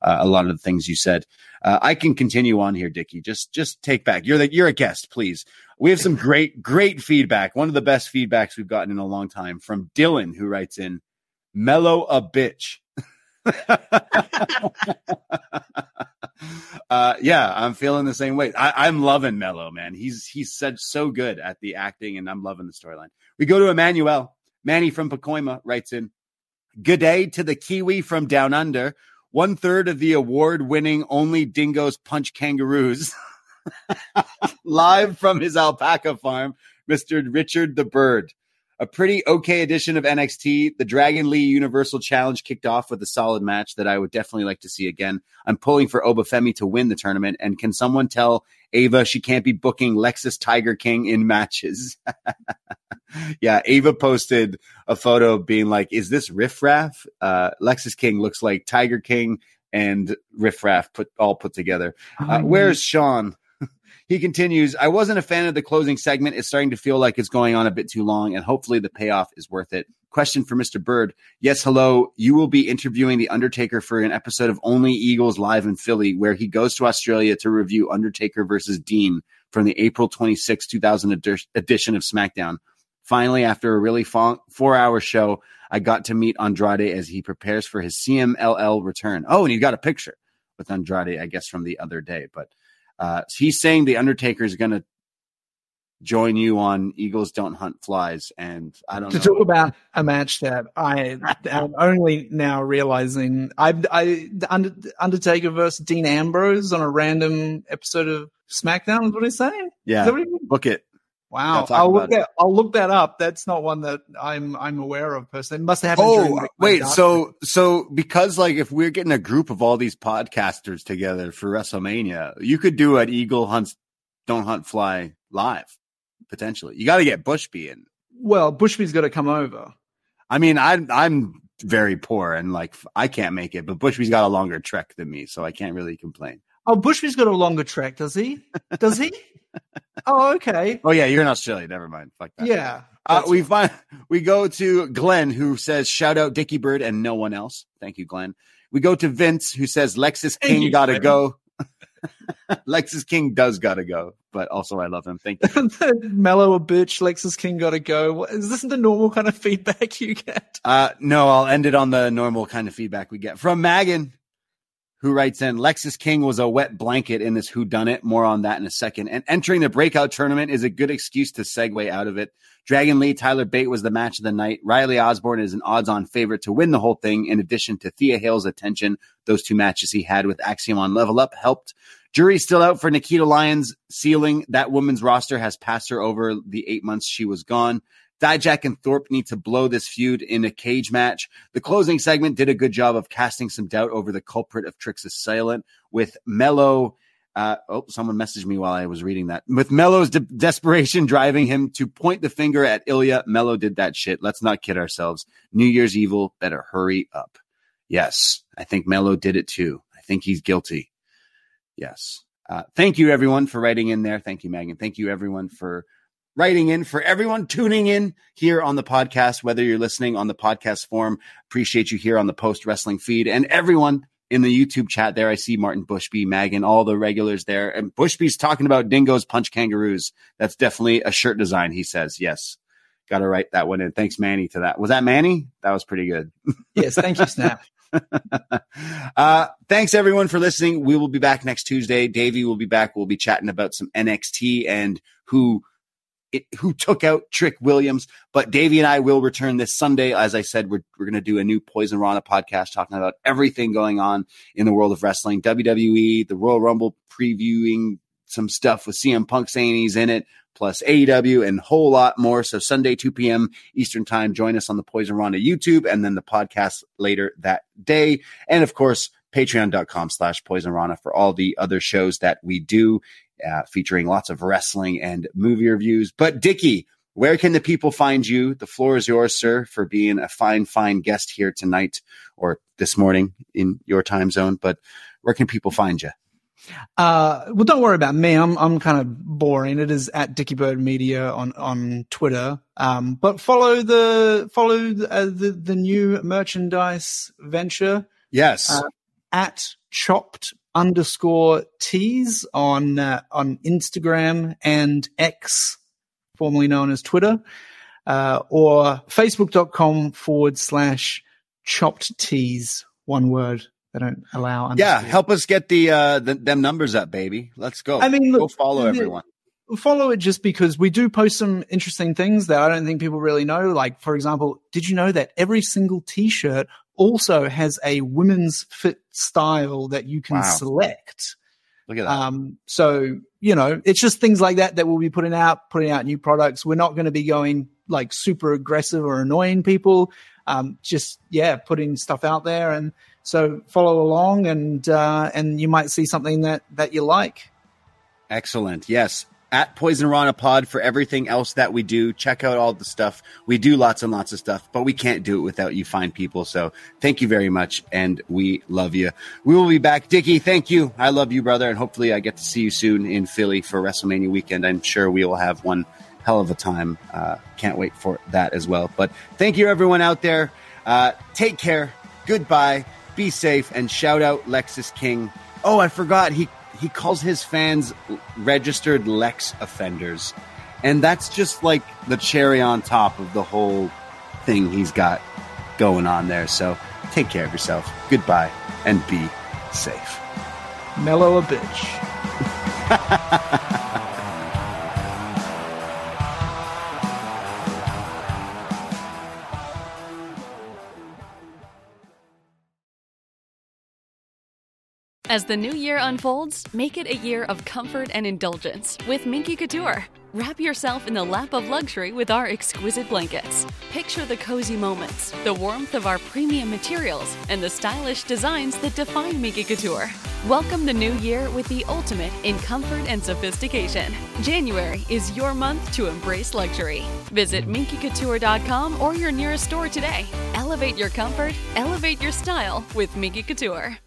uh, a lot of the things you said. Uh, I can continue on here, Dickie. Just, just take back. You're the, you're a guest, please. We have some great, great feedback. One of the best feedbacks we've gotten in a long time from Dylan, who writes in, "Mello a bitch." uh, yeah, I'm feeling the same way. I, I'm loving Mello, man. He's he's said so good at the acting, and I'm loving the storyline. We go to Emanuel. Manny from Pacoima writes in, "Good day to the Kiwi from Down Under. One third of the award-winning Only Dingoes Punch Kangaroos." Live from his alpaca farm, Mr. Richard the Bird. A pretty okay edition of NXT. The Dragon Lee Universal Challenge kicked off with a solid match that I would definitely like to see again. I'm pulling for Oba Femi to win the tournament. And can someone tell Ava she can't be booking Lexis Tiger King in matches? yeah, Ava posted a photo being like, "Is this Riff Raff?" Uh, Lexis King looks like Tiger King and Riff Raff put all put together. Uh, where's Shawn? He continues, I wasn't a fan of the closing segment. It's starting to feel like it's going on a bit too long, and hopefully the payoff is worth it. Question for Mr. Bird. Yes, hello. You will be interviewing The Undertaker for an episode of Only Eagles Live in Philly, where he goes to Australia to review Undertaker versus Dean from the April 26, 2000 edi- edition of SmackDown. Finally, after a really four hour show, I got to meet Andrade as he prepares for his CMLL return. Oh, and you got a picture with Andrade, I guess, from the other day. But uh, he's saying the Undertaker is going to join you on Eagles Don't Hunt Flies, and I don't to know. talk about a match that I am only now realizing I, I Under- Undertaker versus Dean Ambrose on a random episode of SmackDown is what he's saying. Yeah, he book it. Wow, I'll look it. that. I'll look that up. That's not one that I'm I'm aware of personally. It must have. Oh, wait. So, so because like if we're getting a group of all these podcasters together for WrestleMania, you could do an Eagle hunts don't hunt fly live potentially. You got to get Bushby in. well, Bushby's got to come over. I mean, I'm I'm very poor and like I can't make it, but Bushby's got a longer trek than me, so I can't really complain. Oh, Bushby's got a longer track, does he? Does he? oh, okay. Oh yeah, you're in Australia. Never mind. Fuck that. Yeah. Uh, we find we go to Glenn who says shout out Dickie Bird and no one else. Thank you, Glenn. We go to Vince who says Lexis Thank King you, gotta Glenn. go. Lexis King does gotta go, but also I love him. Thank you. Mello a bitch. Lexis King got to go. Is this the normal kind of feedback you get? Uh, no, I'll end it on the normal kind of feedback we get from Megan, who writes in Lexis King was a wet blanket in this Who Done It. More on that in a second. And entering the breakout tournament is a good excuse to segue out of it. Dragon Lee, Tyler Bate was the match of the night. Riley Osborne is an odds on favorite to win the whole thing. In addition to Thea Hail's attention, those two matches he had with Axiom on Level Up helped. Jury's still out for Nikita Lyons ceiling. That woman's roster has passed her over the eight months she was gone. Dijak and Thorpe need to blow this feud in a cage match. The closing segment did a good job of casting some doubt over the culprit of Trick's Assailant with Mello. Uh, oh, someone messaged me while I was reading that. With Mello's de- desperation driving him to point the finger at Ilja, Mello did that shit. Let's not kid ourselves. New Year's Evil better hurry up. Yes, I think Mello did it too. I think he's guilty. Yes. Uh, thank you, everyone, for writing in there. Thank you, Megan. Thank you, everyone, for writing in, for everyone tuning in here on the podcast, whether you're listening on the podcast form. Appreciate you here on the post wrestling feed and everyone in the YouTube chat there. I see Martin Bushby, Megan, all the regulars there. And Bushby's talking about dingoes punch kangaroos. That's definitely a shirt design, he says. Yes. Got to write that one in. Thanks, Manny, to that. Was that Manny? That was pretty good. Yes, thank you, Snap. uh, thanks everyone for listening. We will be back next Tuesday. Davie will be back. We'll be chatting about some NXT and who it, who took out Trick Williams. But Davie and I will return this Sunday. As I said, we're, we're going to do a new Poisonrana podcast talking about everything going on in the world of wrestling, WWE, the Royal Rumble previewing some stuff with CM Punk saying he's in it, plus AEW and a whole lot more. So Sunday, 2 p.m. Eastern time, join us on the Poisonrana YouTube and then the podcast later that day. And of course, patreon.com slash poisonrana for all the other shows that we do, uh, featuring lots of wrestling and movie reviews. But Dickie, where can the people find you? The floor is yours, sir, for being a fine, fine guest here tonight or this morning in your time zone. But where can people find you? Uh, well, don't worry about me. I'm I'm kind of boring. It is at Dickie Bird Media on on Twitter. Um, but follow the follow the, uh, the the new merchandise venture Yes. Uh, at chopped underscore tees on uh, on Instagram and X, formerly known as Twitter, uh, or facebook.com forward slash chopped tees. One word. They don't allow. yeah. Help us get the, uh, the, them numbers up, baby. Let's go. I mean, go follow the- everyone. follow it just because we do post some interesting things that I don't think people really know. Like, for example, did you know that every single t-shirt also has a women's fit style that you can Wow. select? Look at that. Um, so, you know, it's just things like that that we'll be putting out, putting out new products. We're not going to be going like super aggressive or annoying people. Um, just, yeah, putting stuff out there. And so follow along and, uh, and you might see something that, that you like. Excellent. Yes. At Poisonrana Pod for everything else that we do. Check out all the stuff. We do lots and lots of stuff, but we can't do it without you fine people. So thank you very much. And we love you. We will be back. Dickie, thank you. I love you, brother. And hopefully I get to see you soon in Philly for WrestleMania weekend. I'm sure we will have one hell of a time. Uh, can't wait for that as well. But thank you, everyone out there. Uh, take care. Goodbye. Be safe. And shout out Lexis King. Oh, I forgot. He he calls his fans registered Lex offenders. And that's just like the cherry on top of the whole thing he's got going on there. So take care of yourself. Goodbye and be safe. Mello a bitch. As the new year unfolds, make it a year of comfort and indulgence with Minky Couture. Wrap yourself in the lap of luxury with our exquisite blankets. Picture the cozy moments, the warmth of our premium materials, and the stylish designs that define Minky Couture. Welcome the new year with the ultimate in comfort and sophistication. January is your month to embrace luxury. Visit minkycouture.com or your nearest store today. Elevate your comfort, elevate your style with Minky Couture.